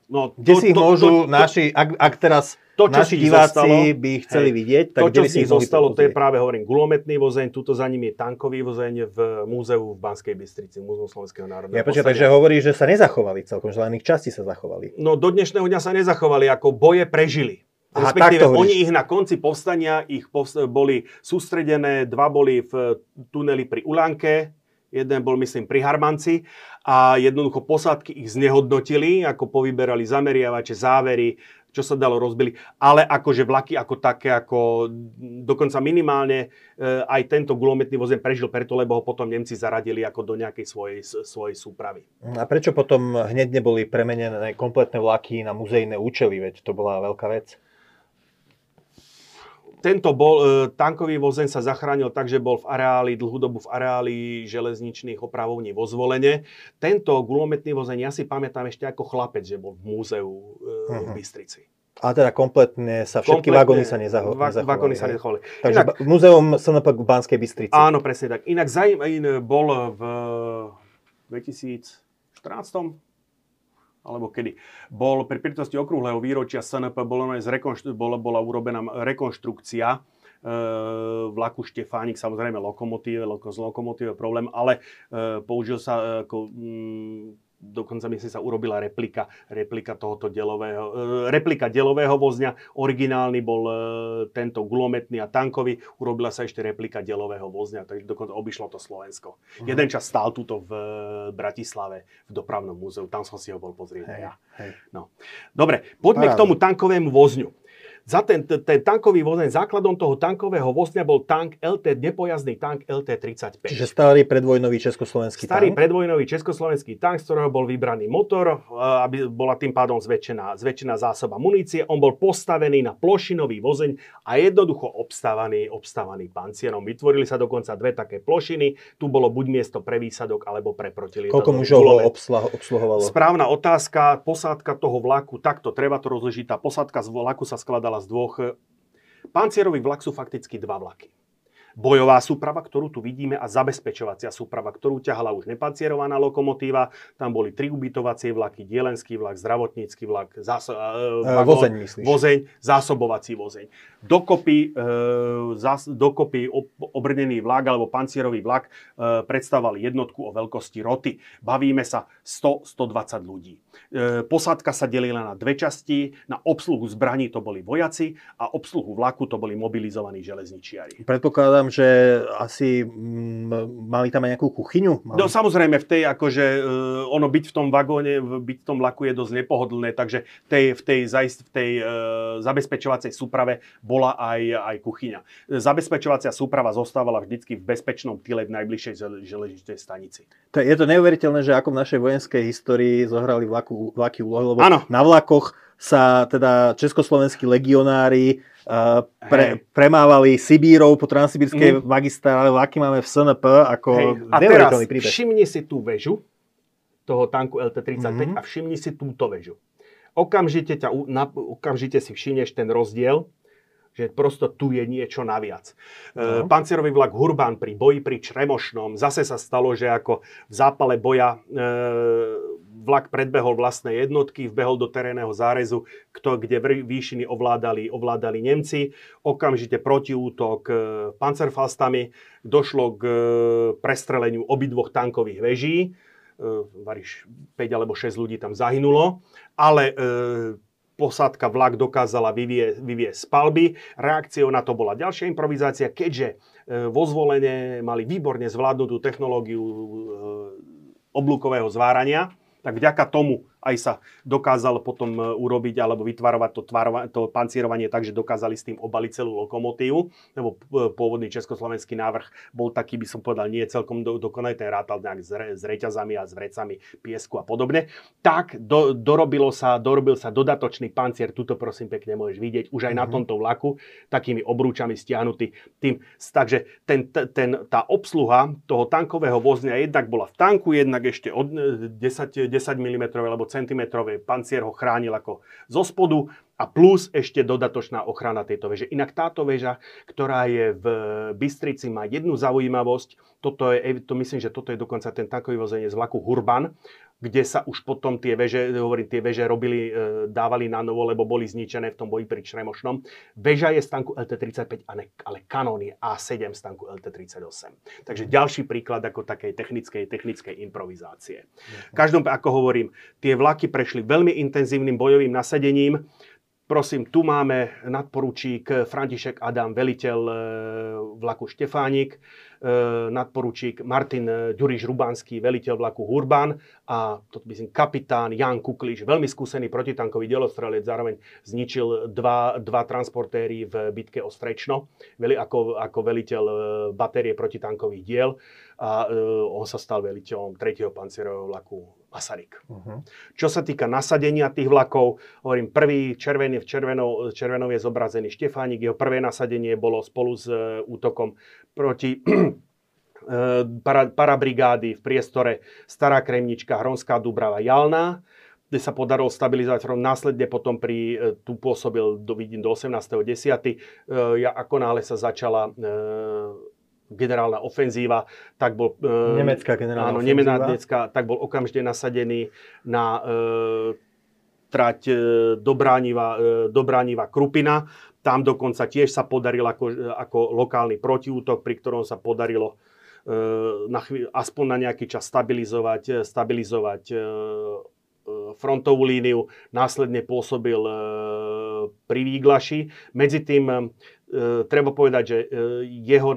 No, kde to, si ich to, môžu to, to, naši, ak, ak teraz to, čo Naši diváci zostalo, by chceli hej, vidieť. Tak to, čo si zostalo, to je práve, hovorím, gulometný vozeň, tuto za ním je tankový vozeň v múzeu v Banskej Bystrici, Múzeu Slovenského národného Ja počkaj, takže hovorí, že sa nezachovali celkom, že len ich časti sa zachovali. No do dnešného dňa sa nezachovali, ako boje prežili. Aha, Respektíve oni ich na konci povstania ich povst- boli sústredené, dva boli v tuneli pri Ulanke, jeden bol myslím pri Harmanci a jednoducho posádky ich znehodnotili, ako povyberali zameriavače, závery, čo sa dalo, rozbili. Ale akože vlaky ako také, ako dokonca minimálne e, aj tento gulometný vozen prežil preto, lebo ho potom Nemci zaradili ako do nejakej svojej, svojej súpravy. A prečo potom hneď neboli premenené kompletné vlaky na muzejné účely? Veď to bola veľká vec. Tento bol, e, tankový vozen sa zachránil tak, že bol v areáli, dlhú dobu v areáli železničných opravovní vo zvolenie. Tento gulometný vozeň, ja si pamätám ešte ako chlapec, že bol v múzeu e, uh-huh. v mhm. Bystrici. A teda kompletne sa všetky kompletne, vagóny sa nezaho- va- nezachovali. Vagóny sa nezachovali. Takže Inak, muzeum SNP v Banskej Bystrici. Áno, presne tak. Inak zajímavý bol v 2014 alebo kedy, bol pri príležitosti okrúhleho výročia SNP bola, bola, bola urobená rekonštrukcia e, vlaku Štefánik, samozrejme lokomotíve, z lokomotíve problém, ale e, použil sa ako, mm, dokonca myslím sa urobila replika, replika tohoto delového, e, replika delového vozňa. Originálny bol e, tento gulometný a tankový, urobila sa ešte replika delového vozňa, takže dokonca obišlo to Slovensko. Uh-huh. Jeden čas stál tuto v Bratislave v dopravnom múzeu, tam som si ho bol pozrieť. Hej, ja. hej. No. Dobre, poďme Paráda. k tomu tankovému vozňu. Za ten, ten tankový vozeň, základom toho tankového vozňa bol tank LT, nepojazdný tank LT-35. Čiže starý predvojnový československý starý tank? Starý predvojnový československý tank, z ktorého bol vybraný motor, aby bola tým pádom zväčšená, zväčšená zásoba munície. On bol postavený na plošinový vozeň a jednoducho obstávaný, obstávaný pancierom. Vytvorili sa dokonca dve také plošiny. Tu bolo buď miesto pre výsadok, alebo pre protilietadlový Koľko mužov ho obsluhovalo? Správna otázka. Posádka toho vlaku, takto treba to rozložiť. Tá posádka z vlaku sa skladala z dvoch. Pancierový vlak sú fakticky dva vlaky. bojová súprava, ktorú tu vidíme, a zabezpečovacia súprava, ktorú ťahala už nepancierovaná lokomotíva. Tam boli tri ubytovacie vlaky, dielenský vlak, zdravotnícky vlak, záso- e, vagón, vozeň, myslíš? vozeň, zásobovací vozeň. Dokopy, e, zás, dokopy obrnený vlak alebo pancierový vlak e, predstavoval jednotku o veľkosti roty. Bavíme sa 100-120 ľudí. E, posádka sa delila na dve časti. Na obsluhu zbraní to boli vojaci a obsluhu vlaku to boli mobilizovaní železničiari. Predpokladám, že asi mm, mali tam aj nejakú kuchyňu? Mali... No samozrejme, v tej akože ono byť v tom vagóne, byť v tom vlaku je dosť nepohodlné, takže tej, v tej, v tej uh, zabezpečovacej súprave bola aj, aj kuchyňa. Zabezpečovacia súprava zostávala vždycky v bezpečnom tyle v najbližšej železničnej stanici. To, je to neuveriteľné, že ako v našej vojenskej histórii zohrali vlaku, vlaky úlohy, lebo ano. na vlakoch sa teda československí legionári uh, pre, premávali Sibírov po transsibírskej mm. magistrále, vlaky máme v SNP ako Hej. A teraz príbeh. všimni si tú väžu toho tanku LT-35 mm. a všimni si túto väžu. Okamžite, ťa, na, okamžite si všimneš ten rozdiel, že prosto tu je niečo naviac. No. E, pancierový vlak Hurban pri boji pri Čremošnom zase sa stalo, že ako v zápale boja e, vlak predbehol vlastné jednotky, vbehol do terénneho zárezu, kto, kde výšiny ovládali, ovládali Nemci. Okamžite protiútok e, pancerfalstami. Došlo k prestreleniu obidvoch tankových veží. Variš 5 alebo 6 ľudí tam zahynulo. Ale posádka vlak dokázala vyvie, vyvie z palby. Reakciou na to bola ďalšia improvizácia, keďže vo zvolenie mali výborne zvládnutú technológiu oblúkového zvárania tak vďaka tomu aj sa dokázal potom e, urobiť alebo vytvarovať to, tvarova, to pancierovanie tak, že dokázali s tým obaliť celú lokomotívu, lebo e, pôvodný československý návrh bol taký, by som povedal, nie celkom do, dokonalý, ten rátal nejak s, re, s reťazami a s vrecami piesku a podobne. Tak do, dorobilo sa, dorobil sa dodatočný pancier, tuto prosím pekne môžeš vidieť, už aj mm-hmm. na mhm. tomto vlaku, takými obrúčami stiahnutý tým. Takže ten, ten, tá obsluha toho tankového vozňa jednak bola v tanku, jednak ešte od 10, 10 mm alebo centimetrové pancier ho chránil ako zo spodu a plus ešte dodatočná ochrana tejto veže. Inak táto väža, ktorá je v Bystrici, má jednu zaujímavosť. Toto je, to myslím, že toto je dokonca ten tankový vozenie z vlaku Hurban kde sa už potom tie veže, hovorím, tie veže robili, e, dávali na novo, lebo boli zničené v tom boji pri Čremošnom. Veža je z tanku LT-35, ale kanón je A7 z tanku LT-38. Takže ďalší príklad ako takej technickej, technickej improvizácie. V každom, ako hovorím, tie vlaky prešli veľmi intenzívnym bojovým nasadením. Prosím, tu máme nadporučík František Adam, veliteľ e, vlaku Štefánik nadporučík Martin Ďuriš Rubánsky, veliteľ vlaku Hurban a to myslím kapitán Jan Kukliš, veľmi skúsený protitankový delostrelec, zároveň zničil dva, dva transportéry v bitke o Strečno ako, ako veliteľ e, batérie protitankových diel a on sa stal veliteľom 3. pancierového vlaku Masaryk. Uh-huh. Čo sa týka nasadenia tých vlakov, hovorím, prvý červený v červenou, červenou je zobrazený Štefánik, jeho prvé nasadenie bolo spolu s uh, útokom proti *clears throat* para, parabrigády v priestore Stará Kremnička, Hronská Dubrava, Jalná, kde sa podarilo stabilizovať front. Následne potom pri, tu pôsobil do, vidím, do 18.10. Ja, ako náhle sa začala generálna ofenzíva, tak bol... E, nemecká generálna áno, ofenzíva. Nemecká, tak bol okamžite nasadený na e, trať e, Dobrániva, e, Krupina. Tam dokonca tiež sa podaril ako, ako lokálny protiútok, pri ktorom sa podarilo e, na chvíľ, aspoň na nejaký čas stabilizovať, e, stabilizovať e, frontovú líniu, následne pôsobil pri Výglaši. Medzi tým E, treba povedať, že e, jeho,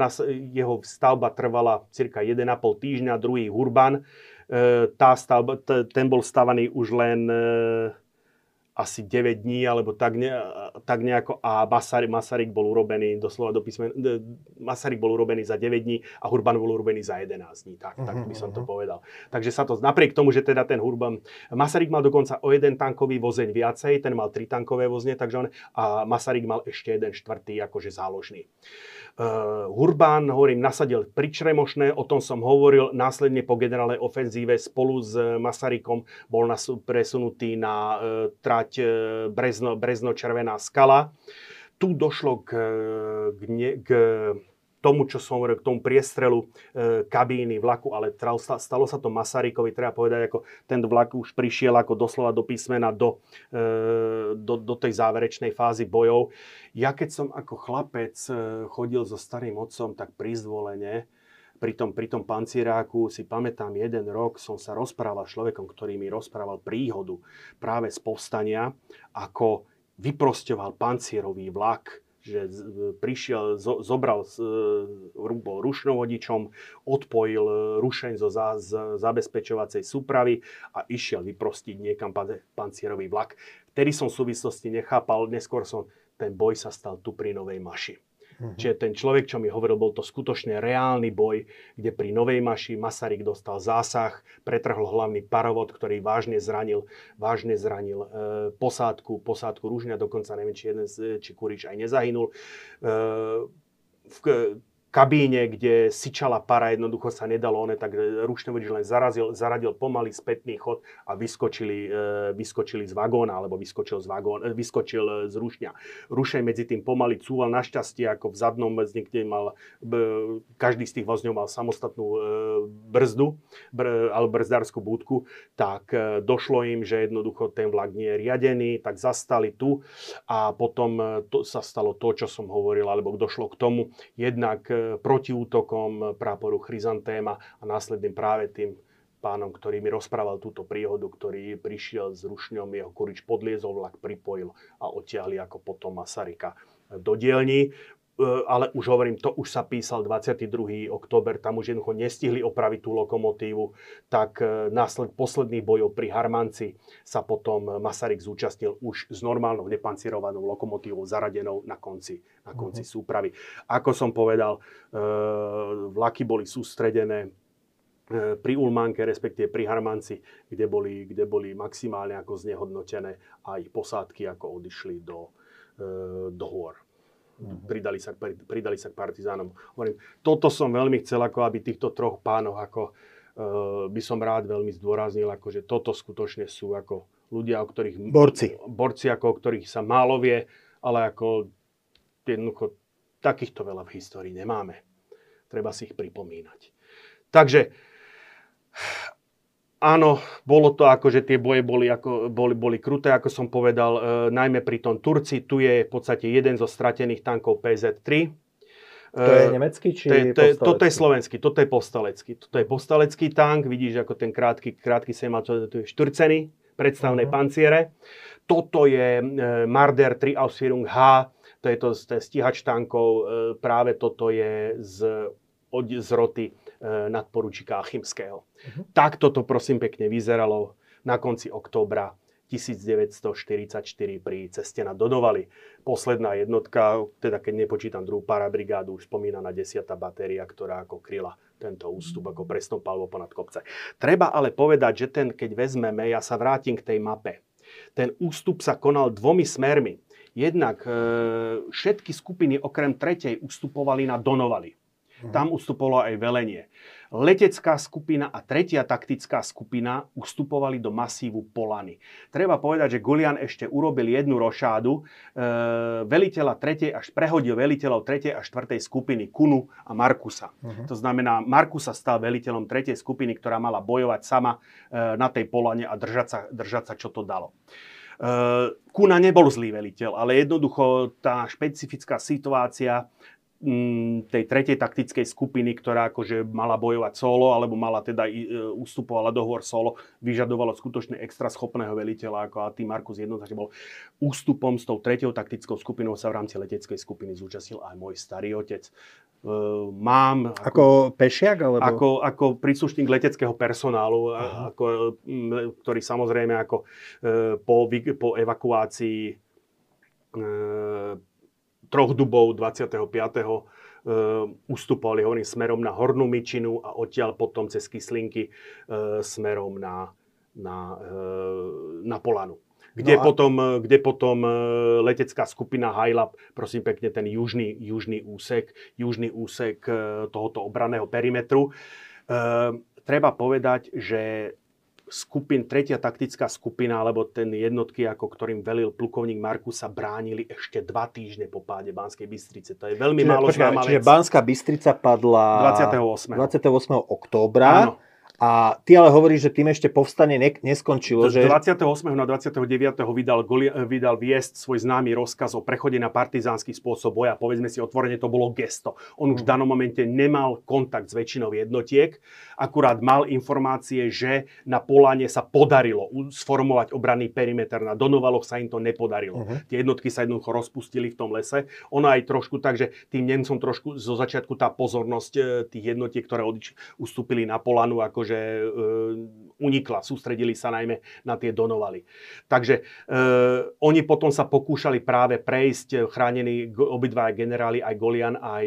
jeho stavba trvala cirka 1,5 týždňa, druhý Hurban. E, tá stavba, ten bol stavaný už len asi 9 dní, alebo tak, ne, tak nejako. A Masaryk, Masaryk bol urobený, doslova do písmen, Masaryk bol urobený za 9 dní a Hurban bol urobený za 11 dní. Tak, uh-huh, tak by som uh-huh. to mhm. povedal. Takže sa to, napriek tomu, že teda ten Hurban, Masaryk mal dokonca o jeden tankový vozeň viacej, ten mal tri tankové vozne, takže on, a Masaryk mal ešte jeden štvrtý, akože záložný. Uh, Hurbán, hovorím, nasadil pri Čremošné, o tom som hovoril, následne po generálnej ofenzíve spolu s Masarykom bol nas, presunutý na uh, uh, Brezno, Brezno Červená skala. Tu došlo k, k, k tomu, čo som hovoril, k tomu priestrelu e, kabíny vlaku, ale stalo sa to Masarykovi, treba povedať, ako ten vlak už prišiel ako doslova do písmena do, e, do, do tej záverečnej fázy bojov. Ja keď som ako chlapec e, chodil so starým otcom, tak prizvolene, pri tom, pri tom pancieráku si pamätám jeden rok, som sa rozprával s človekom, ktorý mi rozprával príhodu práve z povstania, ako vyprostoval pancierový vlak, že prišiel, zobral, bol rušnovodičom, odpojil rušeň zo zabezpečovacej súpravy a išiel vyprostiť niekam pancierový vlak. Vtedy som v súvislosti nechápal, neskôr som, ten boj sa stal tu pri Novej Maši. Uh-huh. Čiže ten človek, čo mi hovoril, bol to skutočne reálny boj, kde pri Novej Maši Masaryk dostal zásah, pretrhol hlavný parovod, ktorý vážne zranil, vážne zranil e, posádku, posádku Rúžňa, dokonca neviem, či jeden z, či Kurič aj nezahynul. E, v, kabíne, kde sičala para, jednoducho sa nedalo, one tak rušnovič len zarazil, zaradil pomalý spätný chod a vyskočili, e, vyskočili z vagóna, alebo vyskočil z, vagón, e, vyskočil z rušňa. Rušej medzi tým pomaly cúval, našťastie ako v zadnom niekde mal, každý z tých vozňov mal samostatnú e, brzdu, br, alebo brzdárskú búdku, tak došlo im, že jednoducho ten vlak nie je riadený, tak zastali tu a potom to, sa stalo to, čo som hovoril, alebo došlo k tomu, jednak protiútokom práporu Chryzantéma a následným práve tým pánom, ktorý mi rozprával túto príhodu, ktorý prišiel s rušňom, jeho kurič podliezol, vlak pripojil a odtiahli ako potom Masaryka do dielní. E, ale už hovorím, to už sa písal 22. október, tam už jednoducho nestihli opraviť tú lokomotívu, tak e, násled posledných bojov pri Harmanci sa potom Masaryk zúčastnil už s normálnou nepancirovanou lokomotívou zaradenou na konci, na konci uh-huh. súpravy. Ako som povedal, e, vlaky boli sústredené pri Ulmánke, respektíve pri Harmanci, kde boli, kde boli maximálne ako znehodnotené a ich posádky ako odišli do, do hôr pridali sa, pridali sa k partizánom. Hovorím, toto som veľmi chcel, ako aby týchto troch pánov, ako uh, by som rád veľmi zdôraznil, ako že toto skutočne sú ako ľudia, o ktorých... Borci. Borci, ako o ktorých sa málo vie, ale ako jednoducho takýchto veľa v histórii nemáme. Treba si ich pripomínať. Takže Áno, bolo to ako, že tie boje boli, ako, boli, boli kruté, ako som povedal, e, najmä pri tom Turci. Tu je v podstate jeden zo stratených tankov PZ-3. To je e, nemecký či to je, to Toto je slovenský, toto je povstalecký. Toto je povstalecký tank, vidíš, ako ten krátky, krátky sem to, to je štvrcený, predstavnej uh-huh. panciere. Toto je e, Marder 3 Ausführung H, to je to, to je stíhač tankov, e, práve toto je z, od, z roty nadporučíka Achimského. Uh-huh. Takto to prosím pekne vyzeralo na konci októbra 1944 pri ceste na Dodovali. Posledná jednotka, teda keď nepočítam druhú parabrigádu, už spomínaná 10. batéria, ktorá ako kryla tento ústup ako presnou palvo ponad kopce. Treba ale povedať, že ten, keď vezmeme, ja sa vrátim k tej mape. Ten ústup sa konal dvomi smermi. Jednak e, všetky skupiny okrem tretej ustupovali na Donovali. Mhm. Tam ustupovalo aj velenie. Letecká skupina a tretia taktická skupina ustupovali do masívu Polany. Treba povedať, že Gulian ešte urobil jednu rošádu. E, veliteľa tretej až prehodil veliteľov tretej a štvrtej skupiny Kunu a Markusa. Uh-huh. To znamená, Markusa stal veliteľom tretej skupiny, ktorá mala bojovať sama e, na tej Polane a držať sa, držať sa čo to dalo. E, Kuna nebol zlý veliteľ, ale jednoducho tá špecifická situácia tej tretej taktickej skupiny, ktorá akože mala bojovať solo, alebo mala teda e, ustupovala dohovor solo, vyžadovalo skutočne extra schopného veliteľa, ako a tým Markus jednoznačne bol ústupom s tou tretiou taktickou skupinou sa v rámci leteckej skupiny zúčastnil aj môj starý otec. E, mám... Ako, ako pešiak? Alebo... Ako, ako príslušník leteckého personálu, ako, ktorý samozrejme ako e, po, po evakuácii troch dubov 25. Uh, ustupovali hovorím, smerom na Hornú Myčinu a odtiaľ potom cez Kyslinky uh, smerom na, na, uh, na Polanu. Kde, no a... potom, kde potom letecká skupina Hajlap, prosím pekne, ten južný, južný úsek, južný úsek tohoto obraného perimetru. Treba povedať, že skupin, tretia taktická skupina, alebo ten jednotky, ako ktorým velil plukovník Markus, sa bránili ešte dva týždne po páde Banskej Bystrice. To je veľmi čiže, málo počkaj, Čiže Banská Bystrica padla 28. 28. októbra. Áno. A ty ale hovoríš, že tým ešte povstanie ne- neskončilo. Že... 28. na 29. vydal, Goli- vydal viesť svoj známy rozkaz o prechode na partizánsky spôsob boja. Povedzme si otvorene, to bolo gesto. On už v danom momente nemal kontakt s väčšinou jednotiek, akurát mal informácie, že na Polane sa podarilo sformovať obranný perimeter. Na Donovaloch sa im to nepodarilo. Uh-huh. Tie jednotky sa jednoducho rozpustili v tom lese. Ono aj trošku tak, že tým Nemcom trošku zo začiatku tá pozornosť e, tých jednotiek, ktoré ustúpili na Polanu, akože že e, unikla. Sústredili sa najmä na tie donovaly. Takže e, oni potom sa pokúšali práve prejsť, e, chránení obidva generáli, aj Golian, aj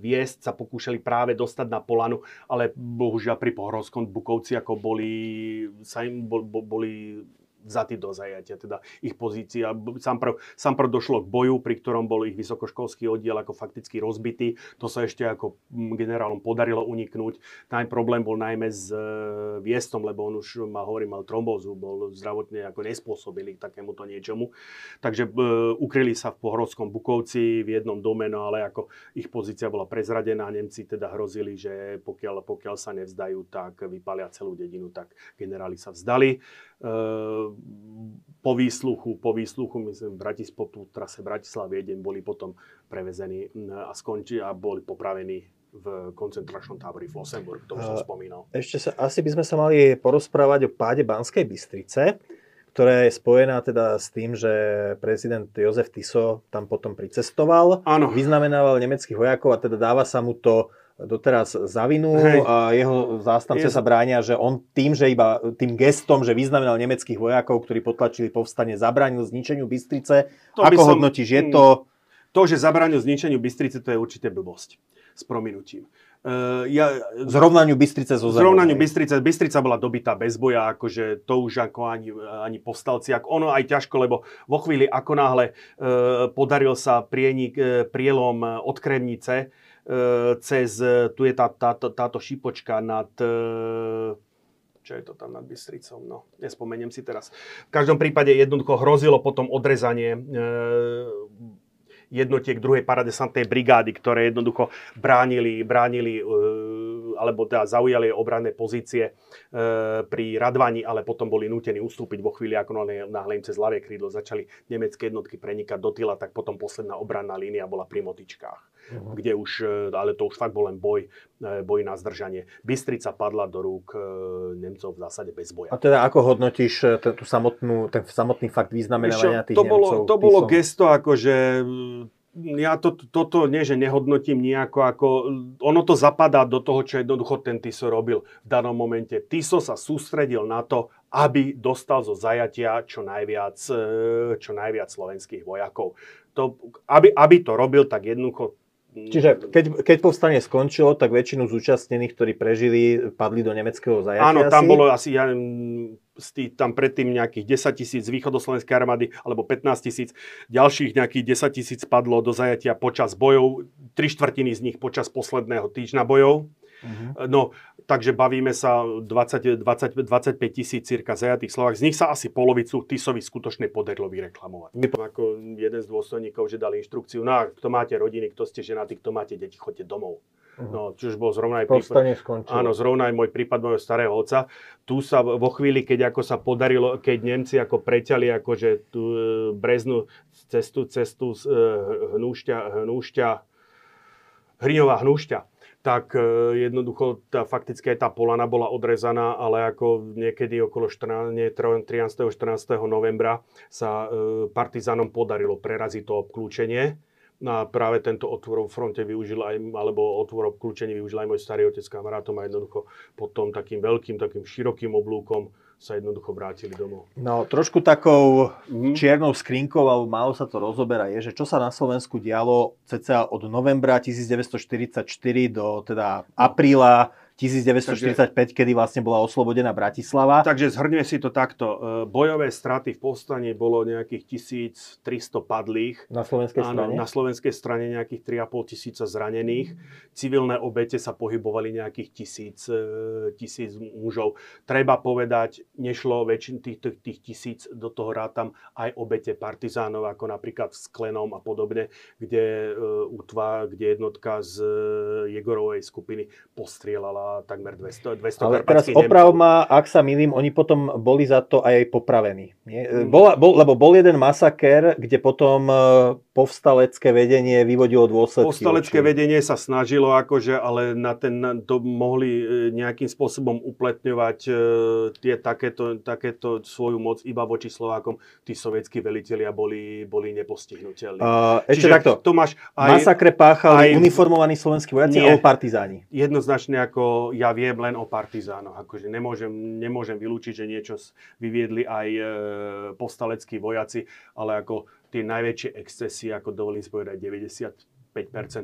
Viest, sa pokúšali práve dostať na Polanu, ale bohužiaľ pri Pohorovskom Bukovci, ako boli, sa im bol, boli vzatí do zajatia, teda ich pozícia. Sám prv, sám prv došlo k boju, pri ktorom bol ich vysokoškolský oddiel ako fakticky rozbitý. To sa ešte ako generálom podarilo uniknúť. Ten problém bol najmä s e, Viestom, lebo on už mal, hovorím, mal trombózu, bol zdravotne ako nespôsobili k takémuto niečomu. Takže e, ukryli sa v Pohorovskom Bukovci v jednom dome, no ale ako ich pozícia bola prezradená, Nemci teda hrozili, že pokiaľ, pokiaľ sa nevzdajú, tak vypalia celú dedinu, tak generáli sa vzdali po výsluchu, po výsluchu, myslím, v Bratis, po trase Bratislav Viedeň boli potom prevezení a skončili a boli popravení v koncentračnom tábori v Flossenburg, to už som spomínal. Ešte sa, asi by sme sa mali porozprávať o páde Banskej Bystrice, ktorá je spojená teda s tým, že prezident Jozef Tiso tam potom pricestoval, Áno. vyznamenával nemeckých vojakov a teda dáva sa mu to doteraz za vinu a jeho zástance je... sa bránia, že on tým, že iba tým gestom, že vyznamenal nemeckých vojakov, ktorí potlačili povstanie, zabránil zničeniu Bystrice. To Ako som... hodnotíš, je to... Mm. To, že zabránil zničeniu Bystrice, to je určite blbosť. S prominutím. Uh, ja, zrovnaniu Bystrice zo Zrovnaniu Bystrice. Bystrica bola dobitá bez boja, akože to už ako ani, ani povstalci. Ako ono aj ťažko, lebo vo chvíli, ako náhle uh, podaril sa prienik, uh, prielom od Kremnice, E, cez, tu je tá, táto, táto šipočka nad e, čo je to tam nad Bystricou, no, nespomeniem si teraz. V každom prípade jednoducho hrozilo potom odrezanie e, jednotiek druhej paradesantnej brigády, ktoré jednoducho bránili, bránili alebo teda zaujali obranné pozície pri Radvani, ale potom boli nútení ustúpiť vo chvíli, ako náhle im cez ľavé krídlo začali nemecké jednotky prenikať do tyla, tak potom posledná obranná línia bola pri Motičkách uh-huh. kde už, e, ale to už fakt bol len boj, e, boj na zdržanie. Bystrica padla do rúk e, Nemcov v zásade bez boja. A teda ako hodnotíš ten, tú samotnú, ten samotný fakt vyznamenávania tých to bolo, Nemcov? To bolo gesto, akože ja to, toto nie, že nehodnotím nejako, ako, ono to zapadá do toho, čo jednoducho ten Tiso robil v danom momente. Tiso sa sústredil na to, aby dostal zo zajatia čo najviac, čo najviac slovenských vojakov. To, aby, aby to robil, tak jednoducho Čiže keď, keď povstanie skončilo, tak väčšinu zúčastnených, ktorí prežili, padli do nemeckého zajatia Áno, tam asi? bolo asi, ja stý, tam predtým nejakých 10 tisíc východoslovenskej armády, alebo 15 tisíc, ďalších nejakých 10 tisíc padlo do zajatia počas bojov, tri štvrtiny z nich počas posledného týždňa bojov. Uh-huh. No, takže bavíme sa 20, 20, 25 tisíc cirka zajatých Slovák. Z nich sa asi polovicu Tisovi skutočne podarilo vyreklamovať. Ako jeden z dôstojníkov, že dali inštrukciu, no a kto máte rodiny, kto ste ženatí, kto máte deti, choďte domov. Uh-huh. No, čiže bol zrovna aj prípad, áno, zrovna aj môj prípad môjho starého otca. Tu sa vo chvíli, keď ako sa podarilo, keď Nemci ako preťali akože tú e, Breznu cestu, cestu e, hnúšťa, hnúšťa, hriňová hnúšťa, tak e, jednoducho tá, fakticky aj tá polana bola odrezaná, ale ako niekedy okolo 14, nie, 13. 14. novembra sa e, partizánom podarilo preraziť to obklúčenie. No a práve tento otvor v fronte využil aj, alebo otvor obklúčenie využil aj môj starý otec kamarátom a jednoducho potom takým veľkým, takým širokým oblúkom sa jednoducho vrátili domov. No, trošku takou mm-hmm. čiernou skrinkou, alebo málo sa to rozoberá, je, že čo sa na Slovensku dialo cca od novembra 1944 do teda apríla 1945, Takže, kedy vlastne bola oslobodená Bratislava. Takže zhrňme si to takto. E, bojové straty v povstaní bolo nejakých 1300 padlých. Na slovenskej strane? na slovenskej strane nejakých 3,5 tisíca zranených. Civilné obete sa pohybovali nejakých tisíc, e, tisíc mužov. Treba povedať, nešlo väčšin tých, tých, tisíc, do toho rátam aj obete partizánov, ako napríklad v Sklenom a podobne, kde, uh, kde jednotka z Jegorovej skupiny postrielala takmer 200, 200 Ale teraz oprav ma, ak sa milím, oni potom boli za to aj popravení. Nie? Mm. Bola, bol, lebo bol jeden masaker, kde potom e, povstalecké vedenie vyvodilo dôsledky. Povstalecké či... vedenie sa snažilo, akože, ale na ten, na, to mohli e, nejakým spôsobom upletňovať e, tie, takéto, takéto svoju moc iba voči Slovákom. Tí sovietskí velitelia boli, boli nepostihnutelní. Uh, ešte Čiže takto. To máš aj, Masakre páchali aj, uniformovaní slovenskí vojaci alebo partizáni? Jednoznačne ako ja viem len o partizánoch. Akože nemôžem, nemôžem vylúčiť, že niečo vyviedli aj e, postaleckí vojaci, ale ako tie najväčšie excesy, ako dovolím spovedať, 90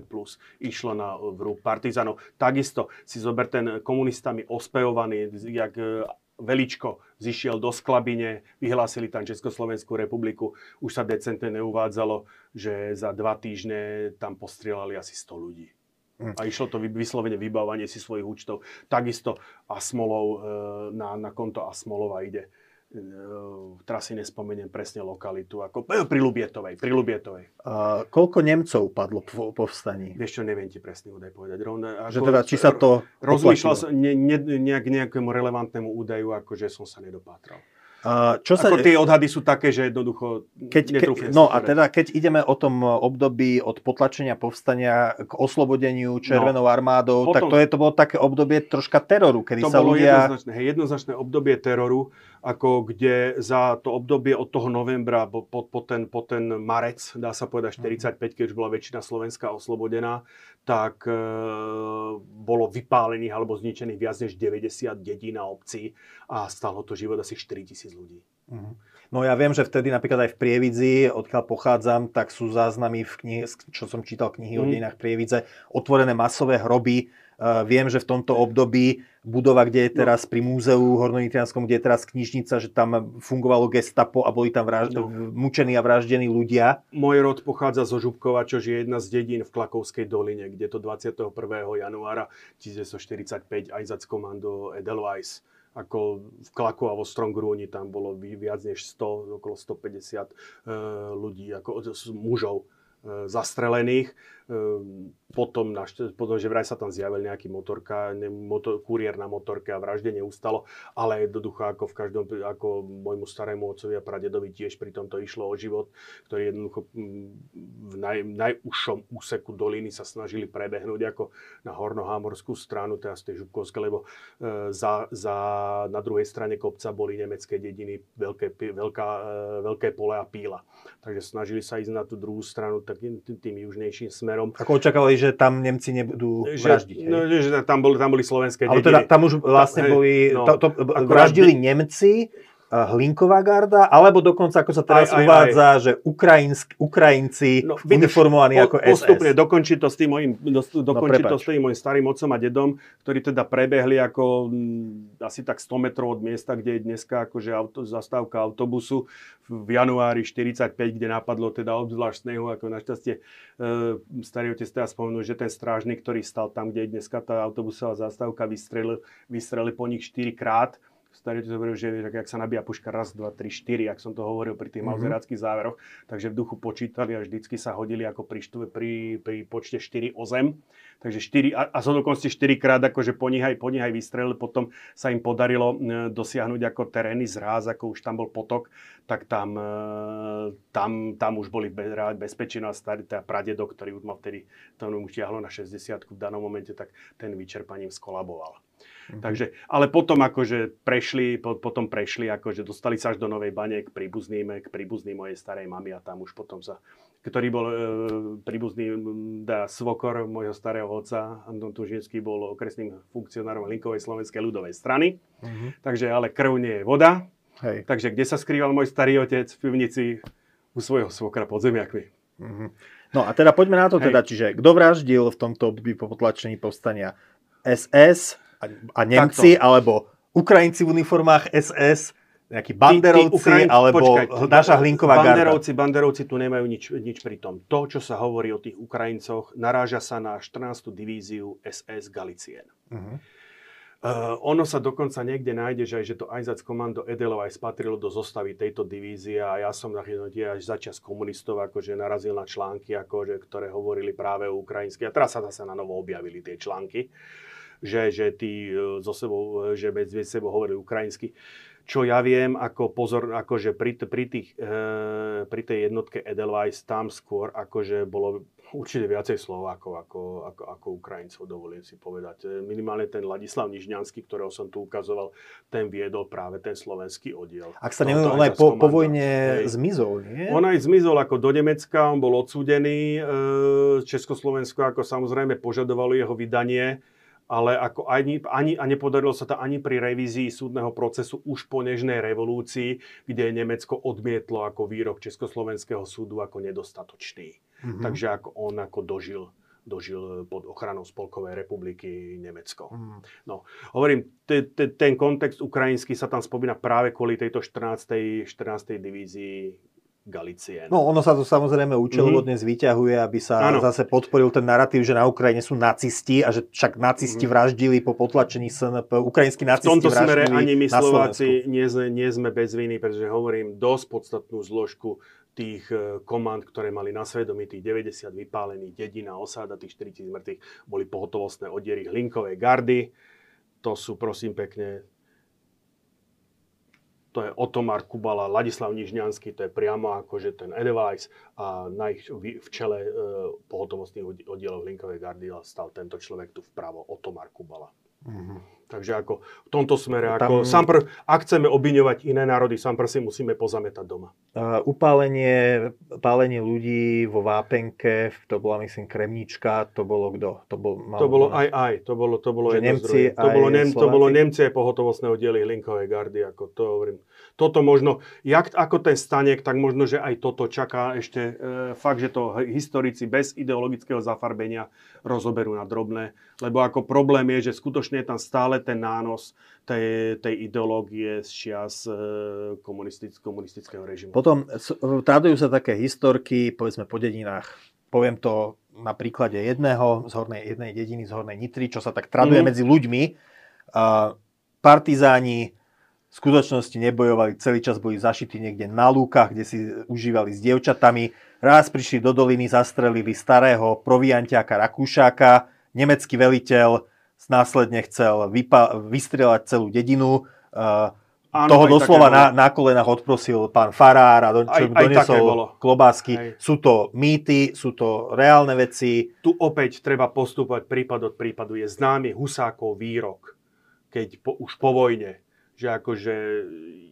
plus išlo na vrúb partizánov. Takisto si zober ten komunistami ospevovaný, jak e, Veličko zišiel do Sklabine, vyhlásili tam Československú republiku, už sa decentne neuvádzalo, že za dva týždne tam postrieľali asi 100 ľudí. A išlo to vyslovene vybávanie si svojich účtov. Takisto Asmolov e, na, na konto Asmolova ide. E, teraz si nespomeniem presne lokalitu, ako e, pri Lubietovej. Pri Lubietovej. A koľko Nemcov padlo po povstaní? Vieš čo, neviem ti presne údaj povedať. Rovne, ako, že teda, či sa to Rozmýšľal som ne, ne, nejak, nejakému relevantnému údaju, ako že som sa nedopátral. Uh, čo sa... Ako tie odhady sú také, že jednoducho keď, ke, No a teda, keď ideme o tom období od potlačenia povstania k oslobodeniu Červenou no, armádou, potom, tak to, je, to bolo také obdobie troška teroru, kedy to sa bolo ľudia... Jednoznačné, hej, jednoznačné obdobie teroru, ako kde za to obdobie od toho novembra po, po, ten, po ten marec, dá sa povedať 45, mhm. keď už bola väčšina Slovenska oslobodená, tak e, bolo vypálených alebo zničených viac než 90 dedín a obcí a stalo to život asi 4 tisíc ľudí. Uh-huh. No ja viem, že vtedy napríklad aj v Prievidzi, odkiaľ pochádzam, tak sú záznamy v knihe, čo som čítal knihy mm. o mhm. dejinách Prievidze, otvorené masové hroby. Uh, viem, že v tomto období budova, kde je no. teraz no. pri múzeu Hornonitrianskom, kde je teraz knižnica, že tam fungovalo gestapo a boli tam vraž- no. mučení a vraždení ľudia. Môj rod pochádza zo Žubkova, čo je jedna z dedín v Klakovskej doline, kde to 21. januára 1945 aj komando Edelweiss ako v Klaku a vo Strongrúni tam bolo viac než 100, okolo 150 e, ľudí, ako mužov zastrelených. Ehm, potom, potom, že vraj sa tam zjavil nejaký motorka, motor, kuriér na motorke a vraždenie ustalo, ale jednoducho ako v každom, ako môjmu starému otcovi a pradedovi tiež pri tomto išlo o život, ktorý jednoducho v naj, najúžšom úseku doliny sa snažili prebehnúť ako na hornohámorskú stranu, teda z tej Župkovskej, lebo e, za, za, na druhej strane kopca boli nemecké dediny, veľké, veľká, e, veľké pole a píla. Takže snažili sa ísť na tú druhú stranu takým tým, južnejším smerom. Ako očakávali, že tam Nemci nebudú vraždiť. Že, no, že tam boli, tam boli slovenské dediny. Ale teda tam už vlastne boli, no, to, to, vraždili Nemci, Hlinková garda, alebo dokonca, ako sa teraz aj, aj, uvádza, aj. že Ukrajinsk, Ukrajinci no, uniformovaní po, ako SS. Postupne dokončí to s tým mojim, do, no, dokončí no, to s tým mojim starým otcom a dedom, ktorí teda prebehli ako m, asi tak 100 metrov od miesta, kde je dneska akože auto, zastávka autobusu v januári 45, kde napadlo teda obzvlášť snehu, ako našťastie e, starý otec teda spomenul, že ten strážnik, ktorý stal tam, kde je dneska tá autobusová zastávka, vystrelil, vystrelil po nich 4 krát starý to hovoril, že tak, jak sa nabíja puška raz, dva, tri, štyri, ak som to hovoril pri tých mm-hmm. mauzeráckých záveroch, takže v duchu počítali a vždycky sa hodili ako pri, štve, pri, pri počte 4 o zem. Takže 4, a, a zo dokonca 4 krát akože po nich aj, po nich aj vystrelili, potom sa im podarilo e, dosiahnuť ako terénny zráz, ako už tam bol potok, tak tam, e, tam, tam už boli bezpečí a starý teda pradedo, ktorý už mal vtedy, to už tiahlo na 60 v danom momente, tak ten vyčerpaním skolaboval. Mm-hmm. Takže, ale potom akože prešli, po, potom prešli, akože dostali sa až do Novej Bane k príbuzným, k príbuzným mojej starej mamy a tam už potom sa, ktorý bol e, príbuzný da, svokor môjho starého otca, Anton Tužinský bol okresným funkcionárom Linkovej slovenskej ľudovej strany. Mm-hmm. Takže ale krv nie je voda. Hej. Takže kde sa skrýval môj starý otec v pivnici u svojho svokra pod zemiakmi. Mm-hmm. No a teda poďme na to Hej. teda, čiže kto vraždil v tomto období po potlačení povstania? SS, a, a Nemci, Takto. alebo Ukrajinci v uniformách SS, nejakí banderovci, alebo počkaj, naša hlinková banderovci, garda. Banderovci tu nemajú nič, nič pri tom. To, čo sa hovorí o tých Ukrajincoch, naráža sa na 14. divíziu SS Galicien. Uh-huh. Uh, ono sa dokonca niekde nájde, že aj, že to Einsatzkommando komando Edelweiss patrilo do zostavy tejto divízie a ja som nachytnutý až začas komunistov akože narazil na články, akože, ktoré hovorili práve o ukrajinsky. A teraz sa zase na novo objavili tie články, že, že tí uh, so sebou, že medzi sebou hovorili ukrajinsky. Čo ja viem, ako pozor, akože pri, pri, tých, uh, pri tej jednotke Edelweiss tam skôr akože bolo určite viacej Slovákov ako, ako, ako Ukrajincov, dovolím si povedať. E, minimálne ten Ladislav Nižňanský, ktorého som tu ukazoval, ten viedol práve ten slovenský oddiel. Ak sa neviem, on aj po, po vojne hej. zmizol, nie? On aj zmizol ako do Nemecka, on bol odsúdený. E, Československo ako samozrejme požadovalo jeho vydanie ale ako ani, ani, a nepodarilo sa to ani pri revízii súdneho procesu už po nežnej revolúcii, kde Nemecko odmietlo ako výrok Československého súdu ako nedostatočný. Mm-hmm. Takže ako on ako dožil dožil pod ochranou Spolkovej republiky Nemecko. Mm. No, hovorím, te, te, ten kontext ukrajinský sa tam spomína práve kvôli tejto 14. 14. divízii Galicien. No ono sa to samozrejme účelovodne mm-hmm. zvyťahuje, aby sa ano. zase podporil ten narratív, že na Ukrajine sú nacisti a že však nacisti mm-hmm. vraždili po potlačení SNP. Ukrajinskí nacisti V tomto smere ani my Slováci nie, nie sme bez viny, pretože hovorím dosť podstatnú zložku tých e, komand, ktoré mali na svedomí tých 90 vypálených dedina, osáda, tých 4000 mŕtvych, boli pohotovostné oddiery Hlinkovej gardy. To sú, prosím pekne, to je Otomar Kubala, Ladislav Nižňanský, to je priamo akože ten Edelweiss a na ich v čele e, pohotovostných oddielov Hlinkovej gardy stal tento človek tu vpravo, Otomar Kubala. Mm-hmm. Takže ako v tomto smere, ako tam... sám prv, ak chceme obviňovať iné národy, sám prv si musíme pozametať doma. Uh, upálenie, pálenie ľudí vo Vápenke, to bola myslím Kremnička, to bolo kto? To, bol, mal, to bolo aj aj, to bolo, to bolo jedno Nemci, to, bolo, Nem, to bolo Nemci aj pohotovostného diely Hlinkovej gardy, ako to hovorím. Toto možno, jak, ako ten stanek, tak možno, že aj toto čaká ešte e, fakt, že to historici bez ideologického zafarbenia rozoberú na drobné, lebo ako problém je, že skutočne je tam stále ten nános tej, tej ideológie z čias e, komunistic, komunistického režimu. Potom tradujú sa také historky, povedzme po dedinách. Poviem to na príklade jedného, z hornej, jednej dediny z Hornej Nitry, čo sa tak traduje mm-hmm. medzi ľuďmi. Uh, partizáni v skutočnosti nebojovali, celý čas boli zašití niekde na lúkach, kde si užívali s dievčatami. Raz prišli do doliny, zastrelili starého proviantiaka Rakúšáka, nemecký veliteľ následne chcel vypa- vystrelať celú dedinu. Uh, Áno, toho doslova na, na kolenách odprosil pán Farár a do, čo aj, donesol aj klobásky. Hej. Sú to mýty, sú to reálne veci. Tu opäť treba postúpať prípad od prípadu. Je známy Husákov výrok, keď po, už po vojne, že akože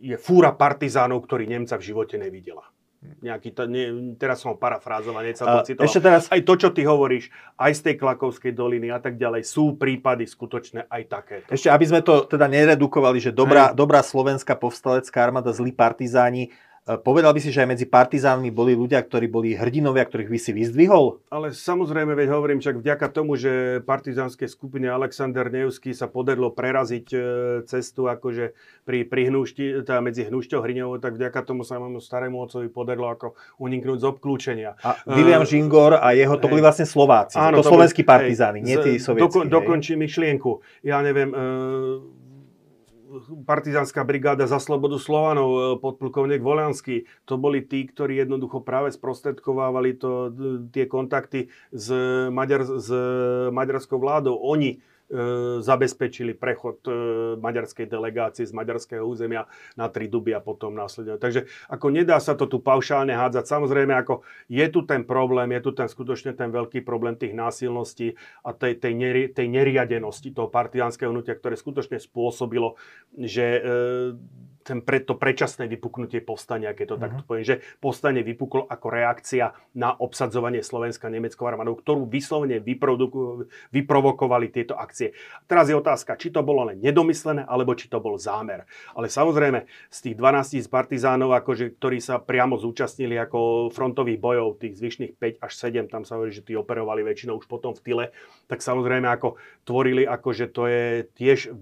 je fúra partizánov, ktorí Nemca v živote nevidela nejaký, to, nie, teraz som ho parafrázoval, sa to Ešte teraz... Aj to, čo ty hovoríš, aj z tej Klakovskej doliny a tak ďalej, sú prípady skutočné aj také. Ešte, aby sme to teda neredukovali, že dobrá, dobrá slovenská povstalecká armáda, zlí partizáni, povedal by si, že aj medzi partizánmi boli ľudia, ktorí boli hrdinovia, ktorých by si vyzdvihol? Ale samozrejme, veď hovorím, však vďaka tomu, že partizánskej skupine Alexander Nevský sa podarilo preraziť e, cestu akože pri, pri hnušti, teda medzi Hnušťou Hriňovou, tak vďaka tomu sa môjmu starému otcovi podarilo ako uniknúť z obklúčenia. A William uh, Žingor a jeho, to hej. boli vlastne Slováci, áno, to, to slovenskí partizáni, nie tí sovietskí. Doko, dokončím myšlienku. Ja neviem, uh, partizánska brigáda za slobodu Slovanov, e, podplukovník Voliansky. To boli tí, ktorí jednoducho práve sprostredkovávali to, tie kontakty s, Maďar, s maďarskou vládou. Oni E, zabezpečili prechod e, maďarskej delegácie z maďarského územia na tri duby a potom následne. Takže ako nedá sa to tu paušálne hádzať. Samozrejme, ako je tu ten problém, je tu ten skutočne ten veľký problém tých násilností a tej, tej, neri, tej neriadenosti toho partizánskeho hnutia, ktoré skutočne spôsobilo, že e, ten pre, to predčasné vypuknutie povstania, keď to uh-huh. takto poviem, že povstanie vypuklo ako reakcia na obsadzovanie Slovenska nemeckou armádou, ktorú vyslovene vyprovokovali tieto akcie. Teraz je otázka, či to bolo len nedomyslené, alebo či to bol zámer. Ale samozrejme, z tých 12 partizánov, akože, ktorí sa priamo zúčastnili ako frontových bojov, tých zvyšných 5 až 7, tam sa hovorí, že tí operovali väčšinou už potom v tyle, tak samozrejme ako tvorili, akože to je tiež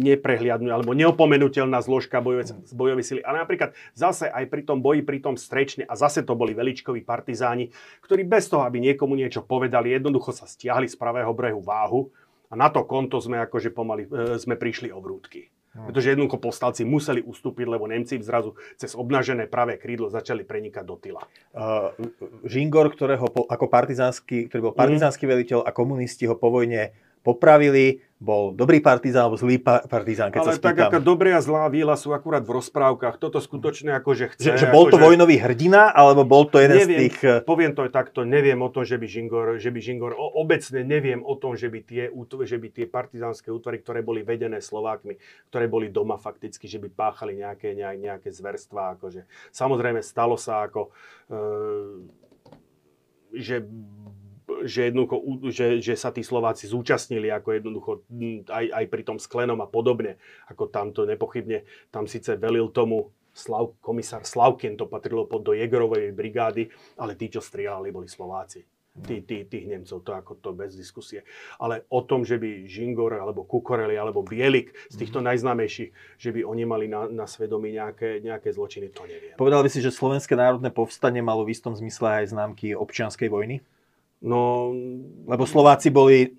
neprehliadnú alebo neopomenutelná zložka bojové, bojové sily. Ale napríklad zase aj pri tom boji, pri tom strečne, a zase to boli veličkoví partizáni, ktorí bez toho, aby niekomu niečo povedali, jednoducho sa stiahli z pravého brehu váhu a na to konto sme akože pomaly, e, sme prišli o vrútky. No. Pretože jednoducho povstalci museli ustúpiť, lebo Nemci zrazu cez obnažené pravé krídlo začali prenikať do tyla. Uh, Žingor, ktorého po, ako partizánsky, ktorý bol mhm. partizánsky mm. veliteľ a komunisti ho po vojne popravili, bol dobrý partizán alebo zlý partizán, keď Ale sa spýtam. tak ako dobré a zlá víla sú akurát v rozprávkach. Toto skutočne akože chce... Že, že bol to že... vojnový hrdina, alebo bol to jeden neviem, z tých... Eh, poviem to takto, neviem o tom, že by Žingor, že by Žingor obecne neviem o tom, že by tie, že by tie partizánske útvary, ktoré boli vedené Slovákmi, ktoré boli doma fakticky, že by páchali nejaké, nejaké zverstvá. Akože. Samozrejme, stalo sa ako... E, že že, jednoducho, že, že sa tí Slováci zúčastnili ako jednoducho aj, aj pri tom sklenom a podobne. Ako tamto nepochybne, tam síce velil tomu Slav, komisár Slavkin, to patrilo pod do Jegerovej brigády, ale tí, čo strieľali, boli Slováci. Tí, tí, tých Nemcov, to ako to bez diskusie. Ale o tom, že by Žingor, alebo Kukoreli, alebo Bielik z týchto mm. najznámejších, že by oni mali na, na svedomí nejaké, nejaké zločiny, to neviem. Povedal by si, že Slovenské národné povstanie malo v istom zmysle aj známky občianskej vojny? No, lebo Slováci boli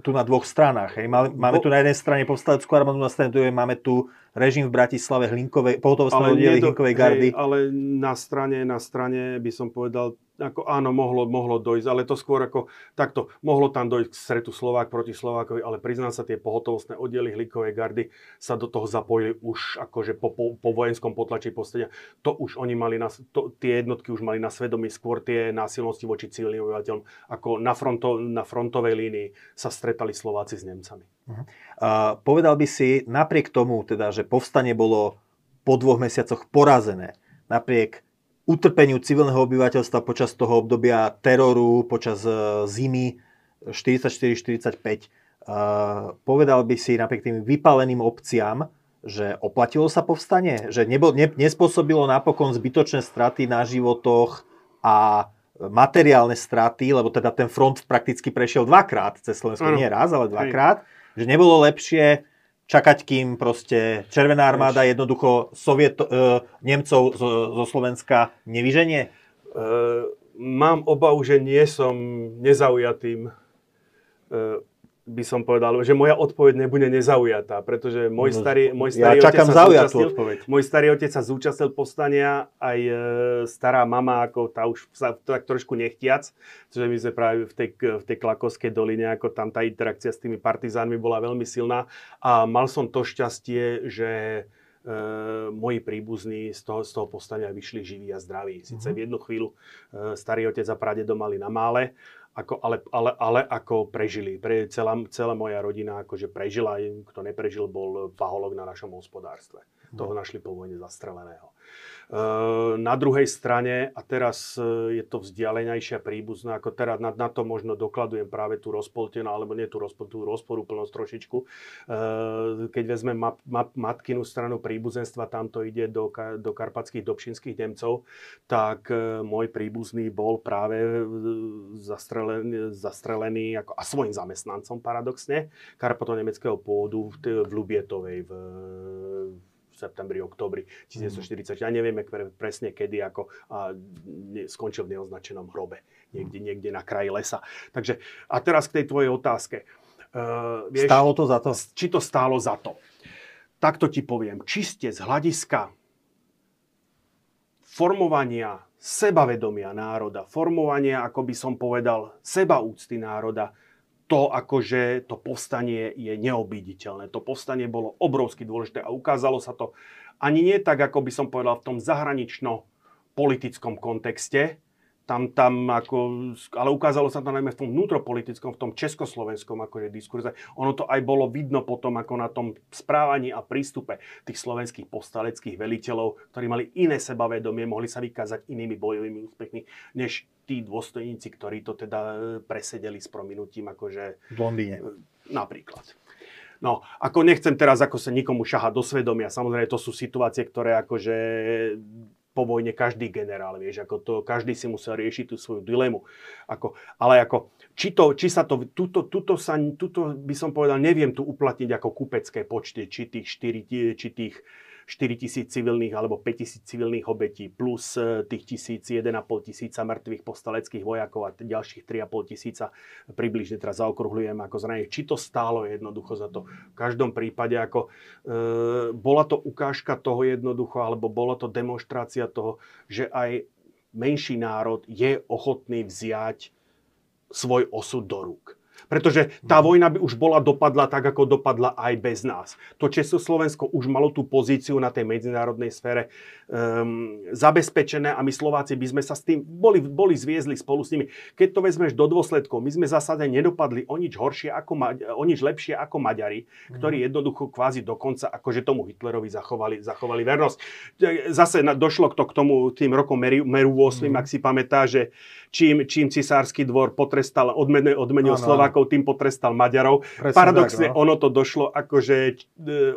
tu na dvoch stranách. Hej. Máme, máme tu na jednej strane povstaleckú armádu, na strane druhej máme tu režim v Bratislave Hlinkovej, pohotovostné oddiely Hlinkovej gardy. Hej, ale na strane, na strane by som povedal ako áno, mohlo, mohlo dojsť, ale to skôr ako takto, mohlo tam dojsť k stretu Slovák proti Slovákovi, ale priznám sa, tie pohotovostné oddiely Hlikovej gardy sa do toho zapojili už akože po, po, po vojenskom potlačí postenia. To už oni mali, na, to, tie jednotky už mali na svedomí skôr tie násilnosti voči civilným obyvateľom, ako na, fronto, na frontovej línii sa stretali Slováci s Nemcami. Uh-huh. Uh, povedal by si, napriek tomu, teda, že povstanie bolo po dvoch mesiacoch porazené, napriek utrpeniu civilného obyvateľstva počas toho obdobia teroru, počas e, zimy 44-45. E, povedal by si napriek tým vypaleným obciam, že oplatilo sa povstanie? Že nebo, ne, nespôsobilo napokon zbytočné straty na životoch a materiálne straty, lebo teda ten front prakticky prešiel dvakrát cez Slovensko, nie raz, ale dvakrát. Že nebolo lepšie čakať, kým proste Červená armáda jednoducho Soviet, e, Nemcov zo, zo Slovenska nevyženie? E, mám obavu, že nie som nezaujatým e, by som povedal, že moja odpoveď nebude nezaujatá, pretože môj no, starý, môj starý ja otec sa zúčastnil, môj starý otec sa zúčastnil povstania, aj e, stará mama, ako tá už sa tak trošku nechtiac, že my sme práve v tej, v tej Klakovskej doline, ako tam tá interakcia s tými partizánmi bola veľmi silná. A mal som to šťastie, že moji príbuzní z toho, z toho povstania vyšli živí a zdraví. Sice mm-hmm. v jednu chvíľu e, starý otec a pradedo mali na mále, ako, ale, ale, ale ako prežili. Pre celá, celá moja rodina akože prežila, kto neprežil, bol paholog na našom hospodárstve. Toho našli po vojne zastreleného. Ehm, na druhej strane, a teraz e, je to vzdialenejšia príbuzná, ako teraz na, na to možno dokladujem práve tú rozpoltenú, alebo nie tú, rozpol, tú rozporúplnosť trošičku. Ehm, keď vezmem map, map, matkinu stranu príbuzenstva, tam to ide do, do karpatských dobšinských Nemcov, tak e, môj príbuzný bol práve e, zastrelený, zastrelený ako, a svojim zamestnancom paradoxne, karpato-nemeckého pôdu v, v Lubietovej, v, septembri, oktobri 1940. Ja nevieme presne kedy, ako a skončil v neoznačenom hrobe, niekde, niekde na kraji lesa. Takže, a teraz k tej tvojej otázke. Uh, vieš, stálo to za to? Či to stálo za to? Takto ti poviem. Čiste z hľadiska formovania sebavedomia národa, formovania, ako by som povedal, sebaúcty národa, to akože to povstanie je neobiditeľné. To povstanie bolo obrovsky dôležité a ukázalo sa to ani nie tak, ako by som povedal, v tom zahranično politickom kontexte, tam, tam ako, ale ukázalo sa to najmä v tom vnútropolitickom, v tom československom akože diskurze. Ono to aj bolo vidno potom ako na tom správaní a prístupe tých slovenských postaleckých veliteľov, ktorí mali iné sebavedomie, mohli sa vykázať inými bojovými úspechmi, než tí dôstojníci, ktorí to teda e, presedeli s prominutím akože... V Londýne. E, napríklad. No, ako nechcem teraz ako sa nikomu šahať do svedomia. Samozrejme, to sú situácie, ktoré akože po vojne každý generál, vieš, ako to, každý si musel riešiť tú svoju dilemu. Ako, ale ako, či, to, či sa to, tuto, tuto, sa, tuto by som povedal, neviem tu uplatniť ako kupecké počty, či tých 4, či tých 4 tisíc civilných alebo 5 tisíc civilných obetí plus e, tých tisíc, 1,5 tisíca mŕtvych postaleckých vojakov a ďalších 3,5 tisíca približne teraz zaokrúhľujem ako zranenie. Či to stálo jednoducho za to? V každom prípade ako e, bola to ukážka toho jednoducho alebo bola to demonstrácia toho, že aj menší národ je ochotný vziať svoj osud do rúk. Pretože tá mhm. vojna by už bola dopadla tak, ako dopadla aj bez nás. To Československo už malo tú pozíciu na tej medzinárodnej sfére um, zabezpečené a my Slováci by sme sa s tým boli, boli zviezli spolu s nimi. Keď to vezmeš do dôsledkov, my sme zásade nedopadli o nič horšie ako o nič lepšie ako Maďari, ktorí mhm. jednoducho kvázi dokonca akože tomu Hitlerovi zachovali, zachovali vernosť. Zase došlo to k tomu tým rokom Meru, Meru 8, mm. ak si pamätá, že čím, čím cisársky dvor potrestal, odmenil, odmenil Slovákov, tým potrestal Maďarov. Presne Paradoxne tak, no. ono to došlo akože e,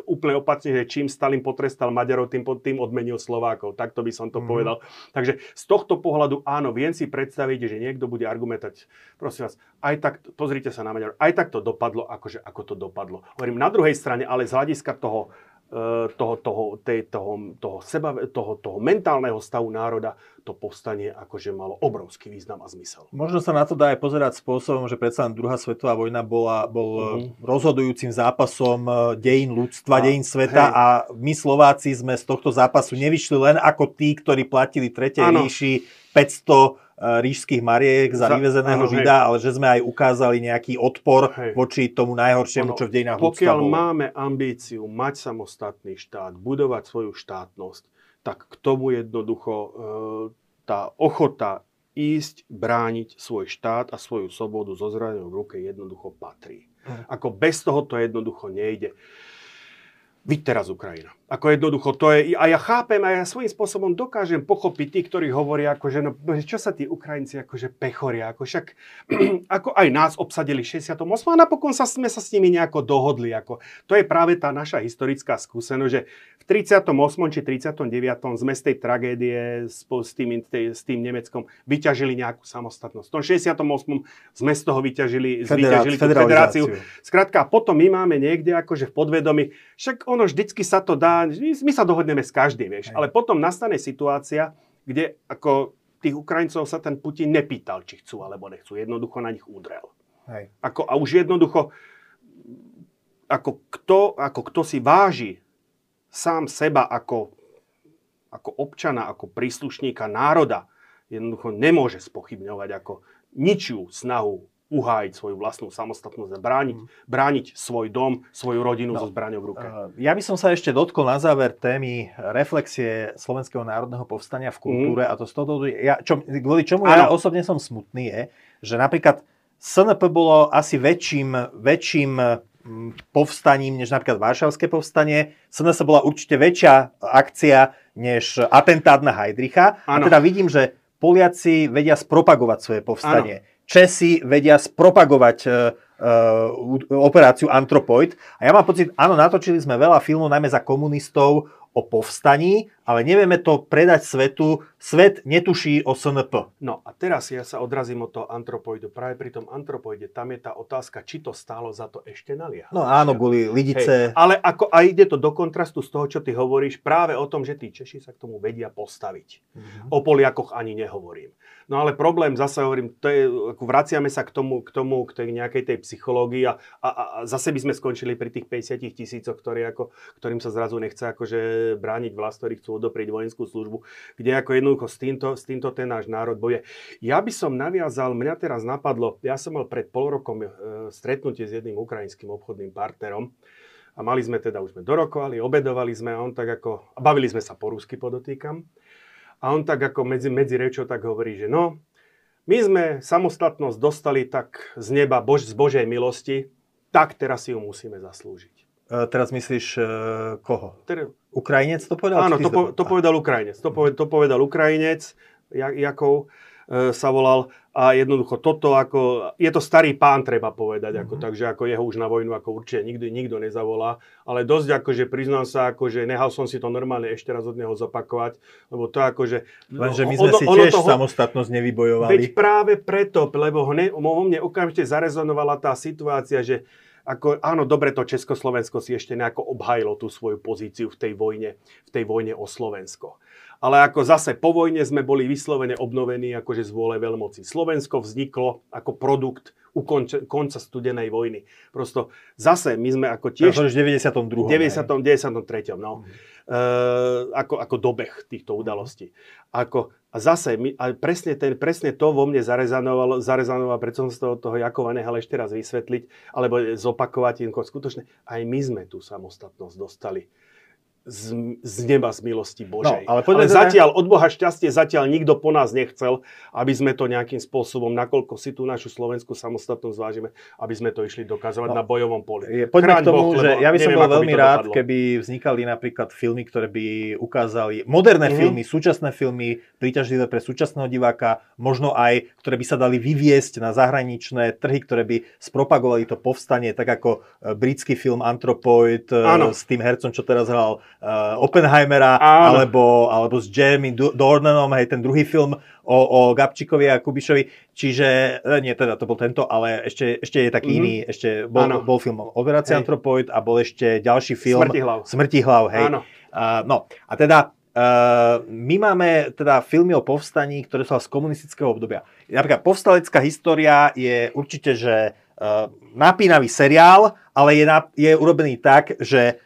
úplne opačne, že čím Stalin potrestal Maďarov, tým, tým odmenil Slovákov. Takto by som to mm. povedal. Takže z tohto pohľadu áno, viem si predstaviť, že niekto bude argumentovať, prosím vás, aj tak, pozrite sa na Maďarov, aj tak to dopadlo, akože ako to dopadlo. Hovorím, na druhej strane, ale z hľadiska toho toho, toho, tej, toho, toho, seba, toho, toho mentálneho stavu národa to povstanie akože malo obrovský význam a zmysel. Možno sa na to dá aj pozerať spôsobom, že predsa druhá svetová vojna bola, bol uh-huh. rozhodujúcim zápasom e, dejín ľudstva, a, dejín sveta hej. a my Slováci sme z tohto zápasu nevyšli len ako tí, ktorí platili Tretej ríši 500 Eh, rížských mariek za, za vyvezeného žida, hej. ale že sme aj ukázali nejaký odpor hej. voči tomu najhoršiemu, ano, čo v dejinách Pokiaľ bolo. máme ambíciu mať samostatný štát, budovať svoju štátnosť, tak k tomu jednoducho e, tá ochota ísť, brániť svoj štát a svoju slobodu zo zraňou v ruke jednoducho patrí. Hm. Ako bez toho to jednoducho nejde. Vy teraz Ukrajina. Ako jednoducho to je, a ja chápem, a ja svojím spôsobom dokážem pochopiť tých, ktorí hovoria, akože, no, čo sa tí Ukrajinci akože pechoria, ako však, *clears throat* ako aj nás obsadili 68 a napokon sa, sme sa s nimi nejako dohodli. Ako, to je práve tá naša historická skúsenosť, že v 38. či 39. sme z tej tragédie s, s, tým, tej, s tým Nemeckom vyťažili nejakú samostatnosť. V tom 68. sme z toho vyťažili, Federá, vyťažili tú federáciu. Skrátka, potom my máme niekde akože v podvedomí, však ono vždycky sa to dá my sa dohodneme s každým, vieš. Hej. Ale potom nastane situácia, kde ako tých Ukrajincov sa ten Putin nepýtal, či chcú alebo nechcú. Jednoducho na nich udrel. Hej. Ako, a už jednoducho, ako kto, ako kto si váži sám seba ako, ako občana, ako príslušníka národa, jednoducho nemôže spochybňovať ako ničiu snahu uhájiť svoju vlastnú samostatnosť a brániť, mm. brániť svoj dom, svoju rodinu no, so zbraňou v ruke. Eh, ja by som sa ešte dotkol na záver témy reflexie Slovenského národného povstania v kultúre mm. a to z toho, ja, čo, kvôli čomu ano. ja osobne som smutný je, že napríklad SNP bolo asi väčším, väčším mm, povstaním, než napríklad Varšavské povstanie. SNS bola určite väčšia akcia než atentát na Heidricha. Ano. A teda vidím, že Poliaci vedia spropagovať svoje povstanie. Ano Česi vedia spropagovať uh, uh, operáciu Antropoid. A ja mám pocit, áno, natočili sme veľa filmov, najmä za komunistov, o povstaní, ale nevieme to predať svetu. Svet netuší o SNP. No a teraz ja sa odrazím od toho antropoidu. Práve pri tom antropoide tam je tá otázka, či to stálo za to ešte naliehať. No áno, boli lidice. Hej, ale ako, a ide to do kontrastu z toho, čo ty hovoríš, práve o tom, že tí Češi sa k tomu vedia postaviť. Mm-hmm. O Poliakoch ani nehovorím. No ale problém, zase hovorím, to je, vraciame sa k tomu, k tomu, k tej nejakej tej psychológii a, a, a zase by sme skončili pri tých 50 tisícoch, ktorý ako, ktorým sa zrazu nechce akože brániť vlast, ktorí chcú odoprieť vojenskú službu, kde ako jednoducho s týmto, s týmto ten náš národ boje. Ja by som naviazal, mňa teraz napadlo, ja som mal pred pol rokom e, stretnutie s jedným ukrajinským obchodným partnerom, a mali sme teda, už sme dorokovali, obedovali sme a on tak ako, a bavili sme sa po rusky podotýkam. A on tak ako medzi, medzi rečou tak hovorí, že no, My sme samostatnosť dostali tak z neba, bož, z Božej milosti, tak teraz si ju musíme zaslúžiť. E, teraz myslíš e, koho? Teda, Ukrajinec to povedal? áno, to, po, to povedal Ukrajinec. To, povedal, to povedal Ukrajinec, Ja- Jakov e, sa volal a jednoducho toto ako, je to starý pán, treba povedať, ako, Mhm. takže ako jeho už na vojnu ako určite nikdy nikto nezavolá, ale dosť akože priznám sa, akože nehal som si to normálne ešte raz od neho zopakovať, lebo to akože... Lenže my sme ono- si tiež toho- samostatnosť nevybojovali. Veď práve preto, lebo hne, vo mne okamžite zarezonovala tá situácia, že ako, áno, dobre, to Československo si ešte nejako obhajilo tú svoju pozíciu v tej vojne, v tej vojne o Slovensko. Ale ako zase po vojne sme boli vyslovene obnovení akože z vôle veľmoci. Slovensko vzniklo ako produkt ukonča, konca studenej vojny. Prosto zase my sme ako Tiež... v 92. 90. 93. No. E, ako, ako dobeh týchto udalostí. Ako, a zase, a presne, ten, presne to vo mne zarezanovalo, zarezanovalo, preto som z toho, toho Jakova nehal ešte raz vysvetliť, alebo zopakovať, skutočne, aj my sme tú samostatnosť dostali z, z neba, z milosti Božej. No, ale ale, teda- zatiaľ, od Boha šťastie, zatiaľ nikto po nás nechcel, aby sme to nejakým spôsobom, nakoľko si tú našu slovenskú samostatnosť vážime, aby sme to išli dokazovať No. na bojovom poli. Je, poďme Chráň k tomu, Boh, že ja by som neviem, bol veľmi rád, dopadlo. keby vznikali napríklad filmy, ktoré by ukázali moderné Mhm. filmy, súčasné filmy, príťažlivé pre súčasného diváka, možno aj, ktoré by sa dali vyviesť na zahraničné trhy, ktoré by spropagovali to povstanie, tak ako e, britský film Anthropoid e, Áno. s tým hercom, čo teraz hral uh, Oppenheimera, Áno. alebo, alebo s Jeremy Do- Dornanom, hej, ten druhý film o, o Gabčíkovi a Kubišovi. Čiže, e, nie teda, to bol tento, ale ešte, ešte je taký Mhm. iný, ešte bol, Áno. bol film Operácia Hej. Anthropoid a bol ešte ďalší film Smrtihlav. Smrtihlav, hej. Áno. Uh, no, a teda uh, my máme teda filmy o povstaní, ktoré sú z komunistického obdobia. Napríklad povstalecká história je určite, že uh, napínavý seriál, ale je, na, je urobený tak, že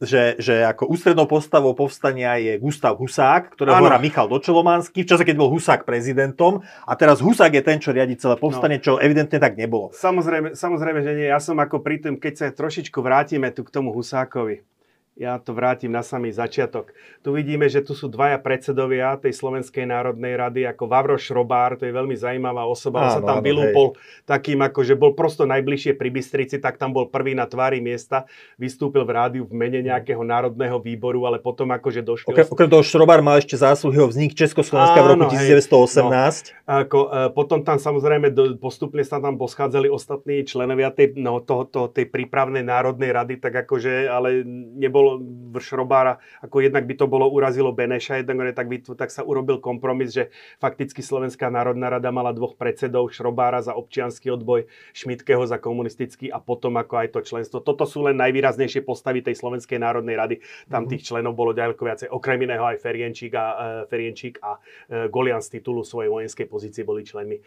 že, že ako ústrednou postavou povstania je Gustav Husák, ktorého hrá Michal Dočelomanský, v čase, keď bol Husák prezidentom a teraz Husák je ten, čo riadi celé povstanie, čo evidentne tak nebolo. Samozrejme, samozrejme, že nie. Ja som ako pri tým, keď sa trošičku vrátime tu k tomu Husákovi. Ja to vrátim na samý začiatok. Tu vidíme, že tu sú dvaja predsedovia tej Slovenskej národnej rady, ako Vavro Šrobár, to je veľmi zaujímavá osoba, on sa Áno, tam áno, vylúpol takým, ako že bol prosto najbližšie pri Bystrici, tak tam bol prvý na tvári miesta, vystúpil v rádiu v mene nejakého národného výboru, ale potom akože došlo... Okrem, okrem toho Šrobár mal ešte zásluhy o vznik Československa v roku Áno, hej. 1918. Ako, e, potom tam samozrejme do, postupne sa tam poschádzali ostatní členovia tej, no, toho, toho, tej prípravnej národnej rady, tak akože, ale nebolo v Šrobára, ako jednak by to bolo urazilo Beneša, jednak tak, by, tak sa urobil kompromis, že fakticky Slovenská národná rada mala dvoch predsedov, Šrobára za občianský odboj, Šmitkeho za komunistický a potom ako aj to členstvo. Toto sú len najvýraznejšie postavy tej Slovenskej národnej rady. Tam tých členov bolo ďaleko viacej. Okrem iného aj Ferienčík a, e, Ferienčík a e, Golian z titulu svojej vojenskej pozície boli členmi e,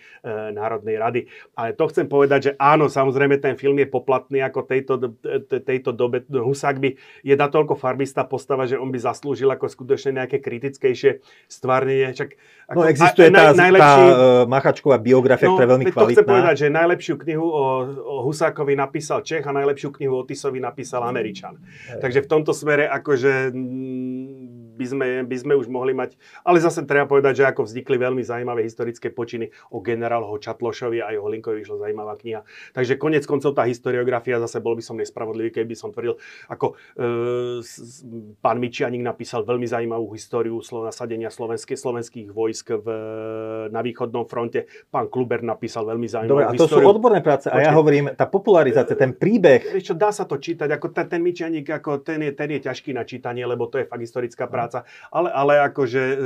Národnej rady. Ale to chcem povedať, že áno, samozrejme ten film je poplatný ako tejto, te- tejto dobe. Husák by je natoľko farbistá postava, že on by zaslúžil ako skutočne nejaké kritickejšie stvárnenie. Čak, ako, No existuje a- tá, naj- tá uh, Machačková biografia, ktorá je veľmi veď to chcem kvalitná. povedať, že najlepšiu knihu o, o Husákovi napísal Čech a najlepšiu knihu o Tisovi napísal Američan. Takže v tomto smere akože mm, by sme, by sme už mohli mať, ale zase treba povedať, že ako vznikli veľmi zaujímavé historické počiny o generáloho Čatlošovi a o Holinkovi vyšla zaujímavá kniha. Takže konec koncov tá historiografia, zase bol by som nespravodlivý, keby som tvrdil, ako e, s, pán Mičianik napísal veľmi zaujímavú históriu slo- nasadenia slovenské, slovenských vojsk v, na východnom fronte. Pán Kluber napísal veľmi zaujímavú Dobre, a to sú históriu. odborné práce. A ja hovorím, tá popularizácia, ten príbeh, Vieš čo, dá sa to čítať, ako ten, ten myčianik, ako ten je, ten je ťažký na čítanie, lebo to je fakt historická práca, ale, ale akože, e,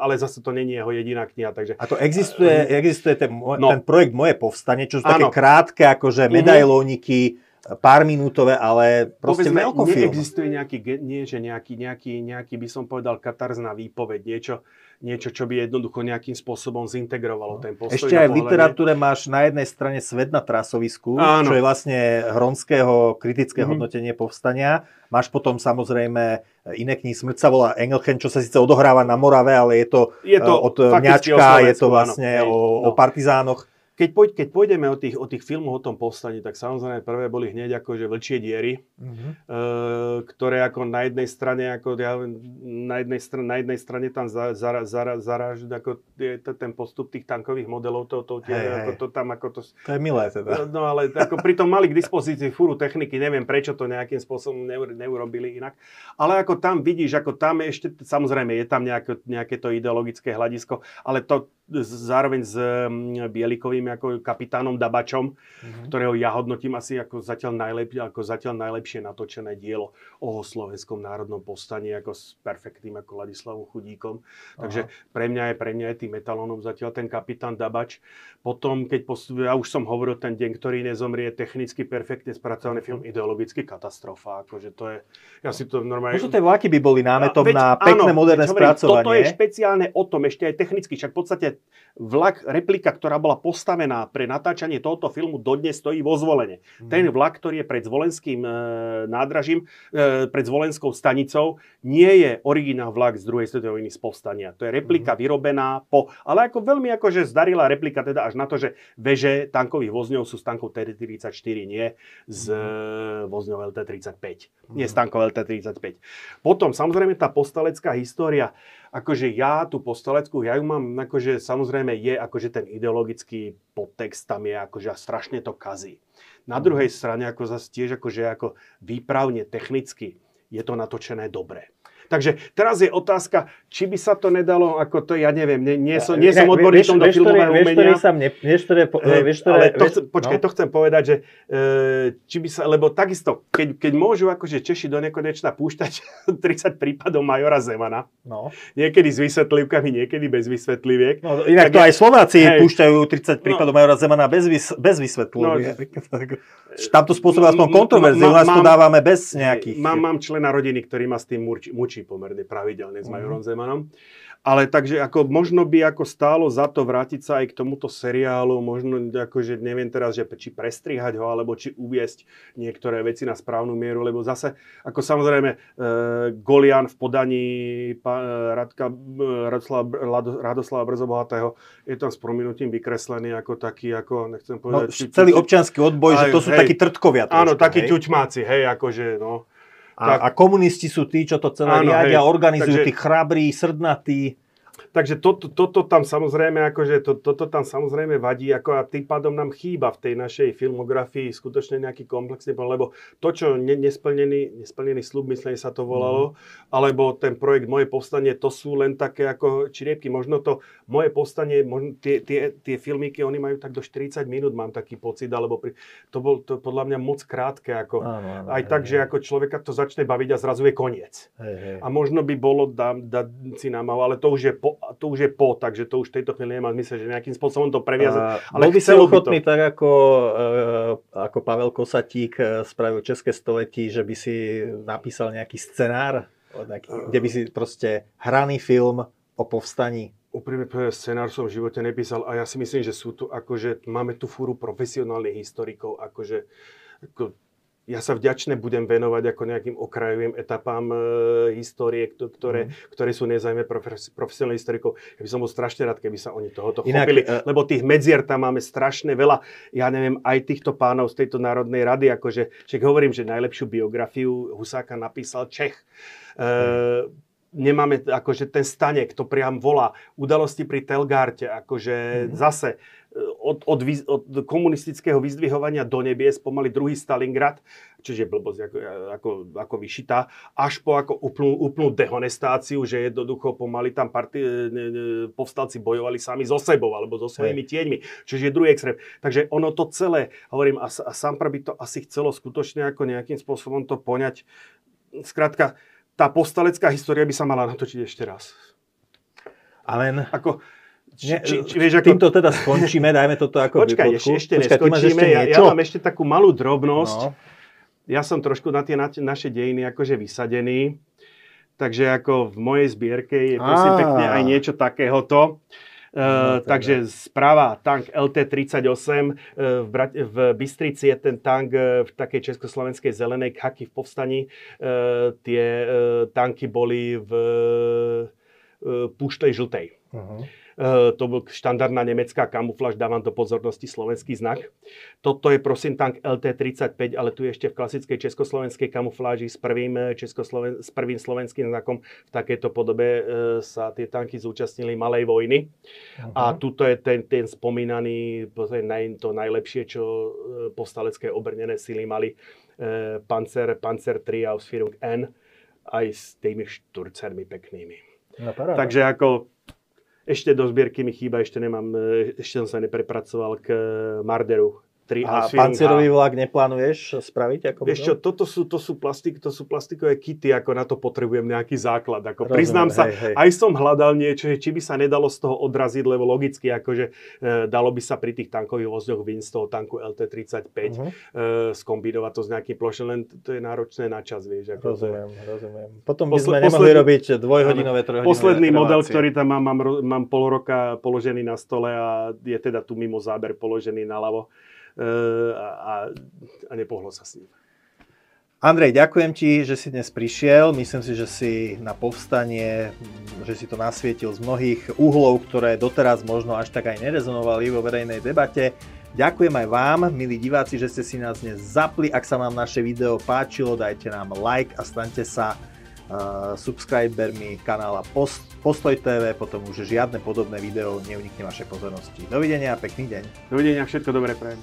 ale zase to není jeho jediná kniha, takže a to existuje, existuje ten, môj, No. ten projekt Moje povstanie, čo sú také Áno. krátke, akože Mhm. medailóniky, pár minútové, ale proste povedzme, neexistuje nejaký, nie, že nejaký, nejaký, nejaký, by som povedal, katarzná výpoveď, niečo, niečo, čo by jednoducho nejakým spôsobom zintegrovalo ten postoj. Ešte aj v literatúre máš na jednej strane Svet na trasovisku, Áno. čo je vlastne Hronského kritické Mhm. hodnotenie povstania. Máš potom samozrejme iné knihy. Smrť sa volá Engelchen, čo sa síce odohráva na Morave, ale je to, Je to eh, od o Mňačka, je to vlastne áno. Hej, o, no. o partizánoch. Keď, poď, keď pôjdeme o tých, o tých filmoch o tom povstaní, tak samozrejme prvé boli hneď že vlčie diery, uh-huh. e, ktoré ako na jednej strane, ako ja, na, jednej strane, na jednej strane tam za, za, za, zaráž, ako je, ten postup tých tankových modelov, to, to, tie, hey, ako to tam ako to... To je milé teda. No ale ako pritom mali k dispozícii fúru techniky, neviem prečo to nejakým spôsobom neurobili inak. Ale ako tam vidíš, ako tam ešte, samozrejme je tam nejaké, nejaké to ideologické hľadisko, ale to zároveň s mm, Bielikovým ako kapitánom Dabačom, mm-hmm. ktorého ja hodnotím asi ako zatiaľ, najlepšie, ako zatiaľ najlepšie natočené dielo o slovenskom národnom povstaní ako s perfektným ako Ladislavom Chudíkom. Aha. Takže pre mňa je pre mňa je tým metalónom zatiaľ ten kapitán Dabač. Potom, keď postupuje, ja už som hovoril, ten deň, ktorý nezomrie, technicky perfektne spracovaný film, ideologicky katastrofa. Akože to je, ja si to normálne... Možno tie vlaky by boli námetom veď, na pekné áno, moderné veď, spracovanie. Toto je špeciálne o tom, ešte aj technicky, však v podstate vlak, replika, ktorá bola postavená pre natáčanie tohoto filmu, dodnes stojí vo zvolenie. Mm. Ten vlak, ktorý je pred zvolenským e, nádražím, e, pred zvolenskou stanicou, nie je originál vlak z druhej svetovej vojny z povstania. To je replika mm. vyrobená po, ale ako veľmi akože zdarila replika teda až na to, že veže tankových vozňov sú z tankov T-34, nie z mm. vozňov LT-35. Mm. Nie z tankov LT-35. Potom samozrejme tá postalecká história, akože ja tú postaleckú, ja ju mám, akože samozrejme je, akože ten ideologický podtext tam je, akože strašne to kazí. Na druhej strane, ako zase tiež akože ako výpravne, technicky, je to natočené dobre. Takže teraz je otázka, či by sa to nedalo, ako to ja neviem, nie, nie, som, nie som odborníkom do filmového umenia. Vieš, mne, vieš, ktoré, vieš, ktoré, ale to, vieš, počkaj, no? to chcem povedať, že e, či by sa, lebo takisto, keď, keď môžu akože Češi do nekonečna púšťať *laughs* 30 prípadov Majora Zemana, no. niekedy s vysvetlivkami, niekedy bez vysvetliviek. No, inak to aj Slováci hej, púšťajú 30 prípadov no, Majora Zemana bez, vys, bez vysvetliviek. No, *laughs* Tam to spôsobuje aspoň kontroverziu, u nás to dávame bez nejakých... Mám, mám člena rodiny, ktorý ma s tým mučí, mučí pomerne pravidelne s Majorom mm-hmm. Zemanom. Ale takže ako možno by ako stálo za to vrátiť sa aj k tomuto seriálu, možno akože neviem teraz, že či prestrihať ho, alebo či uviesť niektoré veci na správnu mieru, lebo zase, ako samozrejme, e, Golian v podaní pa, e, Radka, e, Radoslava, Radoslava Brzobohatého je tam s prominutím vykreslený ako taký, ako nechcem povedať... No, či, celý či, občianský odboj, aj, že to sú hej, takí trtkovia. Trošku, áno, takí ťuťmáci, hej, akože, no. A, tak, a komunisti sú tí, čo to celé áno, riadia, hej, organizujú, takže, tí chrabrí, srdnatí. Takže toto, toto tam samozrejme, akože to, toto tam samozrejme vadí, ako a tým pádom nám chýba v tej našej filmografii skutočne nejaký komplexný plán, lebo to, čo ne, nesplnený, nesplnený slub, myslím, sa to volalo, mm. alebo ten projekt Moje povstanie, to sú len také ako čiriepky. Možno to Moje povstanie, možno tie, tie, tie filmiky, oni majú tak do 40 minút, mám taký pocit, alebo pri, to bol to podľa mňa moc krátke, ako, áno, áno, aj hej, tak, hej. že ako človeka to začne baviť a zrazu je koniec. Hej, hej. A možno by bolo dať da, si nám, ale to už je po, to už je po, takže to už v tejto chvíli nemá zmysel, že nejakým spôsobom to previazať. Ale bol by si ochotný, tak ako, uh, ako Pavel Kosatík uh, spravil České století, že by si napísal nejaký scenár, nejaký, uh, kde by si proste hraný film o povstaní úprimne scenár som v živote nepísal a ja si myslím, že sú tu akože, máme tu fúru profesionálnych historikov, akože ako, ja sa vďačne budem venovať ako nejakým okrajovým etapám e, histórie, ktoré, mm. ktoré sú nezaujme profes, profesionálnych historikov. Ja by som bol strašne rád, keby sa oni tohoto Inak, chopili, uh, lebo tých medzier tam máme strašne veľa. Ja neviem, aj týchto pánov z tejto Národnej rady, akože, však hovorím, že najlepšiu biografiu Husáka napísal Čech. Mm. E, nemáme akože ten stanek, to priam volá. Udalosti pri Telgárte, akože mm. zase od, od, od komunistického vyzdvihovania do nebies, pomaly druhý Stalingrad, čiže blbosť ako, ako, ako vyšitá, až po ako úplnú, úplnú dehonestáciu, že jednoducho pomaly tam parti, povstalci bojovali sami so sebou alebo so svojimi tieňmi, čiže je druhý extrém. Takže ono to celé, hovorím, a, a Sampra by to asi chcelo skutočne ako nejakým spôsobom to poňať. Skrátka, tá postalecká história by sa mala natočiť ešte raz. Amen. Ako, či, či, či, vieš, ako... Týmto teda skončíme, dajme toto ako Počkaj, ešte, ešte Počkaj, neskončíme. Ešte ja, ja mám ešte takú malú drobnosť. No. Ja som trošku na tie na, naše dejiny akože vysadený. Takže ako v mojej zbierke je prosím ah. pekne aj niečo takéhoto. Uh, no, takže správa tank LT-38 uh, v, Brat- v Bystrici je ten tank uh, v takej československej zelenej kaky v povstaní. Uh, tie uh, tanky boli v uh, puštej žltej. Uh-huh. E, to bol štandardná nemecká kamufláž, dávam do pozornosti slovenský znak. Toto je prosím tank LT-35, ale tu je ešte v klasickej československej kamufláži s prvým, e, českosloven- s prvým slovenským znakom. V takejto podobe e, sa tie tanky zúčastnili malej vojny. Uh-huh. A tuto je ten, ten spomínaný, to najlepšie, čo povstalecké obrnené sily mali. Panzer, Panzer 3 Ausführung N aj s tými šturcermi peknými. No, Takže ako ešte do zbierky mi chýba, ešte nemám, e, ešte som sa neprepracoval k Marderu, 3 a pancierový vlak neplánuješ spraviť? Ako Vieš čo, toto sú, to, sú plastik, to sú plastikové kity, ako na to potrebujem nejaký základ. Ako Rozumiem, priznám sa, hej, hej. aj som hľadal niečo, či by sa nedalo z toho odraziť, lebo logicky, akože e, dalo by sa pri tých tankových vozňoch vyň z toho tanku LT-35 uh-huh. e, skombinovať to s nejakým plošom, len to je náročné na čas, vieš. Ako rozumiem, rozumiem. Potom by sme Posle, nemohli robiť dvojhodinové, trojhodinové Posledný relácie. model, ktorý tam mám, mám, mám pol roka položený na stole a je teda tu mimo záber položený naľavo a, a nepohlo sa s ním. Andrej, ďakujem ti, že si dnes prišiel. Myslím si, že si na povstanie, že si to nasvietil z mnohých uhlov, ktoré doteraz možno až tak aj nerezonovali vo verejnej debate. Ďakujem aj vám, milí diváci, že ste si nás dnes zapli. Ak sa vám naše video páčilo, dajte nám like a staňte sa subscribermi kanála Post, Postoj TV, potom už žiadne podobné video neunikne vašej pozornosti. Dovidenia pekný deň. Dovidenia, všetko dobré prajem.